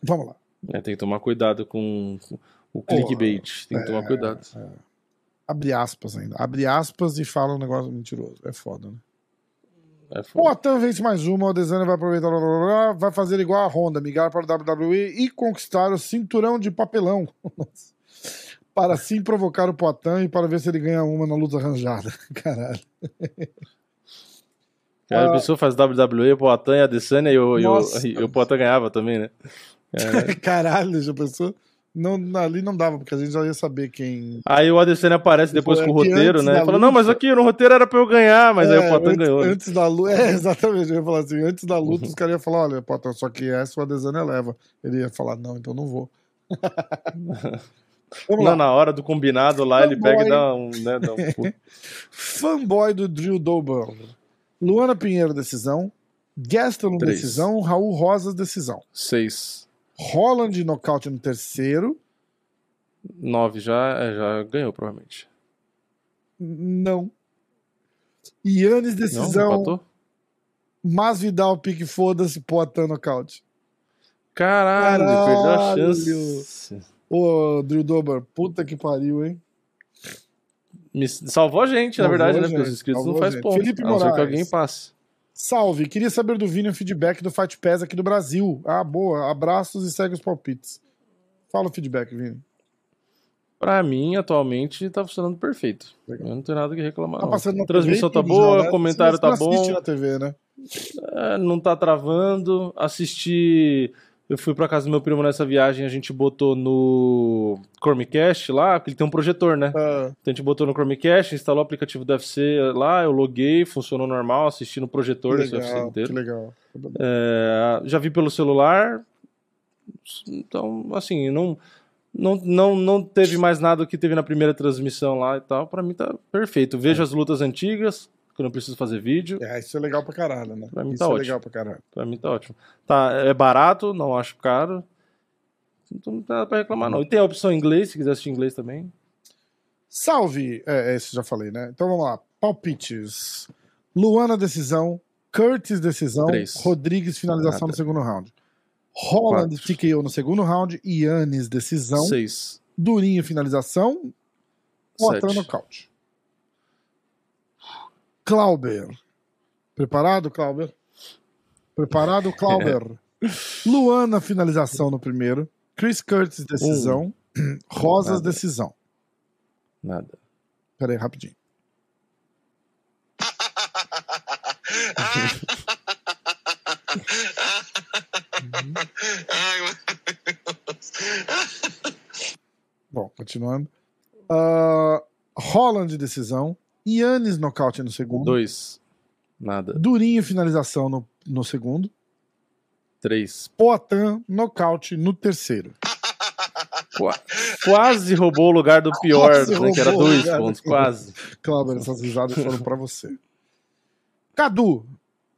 Vamos lá. É, tem que tomar cuidado com o clickbait. Tem que é, tomar cuidado. É. Abre aspas ainda. Abre aspas e fala um negócio mentiroso. É foda, né? É Potan vence mais uma, o Desana vai aproveitar, blá, blá, blá, vai fazer igual a Honda, migrar para a WWE e conquistar o cinturão de papelão. para assim provocar o Poitin e para ver se ele ganha uma na luta arranjada. Caralho. Cara, a pessoa faz WWE, o Poitin e a Adesanya e o, e o, e o Poitin ganhava também, né? É. Caralho, já pensou? Não, ali não dava, porque a gente já ia saber quem. Aí o Adesanya aparece depois com o roteiro, né? Fala, não, mas aqui no roteiro era pra eu ganhar, mas é, aí o Potan ganhou. Né? Antes da luta, é, exatamente, eu ia falar assim, antes da luta os caras iam falar, olha, Potan, só que essa o Adesanya leva. Ele ia falar, não, então não vou. Não, lá. na hora do combinado lá, Fanboy. ele pega e dá um. Né, dá um... Fanboy do Drew Dober. Luana Pinheiro, decisão. Gaston, decisão. Raul Rosas, decisão. Seis. Holland nocaute no terceiro. Nove já, é, já ganhou, provavelmente. Não. Yannis decisão. Não, mas Vidal pique foda-se, Poitin nocaute. Caralho, Caralho, perdeu a chance. Ô, Drew Dober, puta que pariu, hein? Me salvou a gente, salvou na verdade, né? Porque os inscritos não faz ponto. Felipe a não ser que alguém passe. Salve, queria saber do Vini o feedback do Fight Pass aqui do Brasil. Ah, boa. Abraços e segue os palpites. Fala o feedback, Vini. Pra mim, atualmente, tá funcionando perfeito. Legal. Eu não tenho nada que reclamar. Tá não. na Transmissão TV tá tudo já, boa, né? comentário Você tá bom. na TV, né? É, não tá travando. Assisti. Eu fui pra casa do meu primo nessa viagem, a gente botou no Chromecast lá, porque ele tem um projetor, né? Ah, Então a gente botou no Chromecast, instalou o aplicativo do UFC lá, eu loguei, funcionou normal, assisti no projetor desse UFC legal, que inteiro. legal. É, já vi pelo celular, então, assim, não, não, não, não teve mais nada que teve na primeira transmissão lá e tal. Pra mim tá perfeito. Vejo as lutas antigas, que eu não preciso fazer vídeo. É, isso é legal pra caralho, né? Pra mim isso tá é ótimo. legal pra caralho. Pra mim tá ótimo. Tá, é barato, não acho caro. Então não tem nada pra reclamar, não. E tem a opção em inglês, se quiser assistir em inglês também. Salve! É, esse já falei, né? Então vamos lá. Palpites. Luana, decisão. Curtis, decisão. Três. Rodrigues, finalização Nada. no segundo round. Holland, Quatro. TKO no segundo round. Yannis, decisão. Seis. Durinho, finalização. Sete. nocaute. Clauber. Preparado, Clauber? Preparado, Clauber? Luana, finalização no primeiro. Chris Curtis, decisão. Rosas, Nada. decisão. Nada. Pera aí, rapidinho. Bom, continuando. Ah, Holland, decisão. Yannis, nocaute no segundo. Dois. Nada. Durinho, finalização no, no segundo. Três. Poitin, nocaute no terceiro. Qua- Quase roubou o lugar do pior, né, que era dois pontos, quase. Clauber, essas risadas foram pra você. Cadu,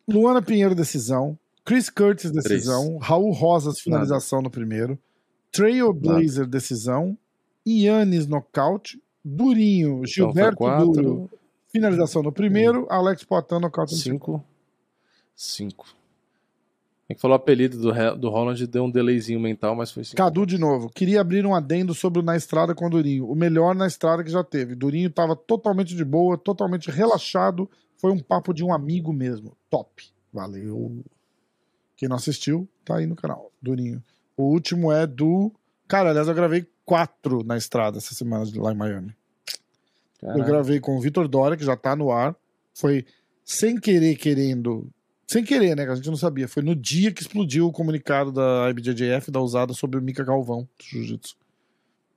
Luana Pinheiro, decisão. Chris Curtis, decisão. Raul Rosas, finalização no primeiro. Trailblazer, decisão. Yannis, nocaute. Durinho, Então Gilberto quatro, Duro, finalização no primeiro. Alex Poitin, nocaute no segundo. cinco, cinco. Quem que falou o apelido do, do Holland deu um delayzinho mental, mas foi cinco. Cadu de novo. Queria abrir um adendo sobre o Na Estrada com o Durinho. O melhor na estrada que já teve. Durinho tava totalmente de boa, totalmente relaxado. Foi um papo de um amigo mesmo. Top. Valeu. Quem não assistiu, tá aí no canal. Durinho. O último é do. Cara, aliás, eu gravei quatro na estrada essa semana lá em Miami. Eu Caraca. gravei com o Vitor Dória, que já tá no ar. Foi sem querer, querendo. Sem querer, né? Que a gente não sabia. Foi no dia que explodiu o comunicado da IBJJF da usada sobre o Mika Galvão, do Jiu-Jitsu.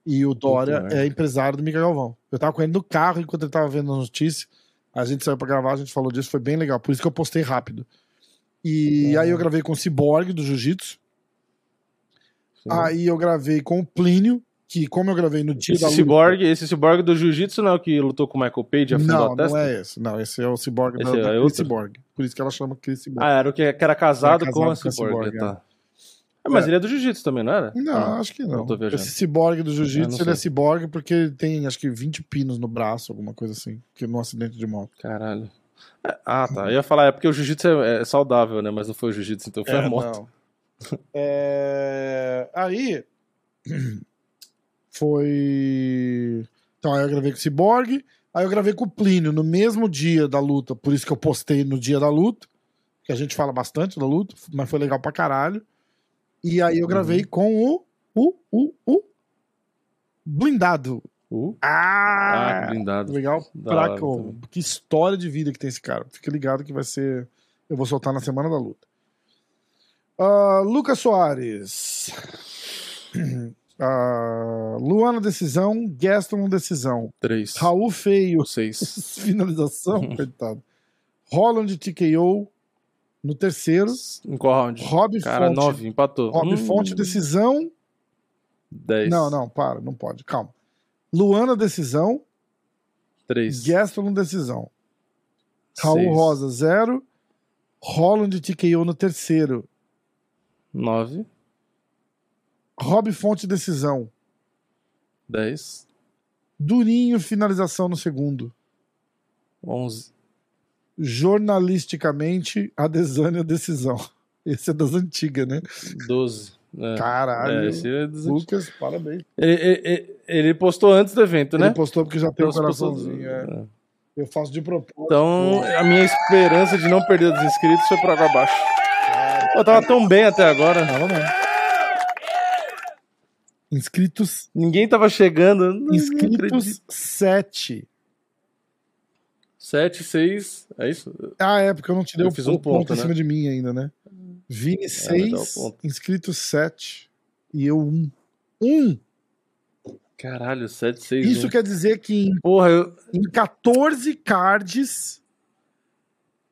E o Dória é empresário do Mika Galvão. Eu tava com ele no carro enquanto ele tava vendo a notícia. A gente saiu pra gravar, a gente falou disso, foi bem legal. Por isso que eu postei rápido. E aí eu gravei com o Cyborg do Jiu-Jitsu. Aí eu gravei com o Plínio, que como eu gravei no dia da Esse luta- cyborg, esse cyborg do Jiu-Jitsu não é o que lutou com o Michael Page Não, a testa? não é esse. Não, esse é o Cyborg Esse da, é da Chris? Cyborg. Por isso que ela chama Chris Cyborg. Ah, era o que, era casado, Era casado com a cyborg. tá. É, mas É. ele é do Jiu-Jitsu também, não era? não, Ah, acho que não. viajando. Esse Cyborg do Jiu-Jitsu, não ele é. Cyborg porque ele tem acho que 20 pinos no braço, alguma coisa assim, que num acidente de moto. Caralho. É, Ah, tá. Eu ia falar, é porque o jiu-jitsu é, é saudável, né? Mas não foi o jiu-jitsu, então foi a moto. não. É, Aí foi. Então, aí eu gravei com o Cyborg, aí eu gravei com o Plínio no mesmo dia da luta, por isso que eu postei no dia da luta, que a gente fala bastante da luta, mas foi legal pra caralho. E aí eu gravei Uhum. com o. O. O. O. Blindado. Uh, Ah! ah, blindado. Legal pra. Que história de vida que tem esse cara. Fica ligado que vai ser. Eu vou soltar na semana da luta. Ah, Lucas Soares. Ah, Luana decisão, Gaston decisão. Três. Raul Feio, Seis. finalização, coitado. Holland TKO no terceiro. Em qual round? Rob Cara, Fonte. nove, empatou. Rob Hum, Fonte decisão. Dez. Não, não, para, não pode, calma. Luana decisão, Três. Gaston decisão. Raul Seis. Rosa, zero. Holland TKO no terceiro. Nove. Rob Fonte, decisão. Dez. Durinho, finalização no segundo. Onze. Jornalisticamente, a Desânia, decisão. Esse é das antigas, né? Doze. É. Caralho. É, esse é Lucas, parabéns. ele, ele- ele postou antes do evento, né? Ele postou porque já tem um Então, coraçãozinho. é. é. Eu faço de propósito. Então, a minha esperança de não perder os inscritos foi por água abaixo. Eu tava tão bem até agora. Tava não. Inscritos, Ninguém tava chegando. Não inscritos acredito. 7. 7, 6. É isso? Ah, é, porque eu não te dei Eu fiz um ponto, ponto, em né? cima de mim ainda, né? Vini É, vai dar o 6, ponto. inscritos 7 e eu 1. 1! Caralho, 7, 6. Isso quer dizer que em, Porra, eu. em 14 cards,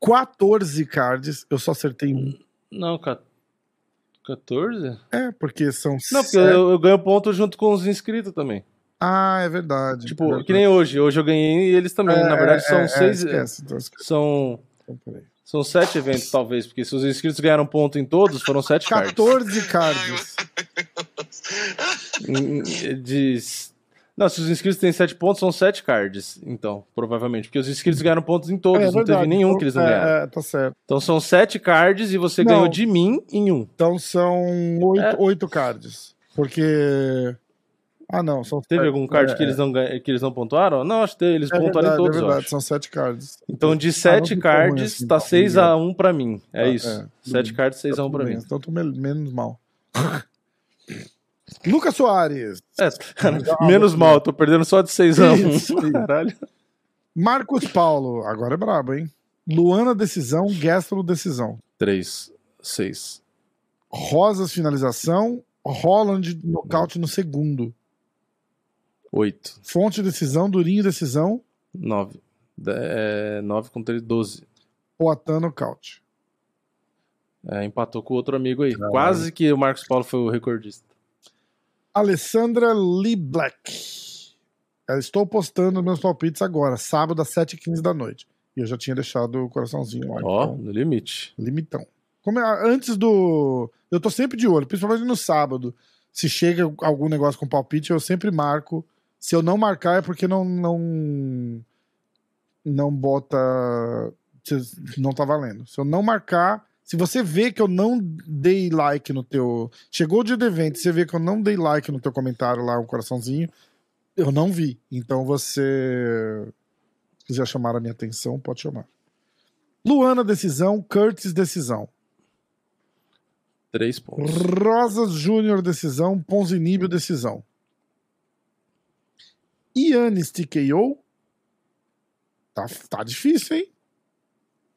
14 cards, eu só acertei um. Não, ca- 14? É, porque são Não, porque eu, eu ganho ponto junto com os inscritos também. Ah, é verdade. Tipo, é verdade. que nem hoje. Hoje eu ganhei e eles também. Na verdade, É, são é, seis. É, esquece, então esquece. São. Então. São sete eventos, talvez, porque se os inscritos ganharam ponto em todos, foram sete cards. 14 cards. Em- em- De... Não, se os inscritos têm sete pontos, são sete cards, então, provavelmente. Porque os inscritos ganharam pontos em todos, É não teve nenhum que eles não É, ganharam. É, tá certo. Então são sete cards e você Não. ganhou de mim em um. Então são oito, É. oito cards. Porque. Ah, não. São Teve sete. algum card É, que, eles não, ganha- que eles não pontuaram? Não, acho que eles é pontuaram verdade, em todos, é verdade. São sete cards. Então de Ah, sete não ruim cards, assim, tá tá, 6 tudo a 1 pra mim. É Tá, isso. é, Sete cards, 6 a 1 Tudo pra mim. Então tô me- menos mal. Lucas Soares. É, menos mal, tô perdendo só de 6 a 1 Isso, isso. Caralho. Marcos Paulo. Agora é brabo, hein? Luana decisão, Gastro decisão. 3, 6. Rosas finalização, Holland nocaute no segundo. 8, Fonte decisão, Durinho decisão, 9. 9 contra ele, 12. Poatan nocaute. É, empatou com o outro amigo aí. Quase que o Marcos Paulo foi o recordista. Alessandra Lee Black. Eu estou postando meus palpites agora, sábado às 7h15 da noite. E eu já tinha deixado o coraçãozinho lá. Ó, então, no limite. limitão. Como é- antes do. Eu tô sempre de olho, principalmente no sábado. Se chega algum negócio com palpite, eu sempre marco. Se eu não marcar, é porque não. Não, não bota. Não tá valendo. Se eu não marcar. Se você vê que eu não dei like no teu. Chegou o dia do evento, você vê que eu não dei like no teu comentário lá, o coraçãozinho. Eu não vi. Então você. Se quiser chamar a minha atenção, pode chamar. Luana, decisão. Curtis, decisão. 3 pontos. Rosas Júnior, decisão. Ponzinibio, decisão. Yannis TKO. Tá, tá difícil, hein?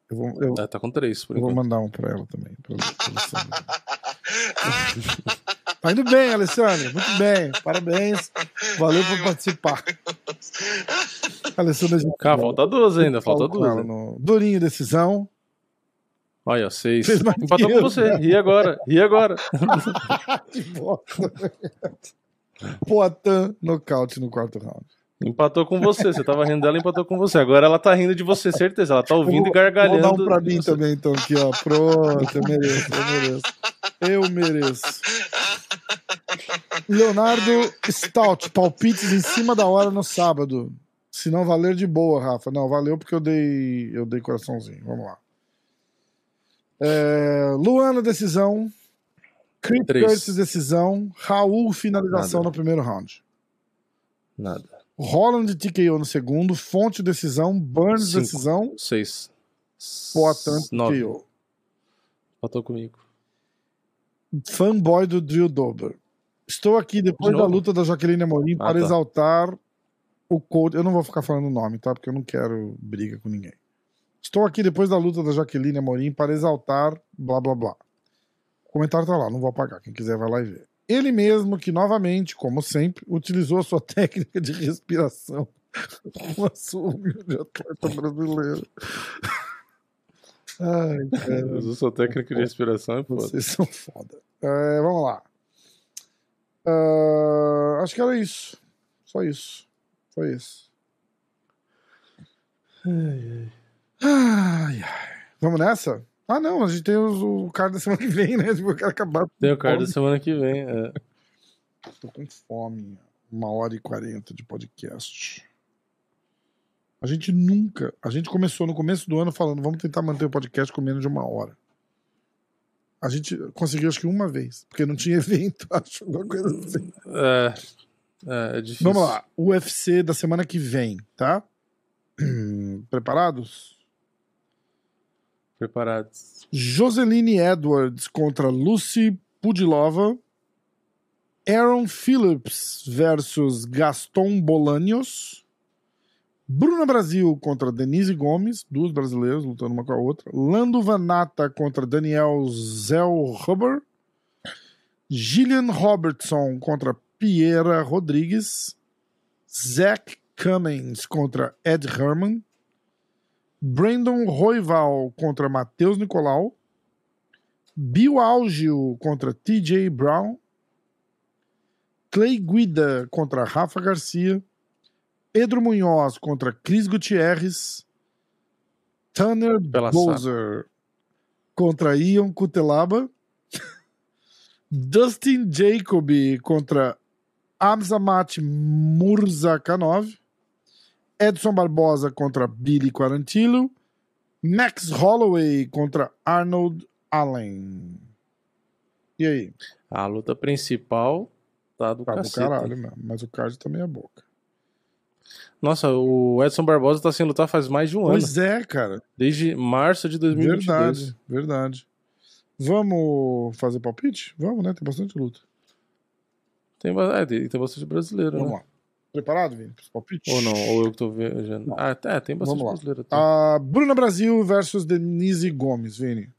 Eu vou, eu, É, tá com 3 por eu vou enquanto. mandar um pra ela também. Pra, pra tá indo bem, Alessandra. Muito bem. Parabéns. Valeu por participar. Alessandra, falta duas ainda, falta duas. né? no- Durinho, decisão. Olha, 6. Fez mais Empatou com você. né? Ri agora, ri agora. que bosta. Poatan, nocaute no quarto round. Empatou com você. Você tava rindo dela, empatou com você. Agora ela tá rindo de você, certeza. Ela tá ouvindo Vou- e gargalhando. Vou dar um pra mim você. também, então, aqui, ó. Pronto, eu mereço, eu mereço. Eu mereço. Leonardo Stout, palpites em cima da hora no sábado. Se não valer de boa, Rafa. Não, valeu porque eu dei, eu dei coraçãozinho. Vamos lá. É, Luana, decisão. Chris. Curtis, decisão. Raul, finalização Nada. no primeiro round. Nada. Roland, TKO no segundo. Fonte, decisão. Burns, Cinco. decisão. 6. Poatan, 9. TKO. Empatou comigo. fanboy do Drill Dober. Estou aqui depois De da luta da Jaqueline Amorim Ah, para tá. exaltar o coach. Eu não vou ficar falando o nome, tá? Porque eu não quero briga com ninguém. Estou aqui depois da luta da Jaqueline Amorim para exaltar blá blá blá. O comentário tá lá, não vou apagar. Quem quiser vai lá e ver. Ele mesmo que novamente, como sempre, utilizou a sua técnica de respiração com a sua humilde atleta brasileira. Ai, cara. Usou sua técnica de respiração é foda. Vocês são foda. É, vamos lá. Ah, acho que era isso. Só isso. Foi isso. Ai, ai. Vamos nessa? Ah, não. A gente tem os- o card da semana que vem, né? Tipo, eu quero acabar. Tem o card da semana que vem. é. Tô com fome. Uma hora e quarenta de podcast. A gente nunca. A gente começou no começo do ano falando, vamos tentar manter o podcast com menos de uma hora. A gente conseguiu, acho que uma vez, porque não tinha evento, acho, alguma coisa assim. É, é, é difícil. Vamos lá, UFC da semana que vem, tá? Preparados? Preparados. Joseline Edwards contra Lucy Pudilova Aaron Phillips versus Gaston Bolaños. Bruna Brasil contra Denise Gomes, duas brasileiras lutando uma com a outra. Lando Vanata contra Daniel Zellhuber. Gillian Robertson contra Piera Rodrigues. Zach Cummings contra Ed Herman. Brandon Roival contra Matheus Nicolau. Bill Algio contra TJ Brown. Clay Guida contra Rafa Garcia. Pedro Munhoz contra Cris Gutierrez. Tanner Pela Bowser contra Ian Kutelaba. Dustin Jacoby contra Amzamat Murzakanov. Edson Barbosa contra Billy Quarantillo. Max Holloway contra Arnold Allen. E aí? A luta principal tá do Tá do caralho mesmo, mas o card também é boca. Nossa, o Edson Barbosa tá sem lutar faz mais de um ano. Pois é, cara. Desde março de 2022. Verdade, verdade. Vamos fazer palpite? Vamos, né? Tem bastante luta. Tem, é, tem, tem bastante brasileiro, Vamos né? lá. Preparado, Vini? Para palpite? Ou não, ou eu que tô vendo. Não. Ah, é, tem bastante Vamos brasileiro. A Bruna Brasil versus Denise Gomes, Vini.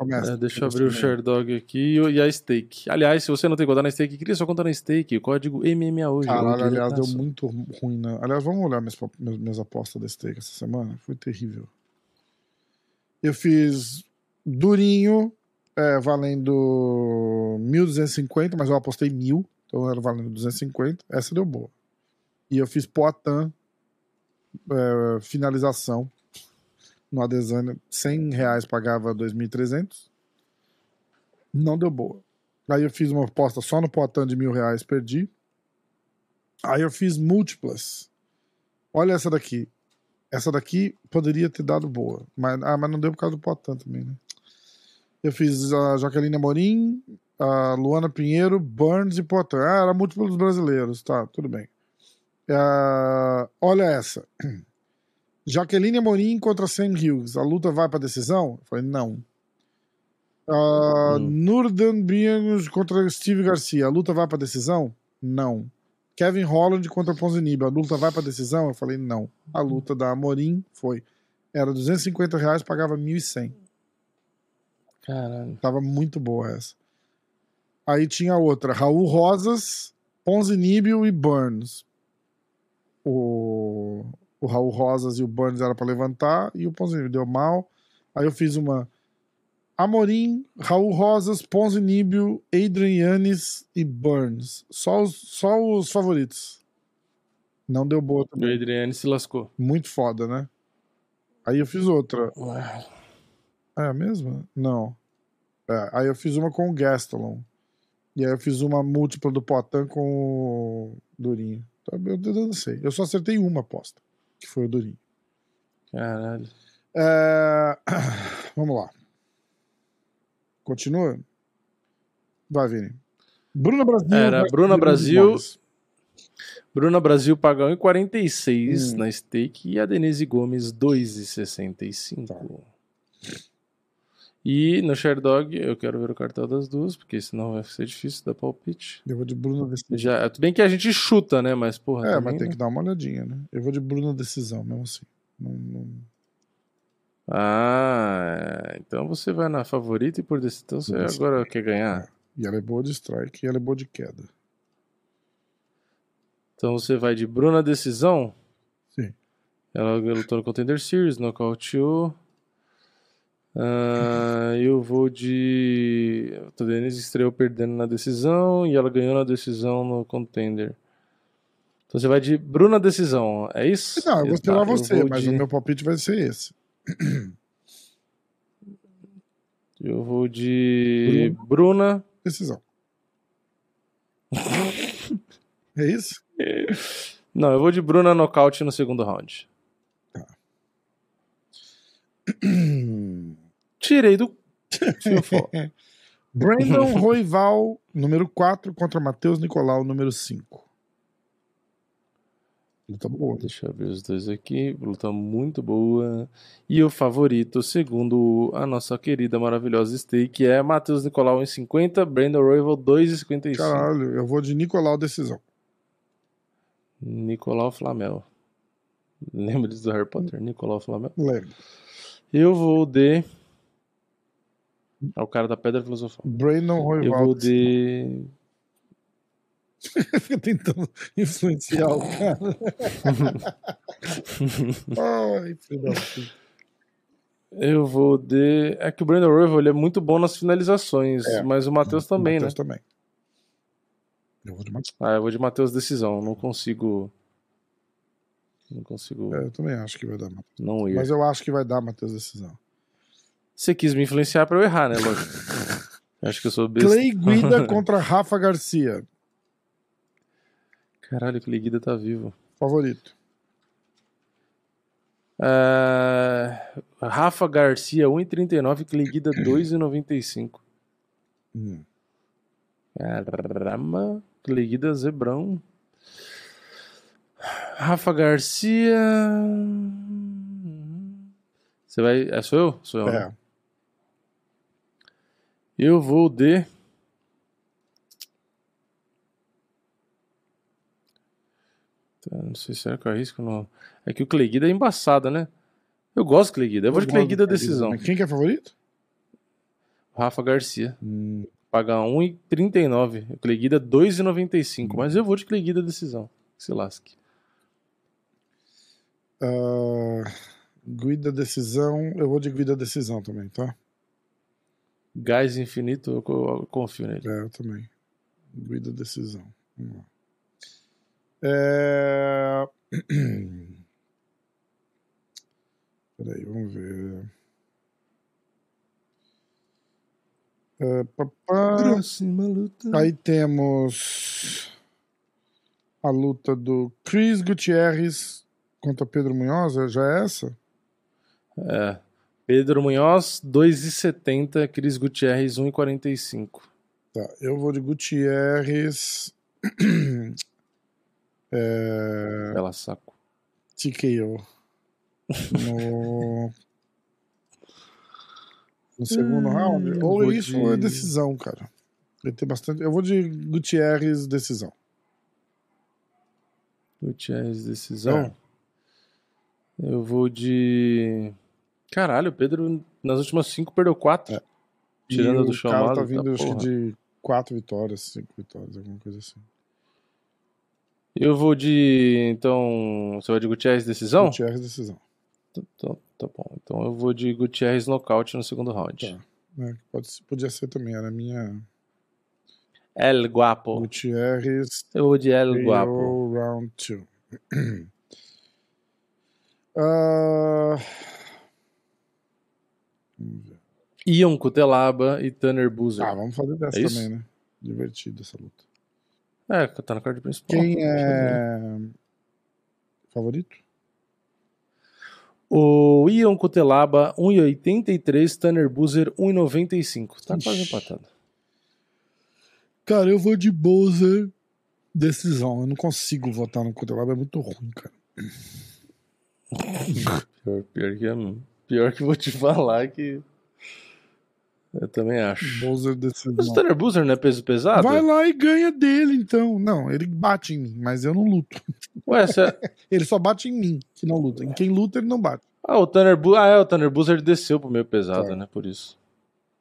Começa. É, deixa eu abrir o Sherdog aqui e a Stake. Aliás, se você não tem conta na Stake, cria sua conta na Stake. O código MMA hoje. Caralho, aliás, deu muito ruim, né? Aliás, vamos olhar minhas, minhas, apostas da stake essa semana. Foi terrível. Eu fiz durinho, é, valendo 1.250, mas eu apostei 1.000, então era valendo 250. Essa deu boa. E eu fiz Poitin, é, finalização, no Adesanya, 100 reais pagava 2.300. Não deu boa. Aí eu fiz uma aposta só no Poitin de mil reais, perdi. Aí eu fiz múltiplas. Olha essa daqui. Essa daqui poderia ter dado boa. Mas, ah, mas não deu por causa do Poitin também, né? Eu fiz a Jaqueline Amorim, a Luana Pinheiro, Burns e Poitin. Ah, era múltiplo dos brasileiros. Tá, tudo bem. Ah, olha essa. Jaqueline Amorim contra Sam Hughes. A luta vai pra decisão? Eu falei, não. Hum. Nurdan Bianos contra Steve Garcia. A luta vai pra decisão? Não. Kevin Holland contra Ponzinibbio. A luta vai pra decisão? Eu falei, não. A luta da Amorim foi. Era 250 reais, pagava 1.100. Caralho. Tava muito boa essa. Aí tinha outra. Raul Rosas, Ponzinibbio e Burns. O, o Raul Rosas e o Burns era pra levantar e o Ponzinibbio deu mal. Aí eu fiz uma Amorim, Raul Rosas, Ponzinibbio, Adrian Yannis e Burns. Só os, só os favoritos. Não deu boa O também. Adriane se lascou. Muito foda, né? Aí eu fiz outra. Ué. É a mesma? Não. É, aí eu fiz uma com o Gastelum. E aí eu fiz uma múltipla do Poitin com o Durinho. Então, eu, não sei. Eu só acertei uma aposta, que foi o Durinho. Caralho. É, Vamos lá. Continua? Vai, Vini. Bruna Brasil. Era Bruna Brasil. Bruna Brasil paga 1,46 Hum. na stake e a Denise Gomes 2,65. E no Sherdog, eu quero ver o cartel das duas, porque senão vai ser difícil dar palpite. Eu vou de Bruna Decisão. Já, tudo bem que a gente chuta, né? Mas, porra. É, também, mas tem né? que dar uma olhadinha, né? Eu vou de Bruna Decisão, mesmo assim. Não, não- Ah, é. então você vai na favorita e por decisão você agora quer ganhar. E ela é boa de strike e ela é boa de queda. Então você vai de Bruna Decisão. Sim. Ela lutou no Contender Series, nocauteou. Ah, eu vou de. A Denise estreou perdendo na decisão e ela ganhou na decisão no Contender. Então você vai de Bruna Decisão, é isso? Não, eu vou Tá, você, vou mas de- o meu palpite vai ser esse. Eu vou de Bruna. Decisão. é isso? Não, eu vou de Bruna nocaute no segundo round. Tirei do. Brandon Roival, número 4, contra Matheus Nicolau, número 5. Luta boa. Deixa eu abrir os dois aqui. Luta muito boa. E o favorito, segundo a nossa querida, maravilhosa Steak, é Matheus Nicolau 1,50, Brandon Royal 2,55. Caralho, eu vou de Nicolau decisão. Nicolau Flamel. Lembra disso do Harry Potter? Nicolau Flamel? Lembro. Eu vou de. É o cara da Pedra Filosofal. Brandon Eu Royval. vou de. Fica tentando influenciar o cara. Ai, filho da puta. Eu vou de. É que o Brandon Royal ele é muito bom nas finalizações, É. mas o Matheus também, Matheus né? também. Eu vou de Matheus. Ah, eu vou de Matheus decisão. Não consigo. Não consigo É, eu também acho que vai dar Matheus. não ir. Mas eu acho que vai dar Matheus decisão. Você quis me influenciar pra eu errar, né, lógico. Eu Acho que eu sou besta. Clay Guida contra Rafa Garcia. Caralho, que Guida tá vivo. Favorito. É, Rafa Garcia, 1,39. Cleguida, 2,95. Hum. Caramba. Cleguida, Zebrão. Rafa Garcia. Você vai. É, sou eu? Sou eu. né? Eu vou de. Tá, Não sei se é que eu arrisco não. É que o Cleguida é embaçada, né? Eu gosto do Cleguida. Eu vou de Cleguida decisão. Guida. Quem que é favorito? Rafa Garcia. Hum. Paga 1,39. O Cleguida 2,95. Mas eu vou de Cleguida decisão. Se lasque. Ah, Guida decisão. Eu vou de Guida decisão também, tá? Gás infinito, eu eu confio nele. É, eu também. Guida decisão. Vamos lá. É... Peraí, vamos ver. É, papá. Próxima luta. Aí temos a luta do Chris Gutierrez contra Pedro Munhoz. Já é essa? É. Pedro Munhoz, 2,70. Cris Gutierrez, 1,45. Tá, eu vou de Gutierrez. é... Bela saco. TKO. No... no segundo Hum, round. Ou isso de- ou é decisão, cara. Ele tem bastante. Eu vou de Gutierrez decisão. Gutierrez, decisão. É. Eu vou de. Caralho, o Pedro nas últimas cinco perdeu quatro. É. Tirando a do o chamado. cara tá vindo, acho que de quatro vitórias, cinco vitórias, alguma coisa assim. Eu vou de. Então. Você vai de Gutierrez, decisão? Gutierrez decisão. Tá, tá- tá bom. Então eu vou de Gutierrez nocaute no segundo round. Tá. É, pode, podia ser também, era a minha. El Guapo. Gutierrez Eu vou de El Guapo. round 2. Ah, vamos ver. Ion Cutelaba e Tanner Boozer. Ah, vamos fazer dessa É também, né? Divertido essa luta. É, tá na card principal. Quem é. Favorito? O Ion Cutelaba, 1,83. Tanner Boozer, 1,95. Tá quase empatado. Cara, eu vou de Bowser decisão. Eu não consigo votar no Cutelaba, é muito ruim, cara. Pior, pior que é mesmo. Pior que vou te falar que. Eu também acho. Bowser Mas o decisão. Tanner Boozer não é peso pesado? Vai lá e ganha dele, então. Não, ele bate em mim, mas eu não luto. Ué, você... Ele só bate em mim, que não luta. Em quem luta, ele não bate. Ah, o Tanner Boozer. Ah, é, o Tanner Boozer desceu pro meio pesado, Tá. né? Por isso.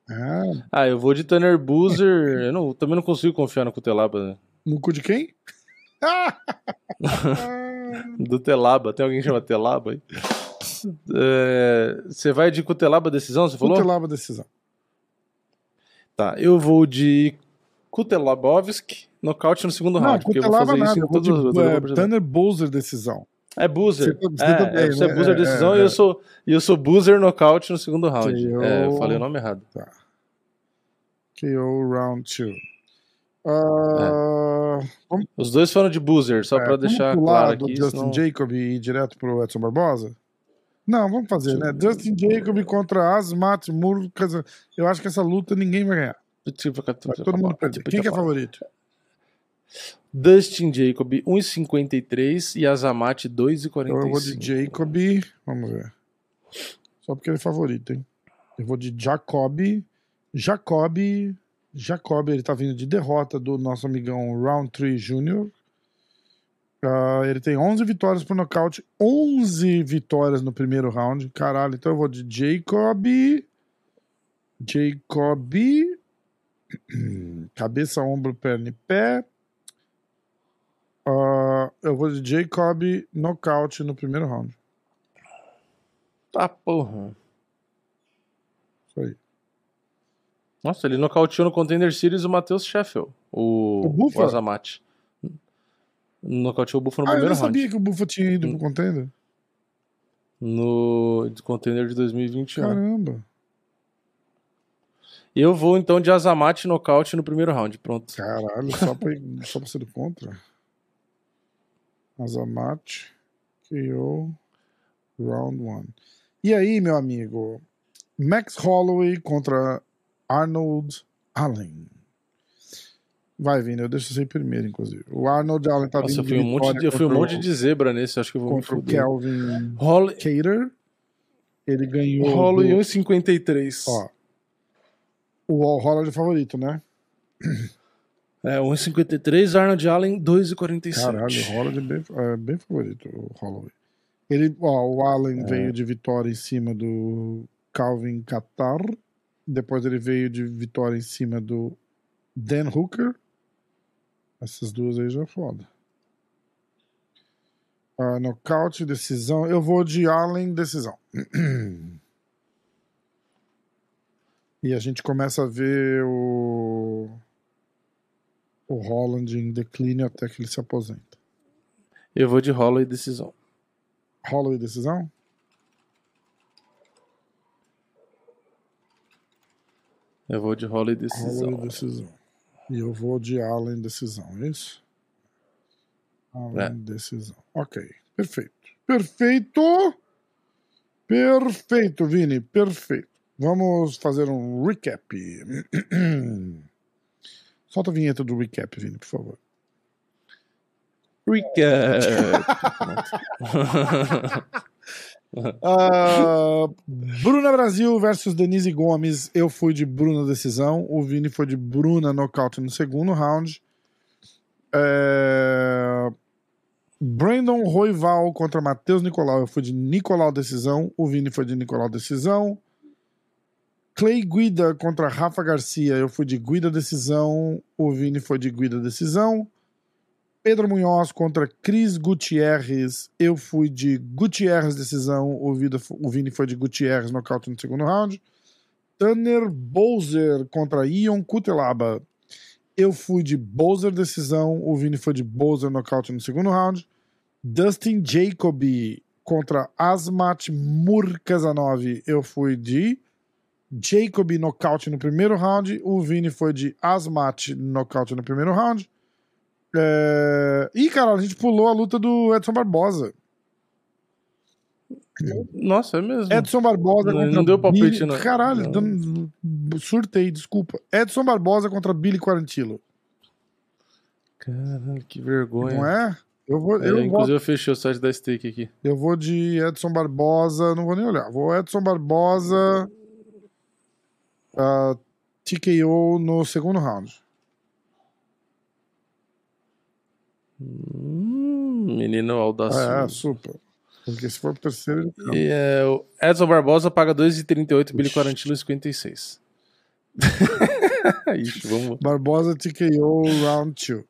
Ah, Ah, eu vou de Tanner Boozer. eu não, também não consigo confiar no Cutelaba. Né? no cu de quem? Do Telaba. Tem alguém que chama Telaba aí? É, Você vai de Cutelaba decisão, você falou? Cutelaba decisão. Tá, eu vou de Kutelabovski, nocaute no segundo Não, round, eu Cutelaba fazer isso nada. em Eu vou de eu é, apresentar. Tanner Bowser decisão. É Boozer. Você- você é, também, é, você é né? É, decisão é, e é. eu sou, eu sou Boozer nocaute no segundo round. É, eu eu- falei o nome errado. KO round 2. Ah, vamos, Os dois foram de Boozer, só é, pra vamos deixar claro aqui. Justin senão- Jacob e ir direto pro Edson Barbosa? Não, vamos fazer, né? Justin Jacob contra Asmat Murkazan. Eu acho que essa luta ninguém vai ganhar. Vai todo mundo perder. Quem que é favorito? Dustin Jacob 1,53 e Azamate Então eu vou de 2,45. Jacob. Vamos ver. Só porque ele é favorito, hein? Eu vou de Jacob. Jacob. Jacob, ele tá vindo de derrota do nosso amigão Roundtree Jr. Ah, ele tem 11 vitórias por nocaute, 11 vitórias no primeiro round. Caralho, então eu vou de Jacob. Jacob. Cabeça, ombro, perna e pé. Ah, eu vou de Jacob nocaute no primeiro round. Tá, porra. Isso aí. Nossa, ele nocauteou no Contender Series o Matheus Sheffield, o, O Bufa? o Azamate. Nocauteou o Bufa no Ah, eu primeiro não round. sabia que o Bufa tinha ido pro contender. No Contender de 2021. Caramba. Eu vou então de Azamate nocaute no primeiro round. Pronto. Caralho, só pra, só pra ser do contra. Azamat, KO, round 1. E aí, meu amigo? Max Holloway contra Arnold Allen. Vai, Vini, eu deixo você ir primeiro, inclusive. O Arnold Allen tá Nossa, eu vindo fui um monte de, eu fui um monte o- de zebra nesse, acho que eu vou me contra o fuder. Kelvin Holly, Cater. Ele ganhou. Holly do- 1,53. Ó, o Holland é favorito, né? É, 1,53, Arnold Allen 2,47. Caralho, o Holland é bem, é bem favorito, o Holloway. Ele, ó, o Allen É. veio de vitória em cima do Calvin Qatar. Depois ele veio de vitória em cima do Dan Hooker. Essas duas aí já é foda. Ah, nocaute, decisão. Eu vou de Allen, decisão. e a gente começa a ver o, o Holland em declínio até que ele se aposenta. Eu vou de Holloway decisão. Holloway, decisão? Eu vou de Holloway decisão. Holloway, decisão. E eu vou de Allen, decisão, é isso? Allen, É. decisão. Ok, perfeito. Perfeito! Perfeito, Vini, perfeito. Vamos fazer um recap. Solta a vinheta do recap, Vini, por favor. Recap. Ah, Bruna Brasil versus Denise Gomes. Eu fui de Bruna decisão. O Vini foi de Bruna nocaute no segundo round. É... Brandon Roival contra Matheus Nicolau. Eu fui de Nicolau decisão. O Vini foi de Nicolau decisão. Clay Guida contra Rafa Garcia. Eu fui de Guida decisão. O Vini foi de Guida decisão. Pedro Munhoz contra Cris Gutierrez. Eu fui de Gutierrez decisão. O, Vida, o Vini foi de Gutierrez nocaute no segundo round. Tanner Bowser contra Ion Kutelaba. Eu fui de Bowser decisão. O Vini foi de Bowser nocaute no segundo round. Dustin Jacoby contra Asmat Murkazanov. Eu fui de Jacoby nocaute no primeiro round. O Vini foi de Asmat nocaute no primeiro round. É... Ih, cara, a gente pulou a luta do Edson Barbosa. Nossa, é mesmo. Edson Barbosa Não- contra não deu palpite, Billy... não. Caralho, Não. surtei, desculpa. Edson Barbosa contra Billy Quarantilo. Caralho, que vergonha. Não é? Eu vou, É, eu, inclusive vou, eu fechei o site da Stake aqui. eu vou de Edson Barbosa, não vou nem olhar. Vou Edson Barbosa ah, TKO no segundo round. Hum, menino audacioso. É, super. Porque se for pro terceiro, ele. E, é, o Edson Barbosa paga 2,38, Billy Ixi. Quarantilo 56. Ixi, vamos. Barbosa TKO round 2.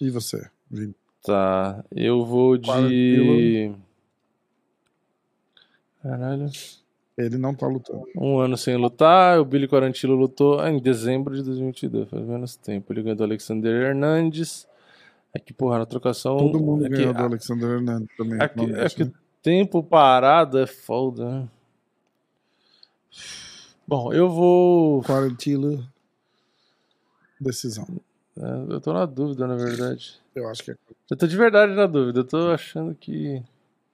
E você? Vini? Tá, eu vou de. Caralho. Ele não tá lutando. Um ano sem lutar, o Billy Quarantilo lutou em dezembro de 2022, faz menos tempo. Ele ganhou do Alexander Hernandes. Aqui, porra, na trocação. Todo mundo aqui, ganhou do a- Alexander Hernandes também. Aqui, normalmente, aqui né? tempo parado é foda. né? Bom, eu vou. Quarantilo. Decisão. é, Eu tô na dúvida, na verdade. Eu acho que é Eu tô de verdade na dúvida. Eu tô achando que.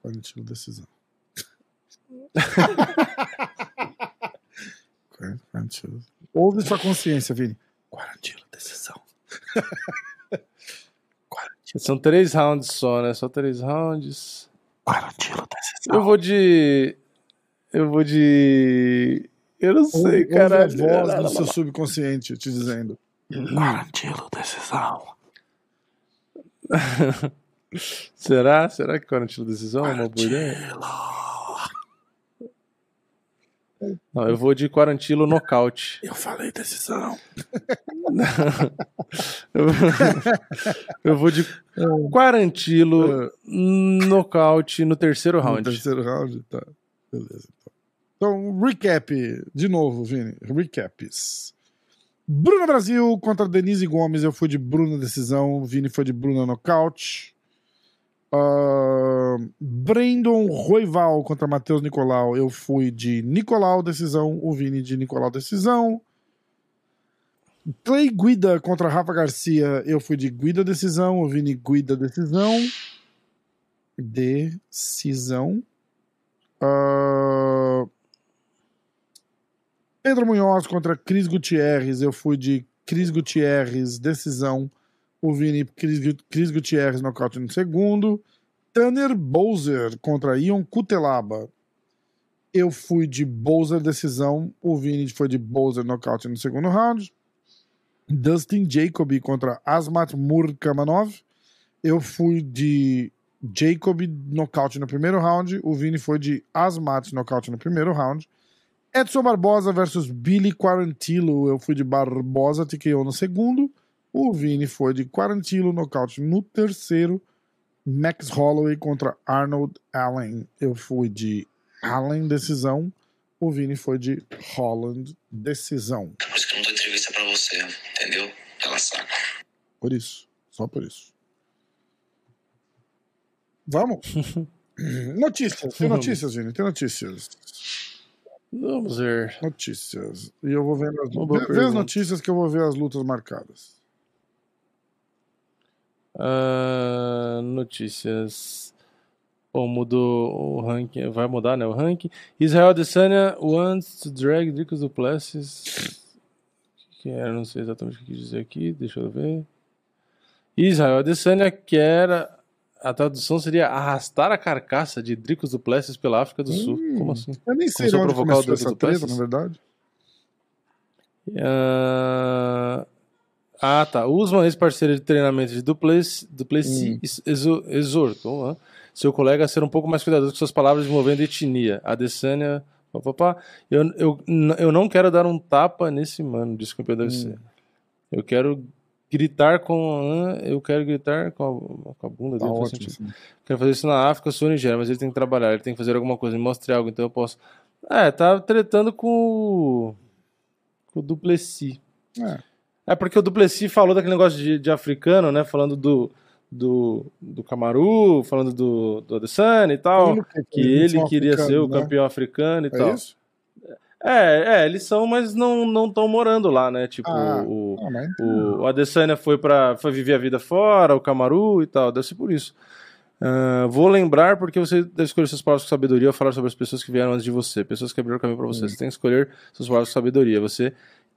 Quarantilo decisão. Quarantilo. Ouve sua consciência, Vini. Quarantilo decisão. São três rounds só, né? Só três rounds. Quarantilo decisão. Eu vou de. Eu vou de. Eu não sei, cara. ouve a voz do seu subconsciente te dizendo. Quarantilo decisão. Será? Será que quarantilo decisão é uma boa ideia? Não, eu vou de quarantilo nocaute. Eu falei decisão. Eu, vou de quarantilo nocaute no terceiro No round. terceiro round, tá. Beleza. Então, então recap. De novo, Vini. Recaps. Bruna Brasil contra Denise Gomes. Eu fui de Bruna decisão. Vini foi de Bruna nocaute. Ah, Brandon Roival contra Matheus Nicolau. Eu fui de Nicolau decisão. O Vini de Nicolau decisão. Clay Guida contra Rafa Garcia. Eu fui de Guida decisão. O Vini Guida decisão. Decisão. Ah, Pedro Munhoz contra Cris Gutierrez. Eu fui de Cris Gutierrez, decisão. O Vini, Cris, Gu- Cris Gutierrez, nocaute no segundo. Tanner Bowser contra Ion Kutelaba. Eu fui de Bowser, decisão. O Vini foi de Bowser, nocaute no segundo round. Dustin Jacoby contra Asmat Murkamanov. Eu fui de Jacob nocaute no primeiro round. O Vini foi de Asmat nocaute no primeiro round. Edson Barbosa versus Billy Quarantillo. Eu fui de Barbosa TKO no segundo. O Vini foi de Quarantillo nocaute no terceiro. Max Holloway contra Arnold Allen. Eu fui de Allen decisão. O Vini foi de Holland decisão. Por isso que eu não dou entrevista pra você, entendeu? Ela sabe. Por isso. Só por isso. Vamos? notícias. Tem notícias, Vini. Tem notícias. Vamos ver. Notícias. E eu vou vendo as, vê- vê as notícias que eu vou ver as lutas marcadas. Ah, notícias. Bom, mudou o ranking. Vai mudar, né? O ranking. Israel Adesanya wants to drag Dricos Duplessis. Que era, não sei exatamente o que quis dizer aqui. Deixa eu ver. Israel Adesanya quer. A tradução seria arrastar a carcaça de Dricos Duplessis pela África do Sul. Hum. Como assim? Eu nem sei Começou onde provocar o começou essa Douglas treta, na verdade. Ah, ah, tá. Usman, ex-parceiro de treinamento de Duplessis, Duplessis exo- exortou ah, seu colega a ser um pouco mais cuidadoso com suas palavras envolvendo etnia. Adesanya, papapá. Eu, eu, eu não quero dar um tapa nesse mano, disse o campeão ser. Eu quero gritar com. Eu quero gritar com a, com a bunda Tá dele. faz ótimo. sentido. Quero fazer isso na África, sou Nigéria, mas ele tem que trabalhar, ele tem que fazer alguma coisa, me mostre algo, então eu posso. É, tá tretando com o. com o Duplessis. É. É porque o Duplessis falou daquele negócio de, de africano, né? Falando do. do, do Camaru, falando do, do Adesanya e tal. Que- Que ele queria ser o né? campeão africano e É tal. isso? É, é, eles são, mas não estão morando lá, né? Tipo, Ah. o, Ah, mas o, o Adesanya foi para foi viver a vida fora, o Camaru e tal, deve ser por isso. Ah, vou lembrar porque você deve escolher suas palavras com sabedoria ao falar sobre as pessoas que vieram antes de você, pessoas que abriram o caminho para você. Você tem que escolher suas palavras com sabedoria. Você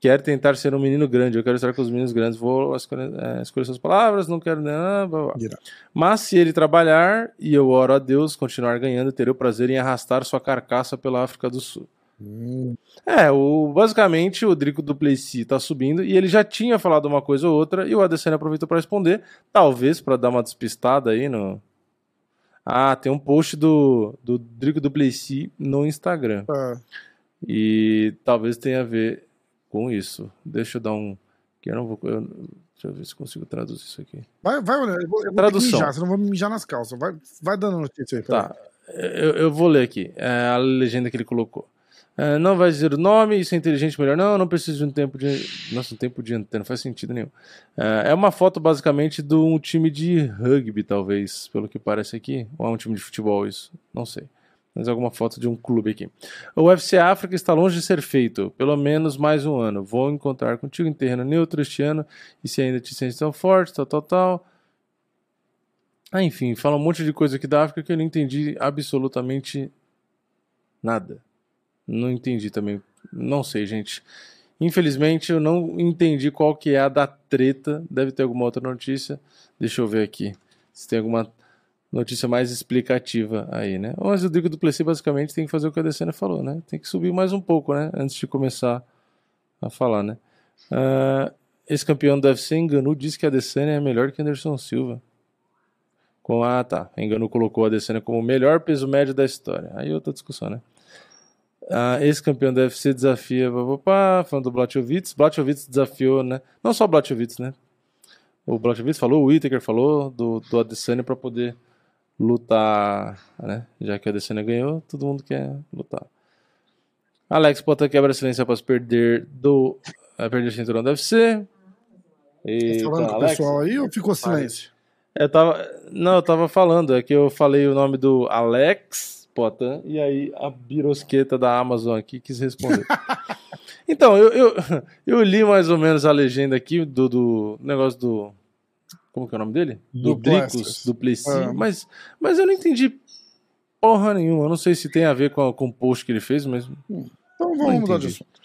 quer tentar ser um menino grande, eu quero estar com os meninos grandes, vou escolher, é, escolher suas palavras, não quero. Né, blá, blá. Mas se ele trabalhar e eu oro a Deus, continuar ganhando, terei o prazer em arrastar sua carcaça pela África do Sul. Hum, É, o, basicamente o Drico Duplessis tá subindo e ele já tinha falado uma coisa ou outra e o Adesanya aproveitou para responder, talvez para dar uma despistada aí no. Ah, tem um post do, do Drico Duplessis no Instagram é. e talvez tenha a ver com isso. Deixa eu dar um. Que eu não vou. eu- deixa eu ver se consigo traduzir isso aqui. Vai, vai, olhando. Eu vou, eu vou Tradução. mijar, senão vou me mijar nas calças. Vai, vai dando notícia aí. Tá, eu, eu vou ler aqui é, a legenda que ele colocou. É, não vai dizer o nome, isso é inteligente melhor. Não, não preciso de um tempo de. Nossa, um tempo de antena, não faz sentido nenhum. É, é uma foto basicamente de um time de rugby, talvez, pelo que parece aqui. Ou é um time de futebol isso? Não sei. Mas alguma foto de um clube aqui. O UFC África está longe de ser feito, pelo menos mais um ano. Vou encontrar contigo em terreno neutro este ano, e se ainda te sentes tão forte, tal, tal, tal. Ah, enfim, fala um monte de coisa aqui da África que eu não entendi absolutamente nada. Não entendi também. Não sei, gente. Infelizmente, eu não entendi qual que é a da treta. Deve ter alguma outra notícia. Deixa eu ver aqui. Se tem alguma notícia mais explicativa aí, né? Mas o Drigo do Plessis basicamente tem que fazer o que a Decena falou, né? Tem que subir mais um pouco, né? Antes de começar a falar, né? Uh, esse campeão do UFC enganou, disse que a Decena é melhor que Anderson Silva. Com, ah, tá. Engano colocou a Adesanya como o melhor peso médio da história. Aí outra discussão, né? Ah, esse campeão da UFC desafia, papapá, falando do Blachowicz. Blachowicz desafiou, né? Não só o Blachowicz, né? O Blachowicz falou, o Whittaker falou do, do Adesanya para poder lutar, né? Já que a Adesanya ganhou, todo mundo quer lutar. Alex Potan quebra a silêncio após perder do uh, perder o cinturão do UFC. E, tá falando com o pessoal aí ou ficou silêncio? Eu tava. Não, eu tava falando, é que eu falei o nome do Alex Potan e aí a birosqueta da Amazon aqui quis responder. então, eu, eu, eu, li mais ou menos a legenda aqui do, do negócio do. Como que é o nome dele? Do Bricos, do Plessis, é. mas, mas eu não entendi porra nenhuma. Eu não sei se tem a ver com, com o post que ele fez, mas. Então vamos mudar de assunto.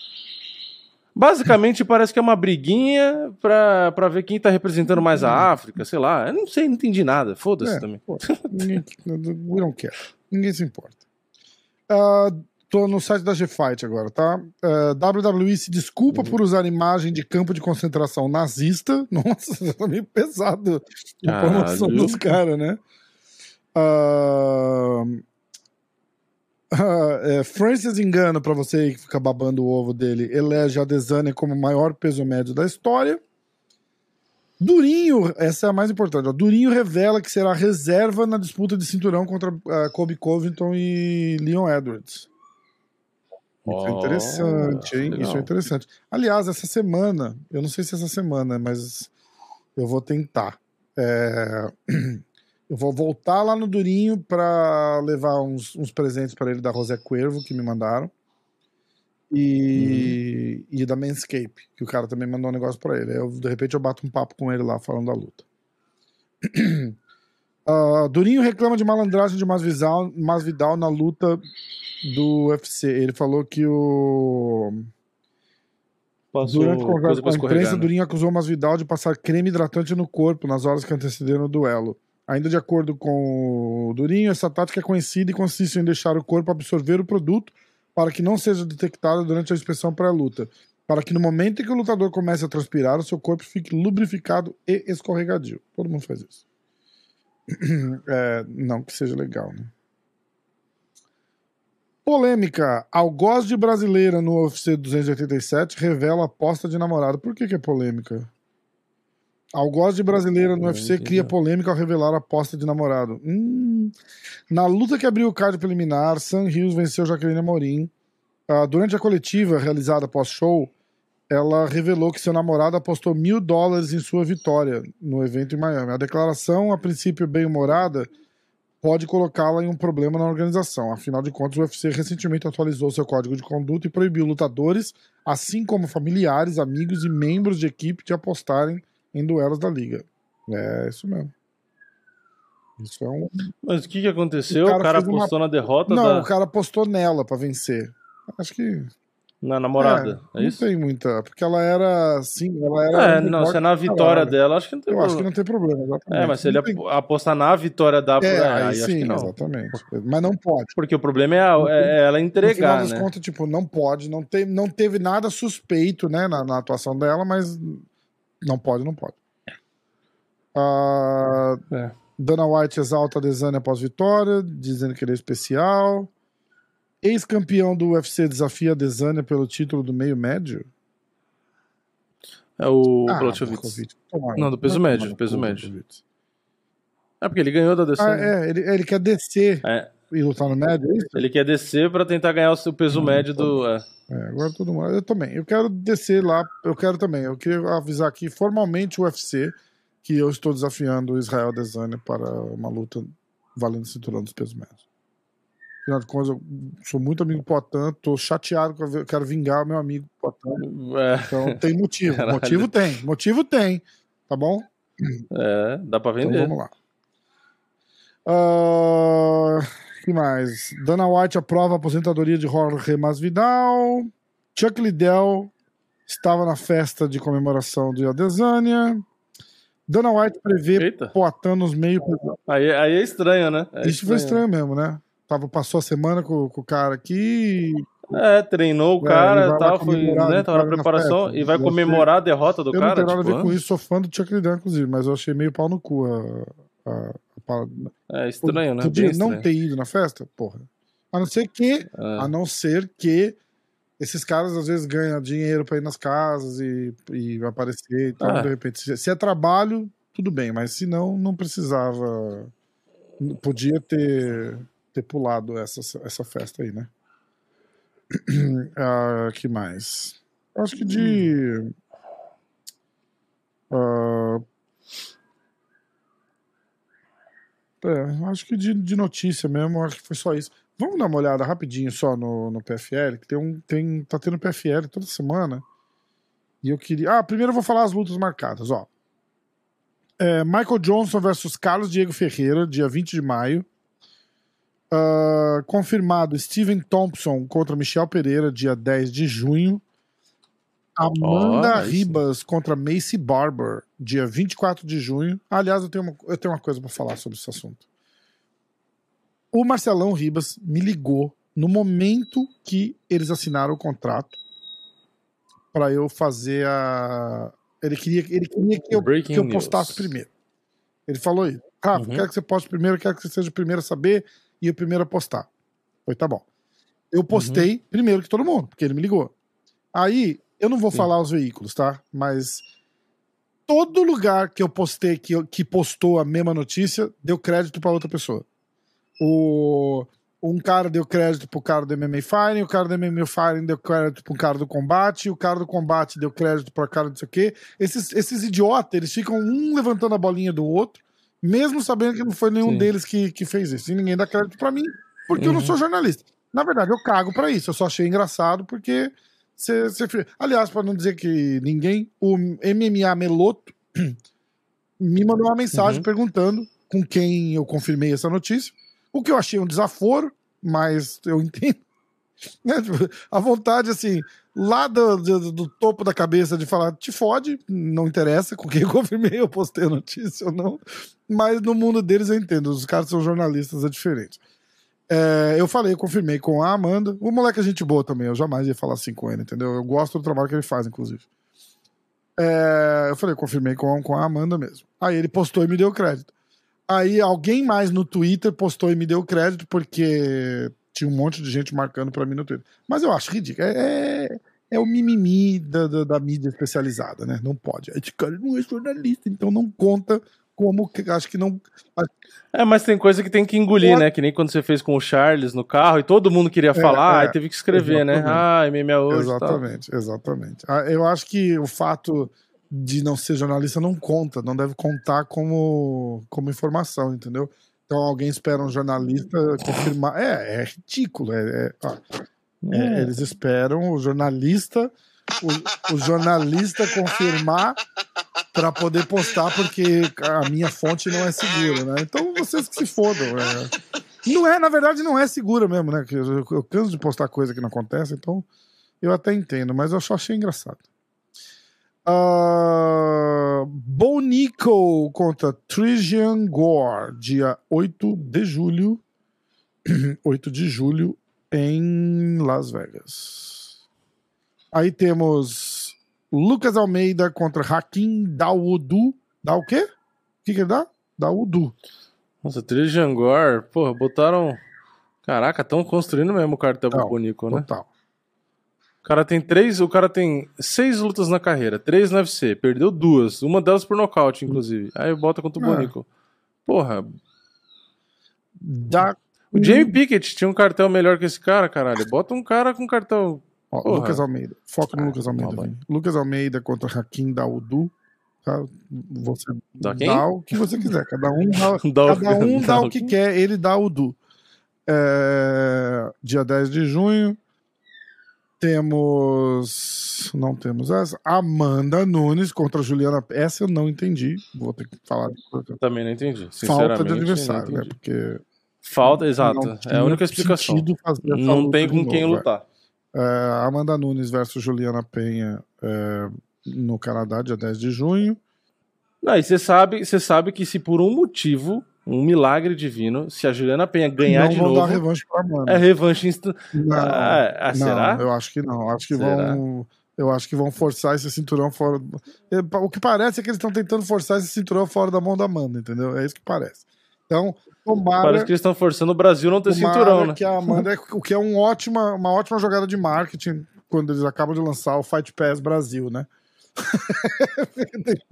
Basicamente, parece que é uma briguinha pra, pra ver quem tá representando mais a África, sei lá. Eu não sei, não entendi nada. Foda-se é, também. Pô, ninguém, we don't care. Ninguém se importa. Uh, tô no site da G-Fight agora, tá? Uh, ah, WWE se desculpa por usar imagem de campo de concentração nazista. Nossa, tá meio pesado a promoção dos caras, né? Uh, é, Francis Engano, para você que fica babando o ovo dele, elege a Desânia como o maior peso médio da história. Durinho, essa é a mais importante. Ó, Durinho revela que será reserva na disputa de cinturão contra uh, Kobe Covington e Leon Edwards. Isso é interessante, hein? Legal. Isso é interessante. Aliás, essa semana, eu não sei se essa semana, mas eu vou tentar. É... Eu vou voltar lá no Durinho para levar uns, uns presentes para ele da Rosé Cuervo que me mandaram. E, uhum. e da Manscape, que o cara também mandou um negócio para ele. Eu, de repente eu bato um papo com ele lá falando da luta. uh, Durinho reclama de malandragem de Masvidal, Masvidal na luta do UFC. Ele falou que o. Passou Durante conversa com a imprensa, né? Durinho acusou Masvidal de passar creme hidratante no corpo nas horas que antecederam o duelo. Ainda de acordo com o Durinho, essa tática é conhecida e consiste em deixar o corpo absorver o produto para que não seja detectado durante a inspeção pré-luta, para que no momento em que o lutador comece a transpirar, o seu corpo fique lubrificado e escorregadio. Todo mundo faz isso. É, não que seja legal, né? Polêmica. Algoz de brasileira no UFC 287 revela aposta de namorado. Por que, que é polêmica? Algoz de brasileira no UFC cria polêmica ao revelar a aposta de namorado. Hum. Na luta que abriu o card preliminar, Sam Hughes venceu Jaqueline Amorim. Uh, durante a coletiva realizada pós-show, ela revelou que seu namorado apostou mil dólares em sua vitória no evento em Miami. A declaração, a princípio bem-humorada, pode colocá-la em um problema na organização. Afinal de contas, o UFC recentemente atualizou seu código de conduta e proibiu lutadores, assim como familiares, amigos e membros de equipe, de apostarem em duelos da liga. É isso mesmo. Isso é um. Mas o que, que aconteceu? O cara, o cara apostou uma... na derrota? Não, da... o cara apostou nela para vencer. Acho que. Na namorada, é, é isso? Não tem muita. Porque ela era. Sim, ela era. É, não, se é na vitória dela, acho que não tem Eu problema. acho que não tem problema, exatamente. É, mas se ele tem... apostar na vitória da. É, aí, aí sim, exatamente. Mas não pode. Porque o problema é, é ela entregar. No final das né? contas, tipo, não pode. Não, tem, não teve nada suspeito, né, na, na atuação dela, mas não pode, não pode. A é. Dana White exalta a Desane após vitória, dizendo que ele é especial. Ex-campeão do UFC desafia a Desane pelo título do meio médio? É o ah, Não, do peso não, médio, peso médio. É porque ele ganhou da Desane. Ah, é, ele, ele quer descer é. e lutar no médio, é isso? Ele quer descer para tentar ganhar o seu peso hum, médio do... É. É, agora todo mundo... Eu também. Eu quero descer lá, eu quero também. Eu queria avisar aqui formalmente o UFC que eu estou desafiando o Israel Desane para uma luta valendo cinturão dos pesos médios. Afinal de contas, eu sou muito amigo do Potan, tô chateado, quero vingar meu amigo Potan. É. Então tem motivo. Caralho. Motivo tem. Motivo tem. Tá bom? É, dá pra então vender. Então vamos lá. Uh, que mais? Dana White aprova a aposentadoria de Jorge Masvidal. Chuck Liddell estava na festa de comemoração de Adesanya. Dana White prevê Eita. Poatan nos meio. Aí, aí é estranho, né? É Isso foi estranho mesmo, né? Tava, passou a semana com, com o cara aqui. É, treinou o É, cara e tal, foi, né? Tava na preparação festa. e vai Eu comemorar a derrota do eu cara. não tenho nada tipo, a ver com isso, sou fã do Chuck Liddell, inclusive, mas eu achei meio pau no cu a, a, a. É estranho, né? Podia não ter ido na festa? Porra. A não ser que É. A não ser que esses caras às vezes ganham dinheiro pra ir nas casas e, e aparecer e tal. Ah. De repente, se é trabalho, tudo bem, mas se não, não precisava. Podia ter, ter pulado essa, essa festa aí, né? Ah, que mais? Acho que de. ah, é, acho que de, de notícia mesmo, acho que foi só isso. Vamos dar uma olhada rapidinho só no, no PFL, que tem um. Tem, tá tendo PFL toda semana. E eu queria. Ah, primeiro eu vou falar as lutas marcadas, ó. É, Michael Johnson versus Carlos Diego Ferreira, dia 20 de maio. Ah, confirmado Steven Thompson contra Michel Pereira, dia 10 de junho. Amanda aí sim. Ribas contra Macy Barber, dia 24 de junho. Aliás, eu tenho uma, eu tenho uma coisa para falar sobre esse assunto. O Marcelão Ribas me ligou no momento que eles assinaram o contrato para eu fazer a. Ele queria, ele queria que eu, Breaking que eu news. postasse primeiro. Ele falou isso. Rafa, Uhum. quero que você poste primeiro, quero que você seja o primeiro a saber e o primeiro a postar. Foi, tá bom. Eu postei Uhum. primeiro que todo mundo, porque ele me ligou. Aí, eu não vou Sim. falar os veículos, tá? Mas todo lugar que eu postei que, eu- que postou a mesma notícia deu crédito para outra pessoa. O, um cara deu crédito pro cara do MMA Fighting, o cara do MMA Fighting deu crédito pro cara do combate, o cara do combate deu crédito pra cara não sei o quê. Esses, esses idiotas, eles ficam um levantando a bolinha do outro, mesmo sabendo que não foi nenhum Sim. deles que, que fez isso. E ninguém dá crédito pra mim, porque eu não Uhum. sou jornalista. Na verdade, eu cago pra isso. Eu só achei engraçado porque você. você- Aliás, pra não dizer que ninguém, o MMA Meloto me mandou uma mensagem Uhum. perguntando com quem eu confirmei essa notícia. O que eu achei um desaforo, mas eu entendo. Né? Tipo, A vontade, assim, lá do, do, do topo da cabeça de falar, te fode, não interessa com quem eu confirmei, eu postei a notícia ou não. Mas no mundo deles eu entendo, os caras são jornalistas, é diferente. É, eu falei, confirmei com a Amanda. O moleque é gente boa também, eu jamais ia falar assim com ele, entendeu? Eu gosto do trabalho que ele faz, inclusive. É, eu falei, confirmei com, com a Amanda mesmo. Aí ele postou e me deu crédito. Aí alguém mais no Twitter postou e me deu crédito porque tinha um monte de gente marcando pra mim no Twitter. Mas eu acho ridículo. É, é, é o mimimi da, da, da mídia especializada, né? Não pode. Esse cara não é jornalista, então não conta como. Acho que não. É, mas tem coisa que tem que engolir, Pode- né? Que nem quando você fez com o Charles no carro e todo mundo queria falar, é, aí teve que escrever, né? exatamente. Ah, MMA hoje. Exatamente, exatamente. Ah, Eu acho que o fato de não ser jornalista não conta, não deve contar como, como informação, entendeu? Então alguém espera um jornalista confirmar. É, é ridículo. É, é- é, É. eles esperam o jornalista, o, o jornalista confirmar para poder postar, porque a minha fonte não é segura, né? Então vocês que se fodam. é. Não é, na verdade, não é segura mesmo, né? Eu, eu canso de postar coisa que não acontece, então eu até entendo, mas eu só achei engraçado. Ah, Bonico contra Trijan Gore, dia 8 de julho. 8 de julho em Las Vegas. Aí temos Lucas Almeida contra Hakim Daoud. Dá o quê? O que, que ele dá? Daoud. Nossa, Trijangor, porra, botaram. Caraca, estão construindo mesmo o cartel Não, Bonico, né? Total. O cara tem três, o cara tem seis lutas na carreira, três no UFC, perdeu duas, uma delas por nocaute, inclusive. Aí bota contra o É. Bonico. Porra, Da... o Jamie Pickett tinha um cartel melhor que esse cara, caralho. Bota um cara com cartel. Ó. Lucas Almeida. Foco no Ah, Lucas Almeida. tá. Lucas Almeida contra Hakim Daoud. Tá? Você Dá dá o que você quiser. Cada um dá, Dá o- cada um dá dá o que que- quer, ele dá o do. É, dia 10 de junho. Temos. Não temos essa. Amanda Nunes contra Juliana. Essa eu não entendi. Vou ter que falar. Também não entendi. Falta de adversário, né? Porque. Falta, exato. É a única explicação. Não tem com quem novo, é. lutar. É, Amanda Nunes versus Juliana Penha é, no Canadá, dia 10 de junho. Não, e você sabe, você sabe que se por um motivo, um milagre divino, se a Juliana Penha ganhar não de vão novo, dar revanche pra Amanda. é revanche insta... Não, Ah, ah, não, será? eu acho que não. Acho que Será? vão. Eu acho que vão forçar esse cinturão fora. É, O que parece é que eles estão tentando forçar esse cinturão fora da mão da Amanda, entendeu? É isso que parece. Então, tomara, Parece que eles estão forçando o Brasil não ter cinturão, né? que a Amanda, o que é um ótima, uma ótima jogada de marketing quando eles acabam de lançar o Fight Pass Brasil, né?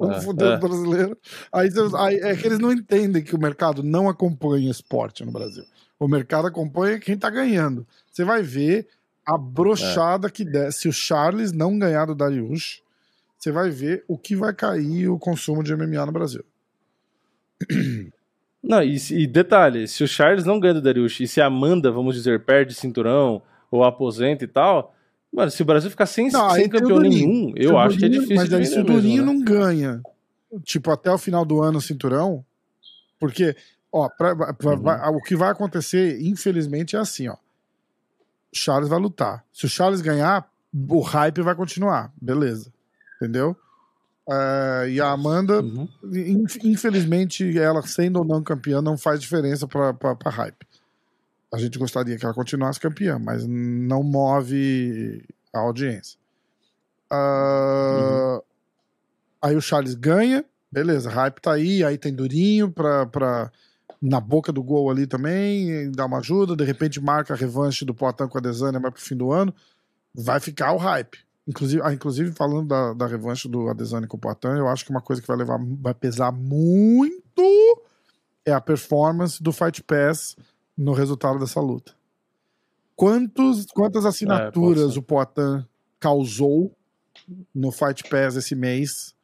É, foder é. brasileiro. Aí, aí é que eles não entendem que o mercado não acompanha esporte no Brasil. O mercado acompanha quem tá ganhando. Você vai ver a brochada que der. Se o Charles não ganhar do Darius, você vai ver o que vai cair o consumo de MMA no Brasil. Não, e, e detalhe, se o Charles não ganha do Dariush e se a Amanda, vamos dizer, perde cinturão ou aposenta e tal, mano, se o Brasil ficar sem, Não, sem campeão Durinho. nenhum, eu o acho que é Durinho- difícil Mas aí se o vender mesmo, Durinho né? não ganha, tipo, até o final do ano cinturão, porque, ó, pra- pra- Uhum. vai- o que vai acontecer, infelizmente, é assim, ó. O Charles vai lutar. Se o Charles ganhar, o hype vai continuar. Beleza. Entendeu? É, e a Amanda, Uhum. inf- infelizmente, ela sendo ou não campeã, não faz diferença pra, pra, pra hype. A gente gostaria que ela continuasse campeã, mas não move a audiência. Ah, Aí o Charles ganha, beleza, hype tá aí, aí tem Durinho pra, pra, na boca do gol ali também, dá uma ajuda, de repente marca a revanche do Poitin com a Desânia mais pro fim do ano, vai ficar o hype. Inclusive, ah, inclusive falando da, da revanche do Adesanya com o Poitin, eu acho que uma coisa que vai levar, vai pesar muito é a performance do Fight Pass no resultado dessa luta. Quantos, quantas assinaturas ser. o Poitin causou no Fight Pass esse mês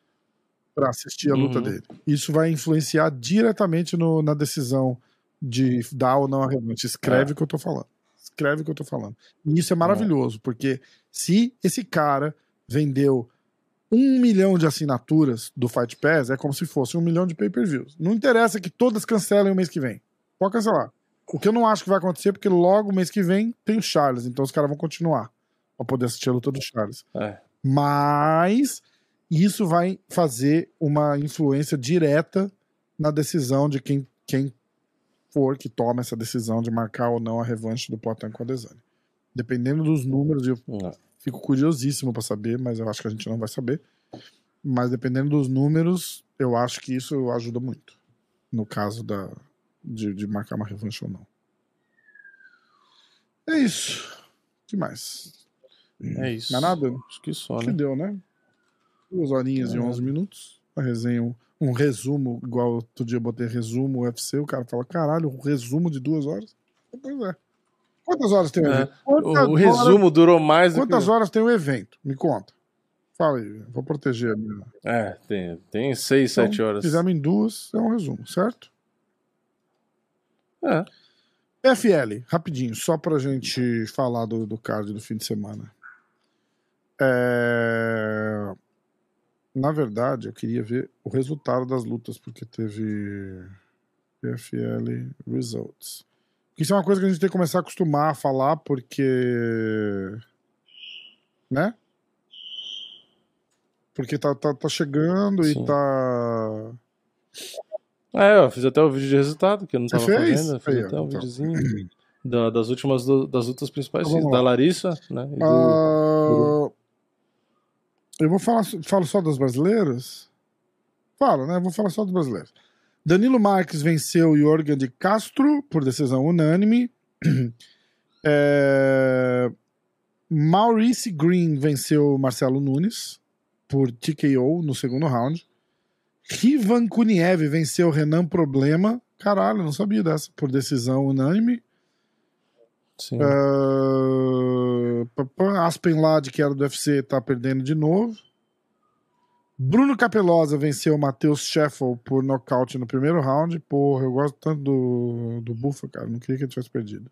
para assistir a luta Uhum. dele? Isso vai influenciar diretamente no- na decisão de dar ou não a revanche. Escreve É. o que eu tô falando. Escreve o que eu tô falando. E isso é maravilhoso, porque se esse cara vendeu um milhão de assinaturas do Fight Pass, é como se fosse um milhão de pay-per-views. Não interessa que todas cancelem o mês que vem. Pode cancelar. O que eu não acho que vai acontecer, porque logo mês que vem tem o Charles, então os caras vão continuar pra poder assistir a luta do Charles. É. Mas isso vai fazer uma influência direta na decisão de quem, quem for que toma essa decisão de marcar ou não a revanche do Poitin com a Desane. Dependendo dos números, eu Não. fico curiosíssimo pra saber, mas eu acho que a gente não vai saber. Mas dependendo dos números, eu acho que isso ajuda muito. No caso da, de, de marcar uma revanche ou não. É isso. O que mais? É isso. Não é nada? Acho que só, Acho que né? deu, né? Duas horinhas e É. onze minutos. A resenha, um, um resumo, igual outro dia eu botei resumo UFC, o cara fala, caralho, um resumo de duas horas? Pois é. Quantas horas tem o É. evento? Quantas, O, o horas, resumo durou mais quantas que... horas tem o evento? Me conta. Fala aí, vou proteger a minha. É, tem, tem seis, Então, sete horas. Fizemos em duas, é um resumo, certo? É. PFL, rapidinho, só pra gente falar do, do card do fim de semana. É, Na verdade, eu queria ver o resultado das lutas, porque teve PFL Results. Isso é uma coisa que a gente tem que começar a acostumar a falar, porque. Né? Porque tá, tá, tá chegando Sim. e tá. É, eu fiz até o vídeo de resultado, que eu não Você tava fez? fazendo. Eu fiz Aí, até um então. videozinho da- das últimas du- das lutas principais, Então, da. Larissa, né? E do, Ah, eu vou falar falo só dos brasileiros? Falo, né? Vou falar só dos brasileiros. Danilo Marques venceu Jorgen de Castro por decisão unânime. É, Maurice Green venceu Marcelo Nunes por TKO no segundo round. Rivan Kuniev venceu Renan Problema. Caralho, não sabia dessa. Por decisão unânime. sim. Pá, Aspen Ladd, que era do UFC, tá perdendo de novo. Bruno Capelosa venceu o Matheus Scheffel por nocaute no primeiro round. Porra, eu gosto tanto do, do Bufa, cara. Não queria que ele tivesse perdido.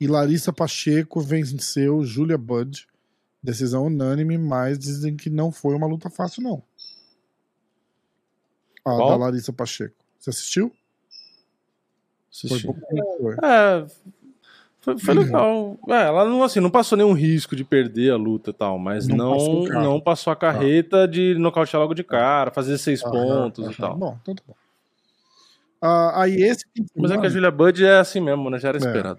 E Larissa Pacheco venceu Julia Budd. Decisão unânime, mas dizem que não foi uma luta fácil, não. A Qual? da Larissa Pacheco. Você assistiu? Assisti. bom. Foi. É, Foi, foi legal. É, ela não, assim, não passou nenhum risco de perder a luta e tal, mas Não não, passou não passou a carreta de nocautear logo de cara, fazer seis Aham, pontos aham. e tal. Bom, então tá bom. Ah, aí esse Mas é que a Julia Bud é assim mesmo, né? Já era É, esperado.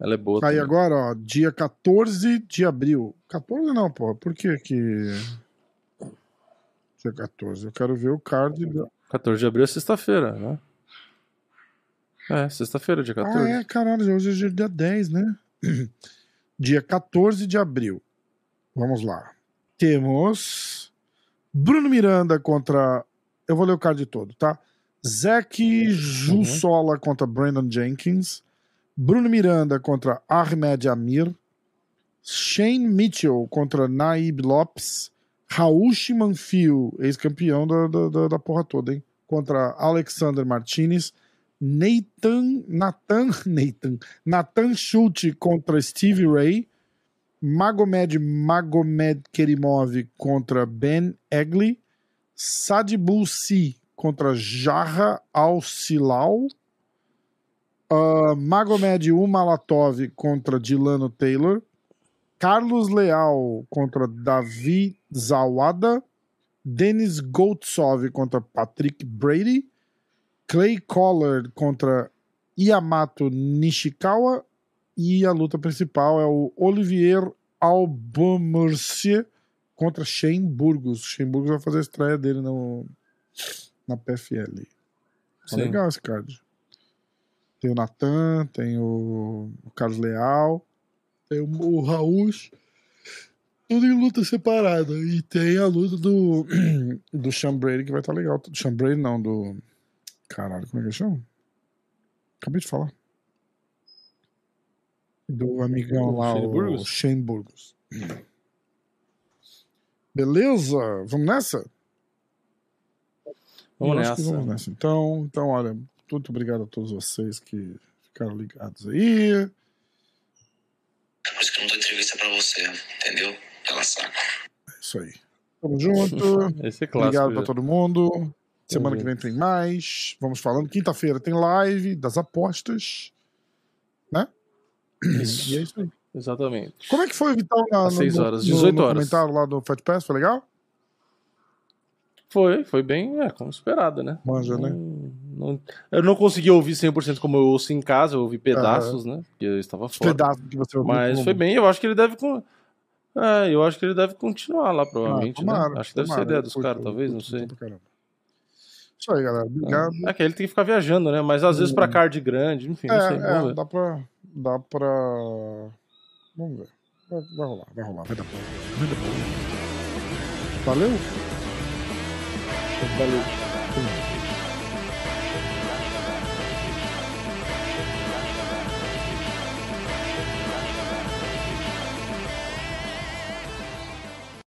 Ela é boa. Aí também. agora, ó, dia 14 de abril. 14 não, pô. Por que que. Dia 14. Eu quero ver o card. Da- 14 de abril é sexta-feira, né? É, sexta-feira, dia 14. Ah, é, caralho, hoje é dia 10, né? Dia 14 de abril. Vamos lá. Temos Bruno Miranda contra. Eu vou ler o card todo, tá? Zack Jussola contra Brandon Jenkins. Bruno Miranda contra Ahmed Amir. Shane Mitchell contra Naib Lopes. Raul Manfio, ex-campeão da, da, da, porra toda, hein? Contra Alexander Martinez. Nathan, Nathan, Nathan, Nathan Schulte contra Stevie Ray, Magomed Magomed Kerimov contra Ben Egli, Sadibul Si contra Jarra Al-Silal, uh, Magomed Umalatov contra Dilano Taylor, Carlos Leal contra Davi Zawada, Denis Goltsov contra Patrick Brady, Clay Collard contra Yamato Nishikawa e a luta principal é o Olivier Albamercier contra Shane Burgos. Shane Burgos vai fazer a estreia dele no, na PFL. Tá legal esse card. Tem o Natan, tem o Carlos Leal, tem o, Raul. Tudo em luta separada. E tem a luta do, do Sean Brady que vai estar legal. Do Sean Brady não, do. Caralho, como é que ele chama? Acabei de falar. Do amigão Do lá, Shane o Burgos? Shane Burgos. Beleza? Vamos nessa? Vamos nessa. Vamos nessa. Então, então, olha, muito obrigado a todos vocês que ficaram ligados aí. É por isso que eu não dou entrevista pra você, entendeu? Ela saca. É isso aí. Tamo junto. Esse é clássico. Obrigado já. pra todo mundo. Semana que vem tem mais. Vamos falando. Quinta-feira tem live das apostas. Né? Isso. E é isso aí. Exatamente. Como é que foi o Vital na, Às no, seis no- horas, no- 18 no horas. comentário lá do Fat Pass? Foi legal? Foi, foi bem, é, como esperado, né? Manja, né? Não- eu não consegui ouvir 100% como eu ouço em casa, eu ouvi pedaços, né? Porque eu estava fora. pedaços que você ouviu. Mas como- foi bem, eu acho que ele deve. É, eu acho que ele deve continuar lá, provavelmente, Ah, tomara, né? Acho que deve ser a tomara. ideia dos caras, talvez, não sei. Isso aí, galera. Obrigado. É que aí ele tem que ficar viajando, né? Mas às vezes pra card grande, enfim, não sei. É, Vamos é, ver. dá pra. Dá pra. Vamos ver. Vai, vai rolar, vai rolar, vai dar pra. Vai dar pra. Valeu? Valeu.